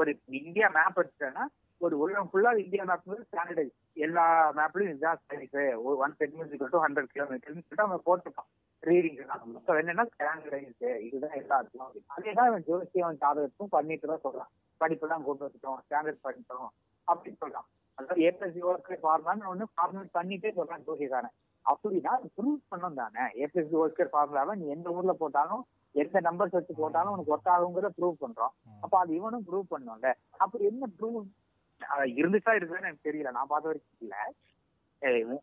S2: ஒரு இந்தியா மேப் எடுத்துட்டேன்னா ஒரு உலகம் ஃபுல்லா இந்தியா மேப் ஸ்டாண்டர்டைஸ் எல்லா மேப்லயும் இதுதான் size one centimetre to hundred கிலோமீட்டர்னு சொல்லிட்டு அவன் போட்டுருக்கான் ரீடிங் ஸோ என்னன்னா ஸ்டாண்டர்டைஸ் இதுதான் எல்லாருக்கும் அப்படின்னு. அதே தான் அவன் ஜோசியம் ஜாதகத்தும் பண்ணிட்டு தான் சொல்றான். படிப்பெல்லாம் கொண்டு வந்துட்டோம் ஸ்டாண்டர்ட் பண்ணிட்டோம் அப்படின்னு சொல்றான். அதாவது ஏபிஎஸ்சி ஒர்க்கு ஃபார்முலான்னு ஒண்ணு ஃபார்முலேட் பண்ணிட்டே சொல்றான் ஜோசியக்காரன். அப்படின்னா ப்ரூவ் பண்ணும் தானே. ஏபிஎஸ்சி ஒர்க்கர் ஃபார்முலாவை நீ எந்த ஊர்ல போட்டாலும் எந்த நம்பர்ஸ் வச்சு போட்டாலும் உனக்கு ஒர்க் ஆகுங்கிறத ப்ரூவ் பண்றோம். அப்ப அது இவனும் ப்ரூவ் பண்ணும்ல அப்படி என்ன ப்ரூவ் இருந்துச்சா இருக்குதுன்னு எனக்கு தெரியல. நான் பார்த்த வரைக்கும் இல்ல.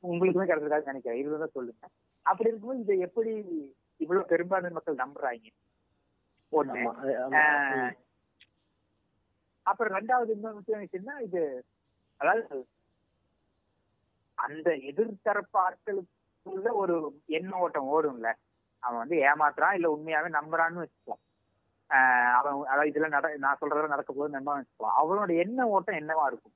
S2: உங்களுக்குமே கிடைச்சிருக்காதுன்னு நினைக்கிறேன். இதுதான் சொல்லுங்க. அப்படி இருக்கும்போது இதை எப்படி இவ்வளவு பெரும்பான்மை மக்கள் நம்புறாங்க? அப்புறம் ரெண்டாவது இன்னொரு விஷயம் இது அதாவது அந்த எதிர்த்தரப்பு ஆட்களுக்குள்ள ஒரு எண்ண ஓட்டம் ஓடும்ல. அவன் வந்து ஏமாத்துறான் இல்ல உண்மையாவே நம்புறான்னு வச்சுப்போம் ஆஹ் அவன் அதாவது இதெல்லாம் நட நான் சொல்றதெல்லாம் நடக்க போது நம்ப வச்சுப்போம் அவனோட எண்ண ஓட்டம் என்னவா இருக்கும்?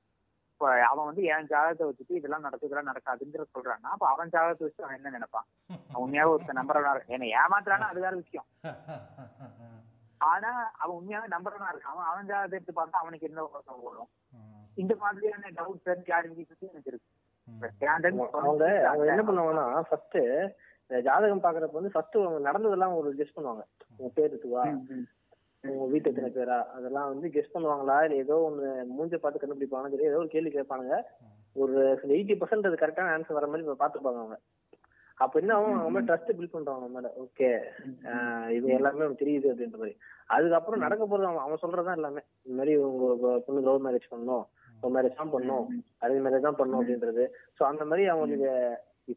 S2: இப்ப அவன் வந்து என் ஜாதகத்தை வச்சுட்டு இதெல்லாம் நடக்குது இதெல்லாம் நடக்காதுங்கிற சொல்றான்னா அப்ப அவன் ஜாதகத்தை வச்சு அவன் என்ன நினைப்பான்? அவன் உண்மையாவே ஒருத்தன் நம்புறவனா இருக்கு என்ன ஏமாத்துறானா அது வேற விஷயம். ஆனா அவன் உண்மையாவே நம்புறவனா இருக்கான். அவன் அவன் ஜாதகத்தை எடுத்து பார்த்தா அவனுக்கு என்ன ஓட்டம் ஓடும்? இந்த மாதிரியான டவுட்ஸ் கிளாரிபிகேஷன் எனக்கு இருக்கு.
S4: அவங்க என்ன பண்ணுவாங்கன்னா ஃபர்ஸ்ட் ஜாதகம் பாக்குறப்ப வந்து ஃபர்ஸ்ட் அவங்க நடந்ததெல்லாம் ஒரு கெஸ் பண்ணுவாங்க. உங்க பேர் இதுவா. உங்க வீட்டு எத்தனை பேரா? அதெல்லாம் வந்து கெஸ் பண்ணுவாங்களா? இல்ல ஏதோ ஒண்ணு மூஞ்ச பார்த்து கண்டுபிடிப்பாங்க சொல்லி ஏதோ ஒரு கேள்வி கேட்பானுங்க. ஒரு எயிட்டி பர்சன்ட் அது கரெக்டான ஆன்சர் வர மாதிரி இப்ப பாத்துப்பாங்க அவங்க. அப்ப என்ன அவங்க மேல ட்ரஸ்ட் பில்ட் பண்றாங்க மேல. ஓகே இது எல்லாமே தெரியுது அப்படின்ற மாதிரி. அதுக்கப்புறம் நடக்க போறது அவன் அவன் சொல்றதுதான் எல்லாமே. இந்த மாதிரி உங்க பொண்ணு லவ் மேரேஜ் பண்ணணும். லவ் மேரேஜ் தான் பண்ணணும். அதே மாதிரி தான் பண்ணும் அப்படின்றது. சோ அந்த மாதிரி அவங்களுக்கு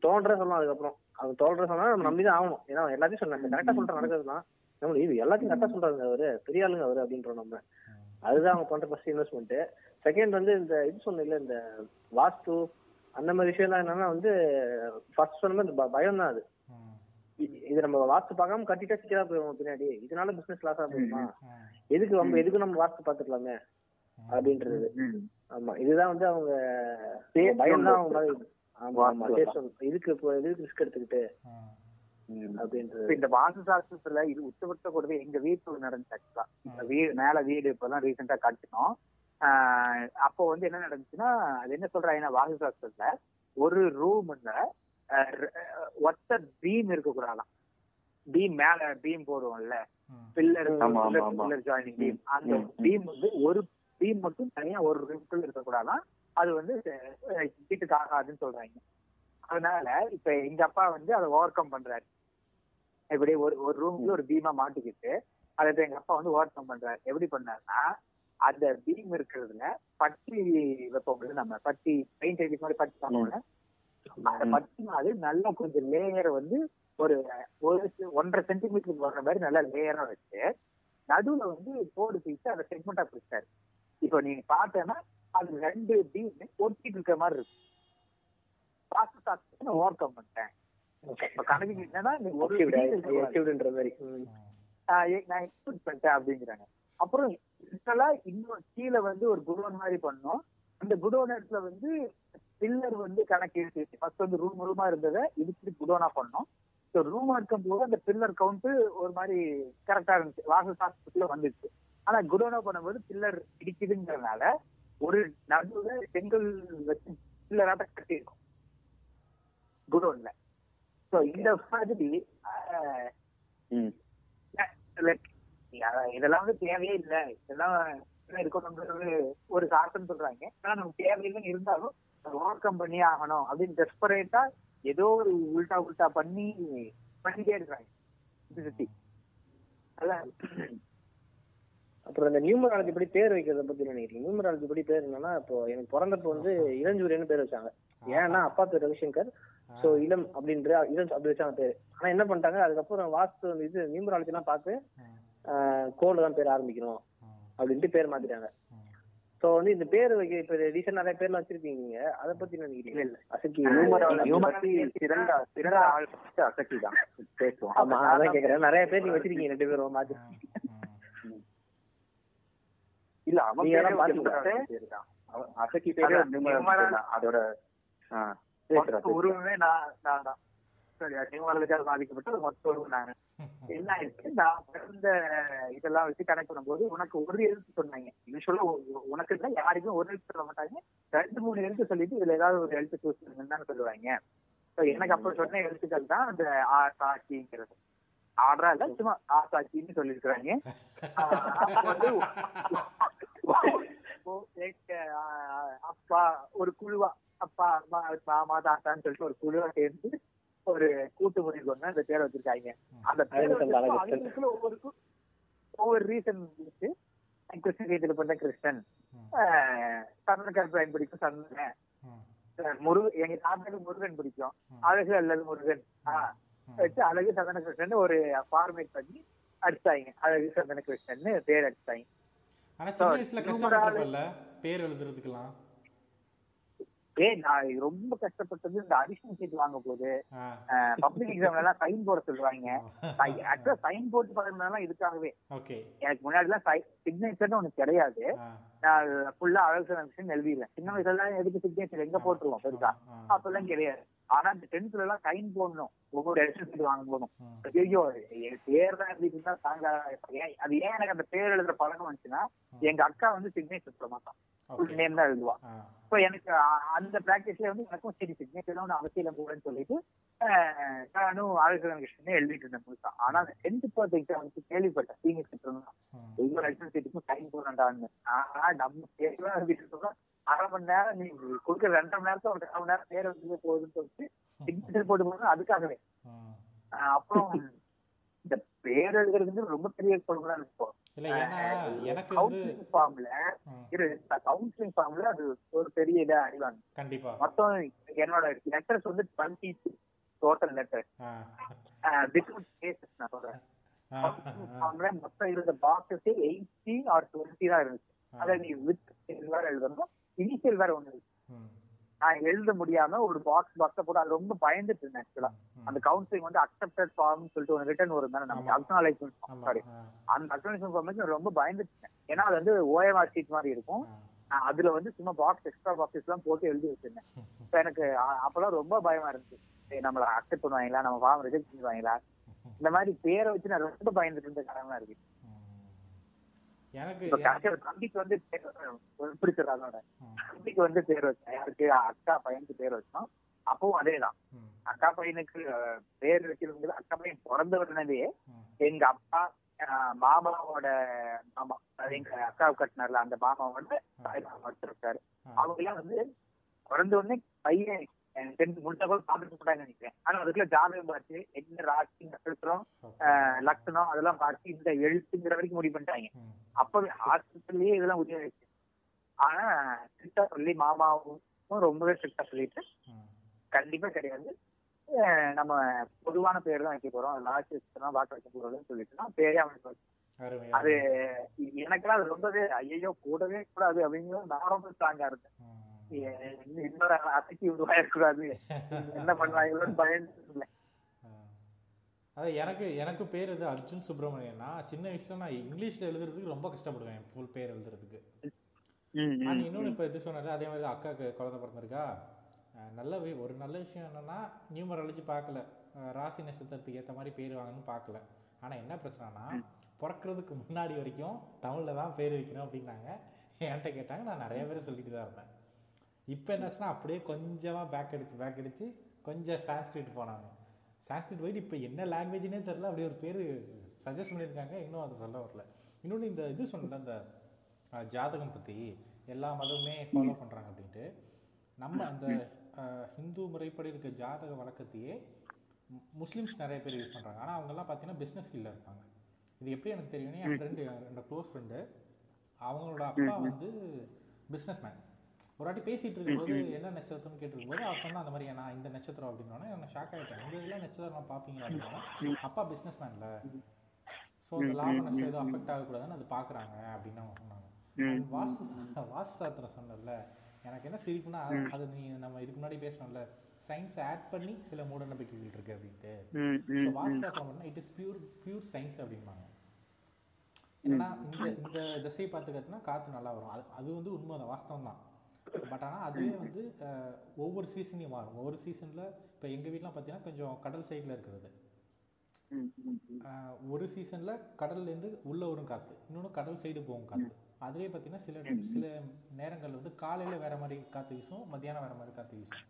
S4: தோன்ற சொல்லலாம் அதுக்கப்புறம். அவன் தோன்ற சொன்னா நம்ம நம்பி தான் ஆகணும். ஏன்னா எல்லாத்தையும் சொன்னாங்க கரெக்டா சொல்ற நடக்கிறதுனா நம்ம இது எல்லாத்தையும் கரெக்டா சொல்றாங்க அவரு. பெரிய ஆளுங்க அவரு அப்படின்றோம் நம்ம. அதுதான் அவங்க பண்ற ஃபர்ஸ்ட் இன்வெஸ்ட்மெண்ட் செகண்ட் வந்து இந்த இது சொன்ன இல்ல இந்த வாஸ்து அந்த மாதிரி விஷயம் என்னன்னா வந்து ஃபர்ஸ்ட் சொன்ன மாதிரி இந்த ப- பயம் தான் அது. இது நம்ம வாஸ்து பார்க்காம கட்டிட்டா சிக்கலா போயிடும் பின்னாடி. இதனால பிசினஸ் லாஸ் போயிருமா எதுக்கு நம்ம எதுக்கு நம்ம வாஸ்து பாத்துக்கலாமே அப்படின்றது. ஆமா இதுதான் வந்து அவங்க பயம் தான் அவங்க இதுக்கு இதுக்கு ரிஸ்க் எடுத்துக்கிட்டு
S2: இந்த வாஸ்து சாஸ்திரத்துல இது உச்சபட்ச கூடவே எங்க வீட்டுல நடந்துச்சு வீடு மேல வீடு இப்பதான் ரீசெண்டா கட்டினோம். ஆஹ் அப்போ வந்து என்ன நடந்துச்சுன்னா அது என்ன சொல்றாங்கன்னா வாஸ்து சாஸ்திரத்துல ஒரு ரூம்ல ஒத்த பீம் இருக்க கூடாதாம் பீம் மேல பீம் போடுவோம்ல. பில்லர். பில்லர் ஜாயினிங் பீம் அந்த. பீம் வந்து ஒரு பீம் மட்டும் தனியா ஒரு ரூம்குள்ள இருக்கக்கூடாதான் அது வந்து வீட்டுக்கு ஆகாதுன்னு சொல்றாங்க. அதனால இப்ப எங்க அப்பா வந்து அதை ஓவர் கம் பண்றாரு. இப்படி ஒரு ஒரு ரூம்ல ஒரு பீமா மாட்டிக்கிட்டு அதை எங்க அப்பா வந்து ஓவர் கம் பண்றாரு. எப்படி பண்ணாருன்னா அந்த பீம் இருக்கிறதுல பட்டி வைப்போம்ல நம்ம? பட்டி பெயிண்ட் அடிக்கிற மாதிரி பட்டி பண்ணுவோம்ல அந்த பட்டி மாதிரி நல்லா கொஞ்சம் லேயரை வந்து ஒரு ஒரு ஒன்றரை சென்டிமீட்டருக்கு வர்ற மாதிரி நல்லா லேயரா வச்சு நடுவுல வந்து கோடு பீஸ் அதை செக்மெண்டா பிடிச்சாரு. இப்போ நீங்க பார்த்தேன்னா அது ரெண்டு பீம் ஒட்டிட்டு இருக்கிற மாதிரி இருக்கு. பார்த்து நான் ஓவர் கம் பண்ணிட்டேன் இப்ப கணக்கு என்னன்னா நான் எக்ஸ்பெக்ட் பண்ணிட்டேன் அப்படிங்கிறாங்க. அப்புறம் இதெல்லாம் இன்னும் கீழே வந்து ஒரு குடோன் மாதிரி பண்ணோம். அந்த குடோன் இடத்துல வந்து பில்லர் வந்து கணக்கு இருக்கு ஃபர்ஸ்ட் வந்து ரூம் ரூமா இருந்ததை இதுக்கு குடோனா பண்ணோம். ஸோ ரூமா இருக்கும் போது அந்த பில்லர் கவுண்ட் ஒரு மாதிரி கரெக்டா இருந்துச்சு. வாசு சாஸ்திரத்துல வந்துச்சு. ஆனா குடோனா பண்ணும்போது பில்லர் இடிக்குதுங்கிறதுனால ஒரு நடுவுல செங்கல் வச்சு பில்லராட்ட கட்டியிருக்கும். குடோன்ல. ஸோ இந்த மாதிரி இதெல்லாம் வந்து தேவையே இல்ல. இதெல்லாம் இருக்கணும்ன்றது ஒரு சாசனம் சொல்றாங்க. ஆனா நமக்கு தேவையில்லைன்னு இருந்தாலும் ஓவர் கம் பண்ணி ஆகணும். அப்படின்னு டெஸ்பரேட்டா ஏதோ ஒரு உல்டா உல்டா பண்ணி பண்ணிட்டே இருக்காங்க அதான்.
S4: அப்புறம் இந்த நியூமராலஜி படி பேர் வைக்கிறத பத்தி நினைக்கிறீங்க? நியூமராலஜி படி பேர் என்னன்னா இப்போ எனக்கு பிறந்தப்போ வந்து இளஞ்சூரியன் பேர் வச்சாங்க. ஏன்னா அப்பா பேர் ரவிசங்கர். சோ இளம் அப்படின்ற இளம் அப்படி வச்சாங்க பேரு. ஆனா என்ன பண்ணிட்டாங்க? அதுக்கப்புறம் வாஸ்து இது நியூமராலஜி எல்லாம் பார்த்து கோல்டு தான் பேர் ஆரம்பிக்கணும் அப்படின்ட்டு பேர் மாத்திட்டாங்க. சோ வந்து இந்த பேர் வைக்க இப்ப ரீசெண்ட் நிறைய பேர்லாம் வச்சிருக்கீங்க நீங்க. அதை பத்தி நினைக்கிறீங்க?
S2: இல்ல, இல்ல.
S4: அசக்கி
S2: பத்தி. சிறந்த சிறந்த ஆள் first அசக்கி தான். பேசுவோம்.
S4: ஆமா அதான் கேக்குறேன். நிறைய பேர் நீங்க வச்சிருக்கீங்க ரெண்டு பேரும் மாத்தி
S3: இல்ல அவன்
S4: நீங்க
S3: பேரே
S4: எல்லாம்
S3: வந்து
S4: பாத்தீங்களா?
S3: numerology பேரு தான். அவன் அசக்கி பேரே
S2: அதான்,
S3: numerology
S2: numerology.
S3: தான். அதோட.
S2: உருவமே நான் நான் தான். சரி நியூமராலஜியால் பாதிக்கப்பட்ட ஒரு மொத்த உருவம் நான். (laughs) என்ன ஆயிடுச்சு? நான் பிறந்த இதெல்லாம் வச்சு கணக்கு பண்ணும்போது உனக்கு ஒரு எழுத்து சொன்னாங்க. யூஸ்வலா உனக்கு இல்லை யாருக்கும் ஒரு எழுத்து சொல்ல மாட்டாங்க. ரெண்டு மூணு எழுத்து சொல்லிட்டு இதுல ஏதாவது ஒரு எழுத்து சூஸ் பண்ணுங்கன்னு சொல்லுவாங்க. எனக்கு அப்ப சொன்ன எழுத்துக்கள் தான் அந்த ஆ சாட்சிங்கிறது ஆர்டரா இல்ல சும்மா (laughs) ஆ சாட்சின்னு சொல்லியிருக்கிறாங்க அப்ப ஒரு குழுவா அப்பா அம்மா மாமா தாத்தான்னு சொல்லிட்டு ஒரு குழுவா சேர்ந்து ஒரு கூட்டு முடிவு கொண்டு அந்த பேரை வச்சிருக்காங்க. அந்த பேரை அவங்களுக்குள்ள ஒவ்வொரு ஒவ்வொரு ரீசன் இருக்கு. ரீதியில பண்ண கிறிஸ்டன். சந்தன கருப்பு பயன்படிக்கும் சந்தன. முருக எங்க தாத்தாக்கு முருகன் பிடிக்கும். அழகு அல்லது முருகன். வச்சு அழகு சந்தன கிருஷ்ணன் ஒரு ஃபார்மேட் பண்ணி அடிச்சாங்க. அழகு சந்தன கிருஷ்ணன் பேர் அடிச்சாங்க.
S1: ஆனா சின்ன வயசுல கஷ்டப்பட்டிருப்பல்ல? பேர் எழுதுறதுக்கெல்லாம்.
S2: ஏய் நான் ரொம்ப கஷ்டப்பட்டது இந்த அடிஷனல் சீட் வாங்க போது. பப்ளிக் எக்ஸாம்ல எல்லாம் சைன் போட சொல்லுவாங்க. ஆக்சுவலா சைன் போட்டு பழகினாலும் இதுக்காகவே. எனக்கு முன்னாடி எல்லாம் சிக்னேச்சர்னு ஒண்ணு கிடையாது. நான் ஃபுல்லா அழகு சந்தன எழுதிடுவேன் சின்ன வயசுல எல்லாம் எதுக்கு சிக்னேச்சர் எங்க போட்டுருவோம் பெருசா. அப்பெல்லாம் கிடையாது. ஆனா இந்த டென்த்ல எல்லாம் சைன் போடணும். ஒவ்வொரு எலக்ஷன் வாங்க போகணும்
S1: ம்.
S2: ஐயோ பேர் தான் எழுதிட்டு இருந்தா தாங்க அது ஏன் எனக்கு அந்த பேர் எழுதுற பழக்கம் வந்துச்சுன்னா எங்க அக்கா வந்து சிக்னேச்சர் சொல்ல மாட்டான் ஃபுல் நேம் தான் எழுதுவா. ஸோ எனக்கு அந்த பிராக்டிஸ்ல வந்து எனக்கும் சரி சிக்னேச்சர் ஒன்று அவசியம் கூடன்னு சொல்லிட்டு நானும் ஆளுநர் கிருஷ்ணனே எழுதிட்டு இருந்தேன் முழுசா. ஆனா அந்த டென்த் பார்த்து எக்ஸாம் வந்து கேள்விப்பட்டேன். சீனியர்
S1: ம்.
S2: ஒவ்வொரு சீட்டுக்கும் சைன் போடண்டான்னு ஆனா நம்ம பேர்லாம் எழுதிட்டு அரை மணி நேரம் நீ கொடுக்குற ரெண்டரை மணி நேரத்துல ஒரு அரை மணி நேரம் பேர் வந்து போகுதுன்னு சொல்லிட்டு சிக்னேச்சர் போட்டு போகணும் அதுக்காகவே. அப்புறம் இந்த பேர் எழுதுறது ரொம்ப பெரிய கொடுக்கலாம் இருக்கும் கவுன்சிலிங் ஃபார்ம்ல இரு கவுன்சிலிங் ஃபார்ம்ல அது ஒரு பெரிய இதா அடிவாங்க
S1: கண்டிப்பா.
S2: மொத்தம் என்னோட லெட்டர்ஸ் வந்து twenty total letter. Without cases நான் சொல்றேன். ஃபார்ம்ல மொத்தம் இருந்த பாக்ஸஸ் எயிட்டீன் ஆர் டுவெண்ட்டி தான் இருந்துச்சு. அதை நீ வித் எழுதணும். இனிஷியல் வேற ஒண்ணு. நான் எழுத முடியாம ஒரு பாக்ஸ் பாக்ஸ போட்டு அது ரொம்ப பயந்துட்டு இருந்தேன் ஆக்சுவலா. அந்த கவுன்சிலிங் வந்து அக்செப்டட் ஃபார்ம் சொல்லிட்டு ஒரு ரிட்டர்ன் வரும் தானே நமக்கு
S1: ஆமா.
S2: அக்னாலேஜ்மெண்ட். சாரி. அந்த அக்னாலேஜ்மெண்ட் ஃபார்ம் ரொம்ப பயந்துட்டேன் ஏன்னா அது வந்து ஓஎம்ஆர் ஷீட் மாதிரி இருக்கும் அதுல வந்து சும்மா பாக்ஸ் எக்ஸ்ட்ரா பாக்ஸஸ் எல்லாம் போட்டு எழுதி வச்சிருந்தேன் (laughs) இப்ப எனக்கு அப்பெல்லாம் ரொம்ப பயமா இருந்துச்சு நம்மள அக்செப்ட் பண்ணுவாங்களா நம்ம ஃபார்ம் ரிஜெக்ட் பண்ணுவாங்களா (laughs) இந்த மாதிரி பேரை வச்சு நான் ரொம்ப பயந்துட்டு இருந்த காரணமா இருக்கு.
S1: எனக்கு
S2: தம்பிக்கு வந்து பிடிச்சது அதோட. தம்பிக்கு வந்து பேர் வச்சேன் யாருக்கு அக்கா பையனுக்கு பேர் வச்சோம் அப்பவும் அதேதான். அக்கா பையனுக்கு பேர் வைக்கிறது அக்கா பையன் பிறந்த உடனே. எங்க அப்பா மாமாவோட மாமா எங்க அக்கா கட்டினார்ல அந்த மாமாவோட தாய் மாமா வச்சிருக்காரு. அவங்க எல்லாம் வந்து பிறந்த உடனே பையன் டென்த் முடிச்சா கூட சாப்பிட்டு போட்டாங்க நினைக்கிறேன். ஆனா அதுக்குள்ள ஜாதகம் பார்த்து என்ன ராசி நட்சத்திரம் லக்னம் அதெல்லாம் பார்த்து இந்த எழுத்துங்கிற வரைக்கும் முடிவு பண்ணிட்டாங்க. அப்பவே ஹாஸ்பிட்டல்லயே இதெல்லாம் உதவியாச்சு. ஆனா ஸ்ட்ரிக்டா சொல்லி மாமாவும் ரொம்பவே ஸ்ட்ரிக்டா சொல்லிட்டு. கண்டிப்பா கிடையாது. நம்ம பொதுவான பேர் தான் வைக்க போறோம். லாஸ்ட் வச்சுக்கலாம் வாக்கு வைக்க போறோம்னு சொல்லிட்டு தான் பேரே அவனுக்கு அது. எனக்கெல்லாம் அது ரொம்பவே ஐயோ கூடவே கூடாது அப்படிங்கிறது நான் ரொம்ப ஸ்ட்ராங்கா இருந்தேன். இன்னொரு அசைக்கு உருவாயிருக்கூடாது என்ன பண்ணுவாங்களோன்னு பயந்து.
S1: அதான் எனக்கு எனக்கு பேர் இது அர்ஜுன் சுப்பிரமணியன்னா சின்ன வயசுல நான் இங்கிலீஷ்ல எழுதுறதுக்கு ரொம்ப கஷ்டப்படுவேன் ஃபுல் பேர் எழுதுறதுக்கு. ஆனால் இன்னொன்று இப்போ இது சொன்னது அதே மாதிரி அக்காவுக்கு குழந்தை பிறந்திருக்கா? நல்ல ஒரு நல்ல விஷயம் என்னன்னா நியூமராலஜி பார்க்கல. ராசி நட்சத்திரத்துக்கு ஏற்ற மாதிரி பேர் வாங்கன்னு பார்க்கல. ஆனால் என்ன பிரச்சனைனா பிறக்கிறதுக்கு முன்னாடி வரைக்கும் தமிழில் தான் பேர் வைக்கணும் அப்படின்னாங்க. என்கிட்ட கேட்டாங்க நான் நிறைய பேர் சொல்லிட்டு தான் இருந்தேன். இப்போ என்னாச்சுன்னா அப்படியே கொஞ்சமாக பேக் அடிச்சு பேக் அடிச்சு கொஞ்சம் சான்ஸ்கிரிட் போனாங்க. சான்ஸ்கிரிட் போயிட்டு இப்போ என்ன லாங்குவேஜ்னே தெரில அப்படியே ஒரு பேர் சஜஸ்ட் பண்ணியிருக்காங்க. இன்னும் அதை சொல்ல வரல. இன்னொன்று இந்த இது சொன்னல இந்த அஹ், ஜாதகம் பற்றி எல்லா மதமுமே ஃபாலோ பண்ணுறாங்க அப்படின்ட்டு. நம்ம அந்த ஹிந்து முறைப்படி இருக்க ஜாதக வழக்கத்தையே முஸ்லிம்ஸ் நிறைய பேர் யூஸ் பண்ணுறாங்க ஆனால் அவங்கெல்லாம் பார்த்தீங்கன்னா பிஸ்னஸ் ஃபீல்டில் இருப்பாங்க. இது எப்படி எனக்கு தெரியும்னா என் ஃப்ரெண்டு என்னோட க்ளோஸ் ஃப்ரெண்டு அவங்களோட அப்பா வந்து பிஸ்னஸ் மேன் ஒரு வாட்டி பேசிட்டு இருக்கும்போது என்ன நட்சத்திரம்னு கேட்டிருக்கும்போது அவர் சொன்னா அந்த மாதிரி நான் இந்த நட்சத்திரம் அப்படின்னோடனே நான் ஷாக் ஆகிட்டேன் இந்த இதெல்லாம் நட்சத்திரம் பார்ப்பீங்களா அப்படின்னா அப்பா பிஸ்னஸ் மேன்ல ஸோ அந்த லாப நஷ்டம் எதுவும் அஃபெக்ட் ஆகக்கூடாதுன்னு அது பார்க்குறாங்க அப்படின்னு அவங்க சொன்னாங்க. வாஸ்து வாஸ்து சாஸ்திரம் சொன்னல எனக்கு என்ன சிரிப்புனா அது நீ நம்ம இதுக்கு முன்னாடி பேசணும்ல சயின்ஸ் ஆட் பண்ணி சில மூட நம்பிக்கைகள் இருக்கு அப்படின்ட்டு. ஸோ வாஸ்து பண்ணால் it is pure pure science அப்படிம்பாங்க. ஏன்னா இந்த இந்த திசையை பார்த்து கட்டினா காற்று நல்லா வரும். அது அது வந்து உண்மைதான் வாஸ்தவம் தான் பட் ஆனால் அதுவே வந்து ஒவ்வொரு சீசனையும் மாறும். ஒவ்வொரு சீசனில் இப்போ எங்கள் வீட்லாம் பார்த்தீங்கன்னா கொஞ்சம் கடல் சைடில் இருக்கிறது. ஒரு சீசனில் கடல்லேருந்து உள்ளே வரும் காற்று இன்னொன்று கடல் சைடு போகும் காற்று அதுவே பார்த்தீங்கன்னா சில சில நேரங்கள் வந்து காலையில் வேற மாதிரி காற்று வீசும் மத்தியானம் வேற மாதிரி காற்று வீசும்.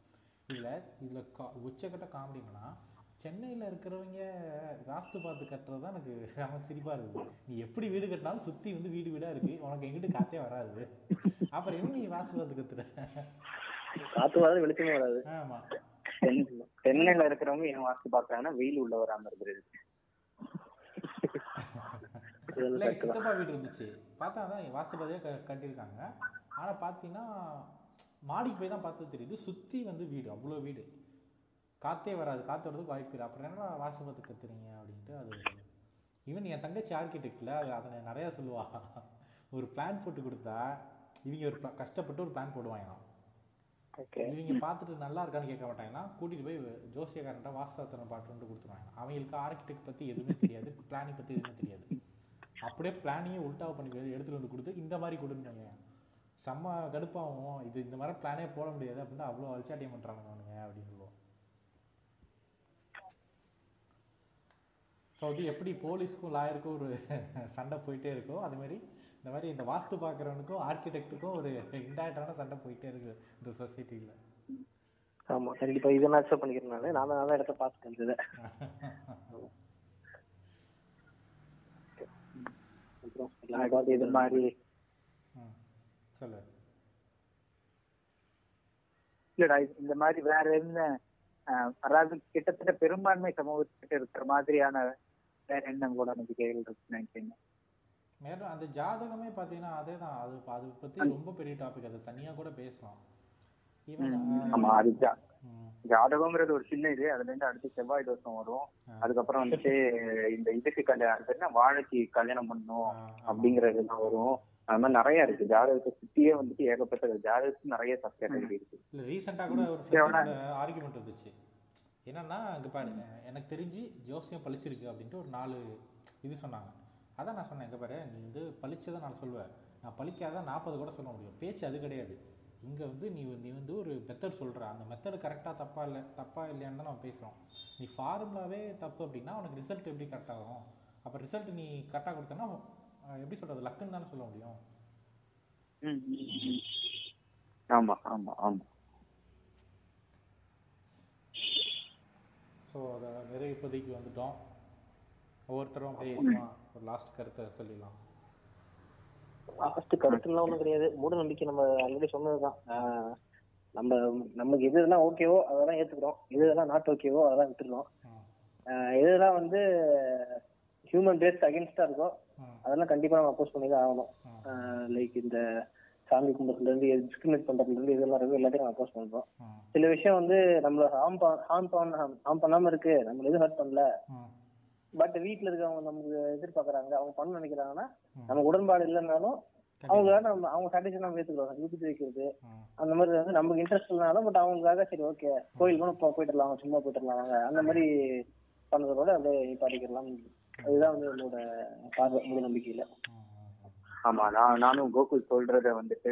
S1: இதில் இதில் கா உச்சக்கட்ட காமெடி என்னன்னா சென்னையில் இருக்கிறவங்க வாஸ்து பார்த்து கட்டுறது தான் எனக்கு நமக்கு சிரிப்பாக இருக்குது. நீ எப்படி வீடு கட்டினாலும் சுற்றி வந்து வீடு வீடாக இருக்குது உனக்கு எங்கிட்டு காற்றே வராது. அப்புறம் என்ன நீ வாஸ்து பார்த்து கத்துற?
S4: காத்து வராது வெளிச்சமே வராது.
S1: ஆமாம்
S2: சென்னையில இருக்கிறவங்க ஏன் வாஸ்து பாக்குறாங்கன்னா வெயில் உள்ள வராம இருக்கிறது.
S1: இல்லை. சித்தப்பா வீடு இருந்துச்சு. பார்த்தா தான் வாஸ்து பார்த்தியாக கட்டியிருக்காங்க. ஆனால் பார்த்தீங்கன்னா மாடிக்கு போய் தான் பார்த்தது தெரியுது. சுற்றி வந்து வீடு அவ்வளோ வீடு. காற்றே வராது காற்று வரதுக்கு வாய்ப்பு இல்லை. அப்புறம் என்ன வாசு பார்த்து கத்துறீங்க அப்படின்ட்டு அது ஈவன் என் தங்கச்சி ஆர்கிடெக்டில் அது அதை நிறையா சொல்லுவா. ஒரு பிளான் போட்டு கொடுத்தா இவங்க ஒரு கஷ்டப்பட்டு ஒரு பிளான் போடுவாங்களாம். இவங்க பார்த்துட்டு நல்லா இருக்கான்னு கேட்க மாட்டாங்கன்னா கூட்டிகிட்டு போய் ஜோசியக்காரன்ட்ட வாஸ்தாத்தனை பாட்டுன்ட்டு கொடுத்துருவாங்க. அவங்களுக்கு ஆர்கிடெக்ட் பற்றி எதுவுமே தெரியாது பிளானிங் பற்றி எதுவுமே தெரியாது. அப்படியே பிளானிங்கே உல்டாவை பண்ணி எடுத்துகிட்டு வந்து கொடுத்து இந்த மாதிரி கொடுங்க செம்ம கடுப்பாகும் இது இந்த மாதிரி பிளானே போட முடியாது அப்படின்னு அவ்வளோ அல்சாட்டியம் பண்ணுறாங்க அவனுங்க அப்படின்னு சொல்லுவோம் ஸோ அது எப்படி போலீஸ்க்கும் லாயருக்கும் ஒரு (laughs) சண்டை போயிட்டே இருக்கோ அது மாதிரி இந்த மாதிரி இந்த வாஸ்து பார்க்குறவனுக்கும் ஆர்கிடெக்ட்டுக்கும் ஒரு இன்டைரக்டான சண்டை போயிட்டே இருக்கு இந்த சொசைட்டியில்
S4: ஆமா கண்டிப்பா. இதை நான் அக்செப்ட் பண்ணிக்கிறேன் நான். நல்ல இடத்த இருந்தது அப்புறம்
S2: இது மாதிரி.
S1: சொல்லு.
S2: இல்லடா இந்த மாதிரி வேற என்ன? அதாவது கிட்டத்தட்ட பெரும்பான்மை சமூகத்துக்கிட்ட இருக்கிற மாதிரியான வேற என்ன கூட நம்பிக்கைகள் இருக்குன்னு நினைக்கிறீங்க?
S1: அந்த ஜாதகமே பார்த்தீங்கன்னா அதே தான் அது அது பற்றி ரொம்ப பெரிய டாபிக் அது தனியாக கூட பேசலாம்.
S2: ஆமா அது ஜாதகம்ங்கிறது ஒரு சின்ன இது. அதுல இருந்து அடுத்து செவ்வாய் தோஷம் வரும். அதுக்கப்புறம் வந்துட்டு இந்த இதுக்கு கல்யாணம் என்ன வாழைக்கு கல்யாணம் பண்ணும் அப்படிங்கறதுலாம் வரும். அது மாதிரி நிறைய இருக்கு. ஜாதகத்தை சுத்தியே வந்துட்டு ஏகப்பட்ட ஜாதகத்துக்கு நிறைய சப் கேட்டகரி இருக்கு
S1: இல்லை ரீசெண்டாக கூட ஒரு ஆர்குமெண்ட் வந்துச்சு என்னன்னா இங்கே பாருங்க எனக்கு தெரிஞ்சு ஜோசியம் பளிச்சிருக்கு அப்படின்ட்டு ஒரு நாலு இது சொன்னாங்க. அதான் நான் சொன்னேன் இங்கே பாரு நீ வந்து பளிச்சதை நான் சொல்வேன் நான் பளிக்காத நாற்பது கூட சொல்ல முடியும். பேச்சு அது கிடையாது. இங்கே வந்து நீ நீ வந்து ஒரு மெத்தட் சொல்கிற அந்த மெத்தடு கரெக்டாக தப்பா இல்லை தப்பா இல்லையான்னு தான் நம்ம பேசுகிறோம் நீ ஃபார்முலாவே தப்பு அப்படின்னா உனக்கு ரிசல்ட் எப்படி கரெக்ட் ஆகும்? அப்போ ரிசல்ட் நீ கரெக்டாக கொடுத்தனா எப்படி சொல்கிறது லக்குன்னு தானே சொல்ல முடியும்.
S2: ம், ம், ம். ஆமா ஆமா ஆமா
S1: ஸோ அதை நிறைய இப்போதைக்கு வந்துட்டோம். ஒவ்வொருத்தரும் அப்படியே ஒரு லாஸ்ட் கருத்தை சொல்லிடலாம்.
S4: லாஸ்ட் கருத்துலாம் ஒண்ணும் கிடையாது. மூட நம்பிக்கை நம்ம ஆல்ரெடி சொன்னதுதான். நம்ம நமக்கு எது எதெல்லாம் ஓகேவோ அதெல்லாம் ஏத்துக்கிறோம். எது எதெல்லாம் நாட் ஓகேவோ அதெல்லாம் விட்டுறோம்.
S1: ம்.
S4: ஆஹ் எது எதெல்லாம் வந்து ஹியூமன் ரேஸ் அகேன்ஸ்டா இருக்கோ அதெல்லாம் கண்டிப்பா நம்ம அப்போஸ் பண்ணி தான் ஆகணும் லைக் இந்த சாமி இருந்து டிஸ்கிரிமினேட் பண்றதுல இருந்து இதெல்லாம் இருக்கு எல்லாத்தையும் அப்போஸ் பண்றோம்.
S1: ம்
S4: சில விஷயம் வந்து நம்மள ஹார்ம் ஹார்ம் பண்ண ஹார்ம் பண்ணாம இருக்கு. நம்மள எதுவும் ஹர்ட் பண்ணல. பட் வீட்ல இருக்கவங்க நமக்கு எதிர்பார்க்கறாங்க அவங்க பண்ண நினைக்கிறாங்கன்னா. நமக்கு உடன்பாடு இல்லைன்னாலும்
S1: கண்டிப்பா.
S4: அவங்களால நம்ம அவங்க சாட்டிஸ்ஃபை நம்ம ஏத்துக்கிறோம். விபத்து வைக்கிறது அந்த மாதிரி வந்து நமக்கு இன்ட்ரெஸ்ட் இல்லைனாலும் பட் அவங்களுக்காக சரி ஓகே கோயில் கூட போ- போயிட்டுலாம் சும்மா போயிட்டுலாம் வாங்க. அந்த மாதிரி பண்ணதோட அப்படியே நிப்பாட்டிக்கலாம் அதுதான் வந்து என்னோட பார்வை மூட நம்பிக்கையில.
S2: ஆமா நான் நானும் கோகுல் சொல்றத வந்துட்டு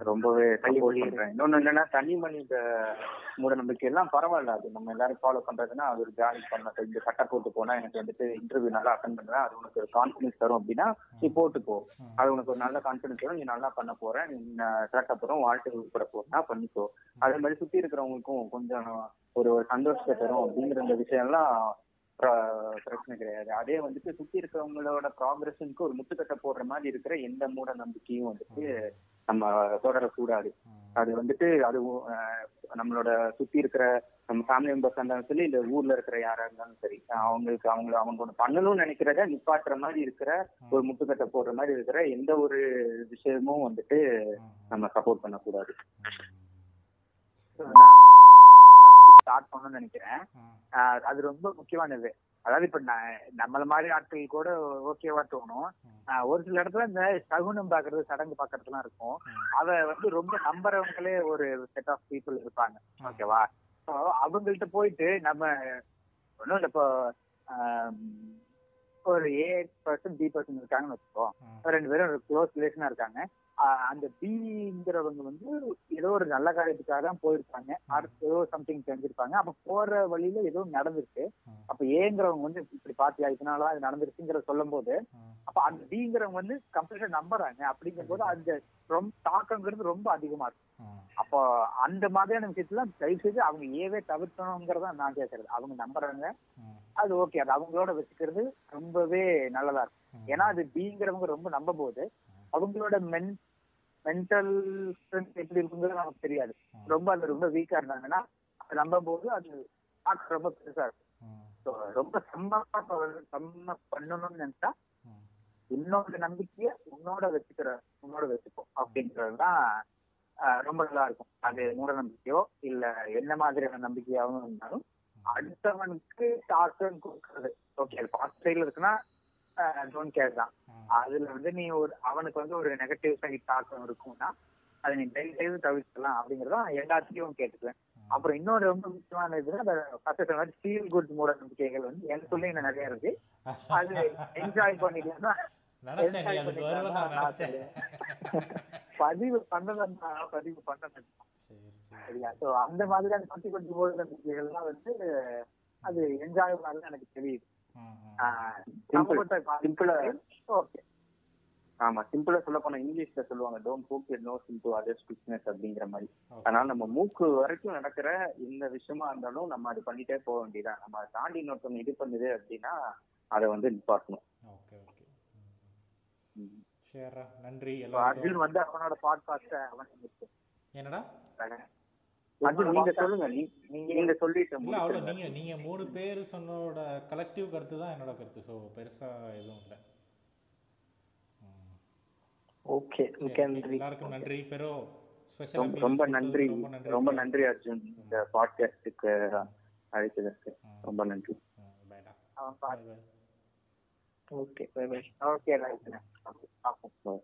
S2: ரொம்பவே சப்போர்ட் பண்றேன் இன்னொன்னு என்னன்னா தனி மனித மூட நம்பிக்கை எல்லாம் பரவாயில்ல. அது நம்ம எல்லாரும் ஃபாலோ பண்றதுன்னா அது ஒரு ஜாலி பண்ண இந்த சட்டை போட்டு போனா எனக்கு வந்துட்டு இன்டர்வியூ நல்லா அட்டன் பண்றேன் அது உனக்கு ஒரு கான்ஃபிடன்ஸ் தரும் அப்படின்னா நீ போட்டுக்கோ. அது உனக்கு ஒரு நல்ல கான்ஃபிடன்ஸ் வரும் நீ நல்லா பண்ண போற. நீ சிறக்க போறோம் வாழ்க்கை உட்பட போறா பண்ணிக்கோ அதே மாதிரி சுத்தி இருக்கிறவங்களுக்கும் கொஞ்சம் ஒரு சந்தோஷத்தை தரும் அப்படிங்கிற விஷயம்லாம் பிர- பிரச்சனை கிடையாது. அதே வந்துட்டு சுத்தி இருக்கிறவங்களோட ப்ராக்ரஷனுக்கு ஒரு முட்டுக்கட்டை போடுற மாதிரி இருக்கிற எந்த மூட நம்பிக்கையும் வந்துட்டு நம்ம தொடரக்கூடாது. அது வந்துட்டு அது நம்மளோட சுத்தி இருக்கிற நம்ம ஃபேமிலி மெம்பர்ஸ் இருந்தாலும் சரி இல்ல ஊர்ல இருக்கிற யாரா இருந்தாலும் சரி அவங்களுக்கு அவங்க அவங்க பண்ணணும்னு நினைக்கிறத நிப்பாட்டுற மாதிரி இருக்கிற ஒரு முட்டுக்கட்டை போடுற மாதிரி இருக்கிற எந்த ஒரு விஷயமும் வந்துட்டு நம்ம சப்போர்ட் பண்ணக்கூடாது. ஸ்டார்ட் பண்ணணும்னு நினைக்கிறேன். அது ரொம்ப முக்கியமானது. அதாவது இப்ப நம்மள மாதிரி ஆட்கள் கூட ஓகேவா தோணும். ஒரு சில இடத்துல இந்த சகுனம் பாக்குறது சடங்கு பாக்குறதுலாம் இருக்கும். அத வந்து ரொம்ப நம்புறவங்களே ஒரு செட் ஆஃப் பீப்புள் இருப்பாங்க. ஓகேவா? அவங்கள்ட்ட போயிட்டு நம்ம ஒன்றும் இல்லை இப்போ ஒரு ஏ பர்சன் பி பர்சன் இருக்காங்கன்னு வச்சுக்கோ. ரெண்டு பேரும் ஒரு க்ளோஸ் ரிலேஷனா இருக்காங்க. அந்த பிங்கிறவங்க வந்து ஏதோ ஒரு நல்ல காரியத்துக்காக தான் போயிருப்பாங்க அடுத்து ஏதோ சம்திங் செஞ்சிருப்பாங்க அப்ப போற வழியில ஏதோ நடந்திருக்கு. அப்ப ஏங்கிறவங்க வந்து இப்படி பாத்தியா இதனாலதான் இது நடந்துருச்சுங்கிற சொல்லும் போது அப்ப அந்த பிங்கிறவங்க வந்து கம்ப்ளீட்டா நம்புறாங்க. அப்படிங்கும் போது அந்த ரொம்ப தாக்கங்கிறது ரொம்ப அதிகமா இருக்கும். அப்போ அந்த மாதிரியான விஷயத்துல தயவு செய்து அவங்க ஏவே தவிர்க்கணுங்கிறத நான் கேட்கறது அவங்க நம்புறாங்க. அது ஓகே அது அவங்களோட வச்சுக்கிறது ரொம்பவே நல்லதா இருக்கும். ஏன்னா அது பிங்கிறவங்க ரொம்ப நம்ப போது அவங்களோட மென் மென்டல் ஸ்ட்ரென்த் எப்படி இருக்குங்கிறது நமக்கு தெரியாது. ரொம்ப அது ரொம்ப வீக்கா இருந்தாங்கன்னா அது நம்பும் போது அது பார்க்க ரொம்ப பெருசா இருக்கும். ரொம்ப சம்ம சம்ம பண்ணணும்னு நினைச்சா உன்னோட நம்பிக்கைய உன்னோட வச்சுக்கிற உன்னோட வச்சுக்கோ அப்படின்றதுதான் ரொம்ப நல்லா இருக்கும். அது மூட நம்பிக்கையோ இல்ல என்ன மாதிரியான நம்பிக்கையாவும் இருந்தாலும் அடுத்தவனுக்கு டார்ச்சர் கொடுக்கறது. ஓகே அது பாசிட்டிவ் சைடுல இருக்குன்னா டோன்ட் கேர் தான். அதுல வந்து நீ ஒரு அவனுக்கு வந்து ஒரு நெகட்டிவ் சைட் தாக்கம் இருக்கும்னா அதை நீ தயவு செய்து தவிர்க்கலாம் அப்படிங்கறதும் எல்லாத்தையும் கேட்டுக்குவேன். அப்புறம் இன்னொரு ரொம்ப முக்கியமான இது ஃபர்ஸ்ட் மாதிரி ஃபீல் குட் மூட நம்பிக்கைகள் வந்து எனக்குள்ளே இன்னும் நிறைய இருக்கு. அது என்ஜாய்
S1: நினைச்சேன்
S2: பதிவு பண்ணதான் பதிவு பண்ணது
S1: சரி சரி
S2: சரியா? சோ அந்த மாதிரியான பத்தி கொஞ்சம் மூட நம்பிக்கைகள்லாம் வந்து அது என்ஜாய் தான் எனக்கு தெரியுது. ஆமா சிம்பிளா சொல்ல போனா இங்கிலீஷ்ல சொல்லுவாங்க don't hook your nose into others business அப்படிங்கிற மாதிரி. அதனால நம்ம மூக்கு வரைக்கும் நடக்கிற இந்த விஷயமா இருந்தாலும் நம்ம அது பண்ணிட்டே போக வேண்டியதான் நம்ம தாண்டி இன்னொருத்தவங்க இது பண்ணுது அப்படின்னா அதை வந்து நிப்பாட்டணும்.
S1: ஓகே ஓகே நன்றி
S2: அர்ஜுன் வந்து அவனோட பாட்காஸ்ட அவன்
S1: என்னடா?
S2: நீங்க சொல்லுங்க. நீங்க நீங்க சொல்லிட்டு
S1: இல்ல அவ்வளோ
S2: முடிச்சிருங்க.
S1: நீங்க நீங்க மூணு பேர் சொன்னோட கலெக்டிவ் கருத்து தான் என்னோட கருத்து. ஸோ பெருசா எதுவும் இல்லை.
S4: ஓகே நன்றி.
S1: எல்லாருக்கும் நன்றி. பெரோ
S2: ரொம்ப- நன்றி.
S1: ரொம்ப நன்றி.
S2: அர்ஜுன். இந்த பாட்காஸ்டுக்கு அழைத்ததற்கு ரொம்ப நன்றி.
S4: Okay bye bye
S2: okay right பார்ப்போம்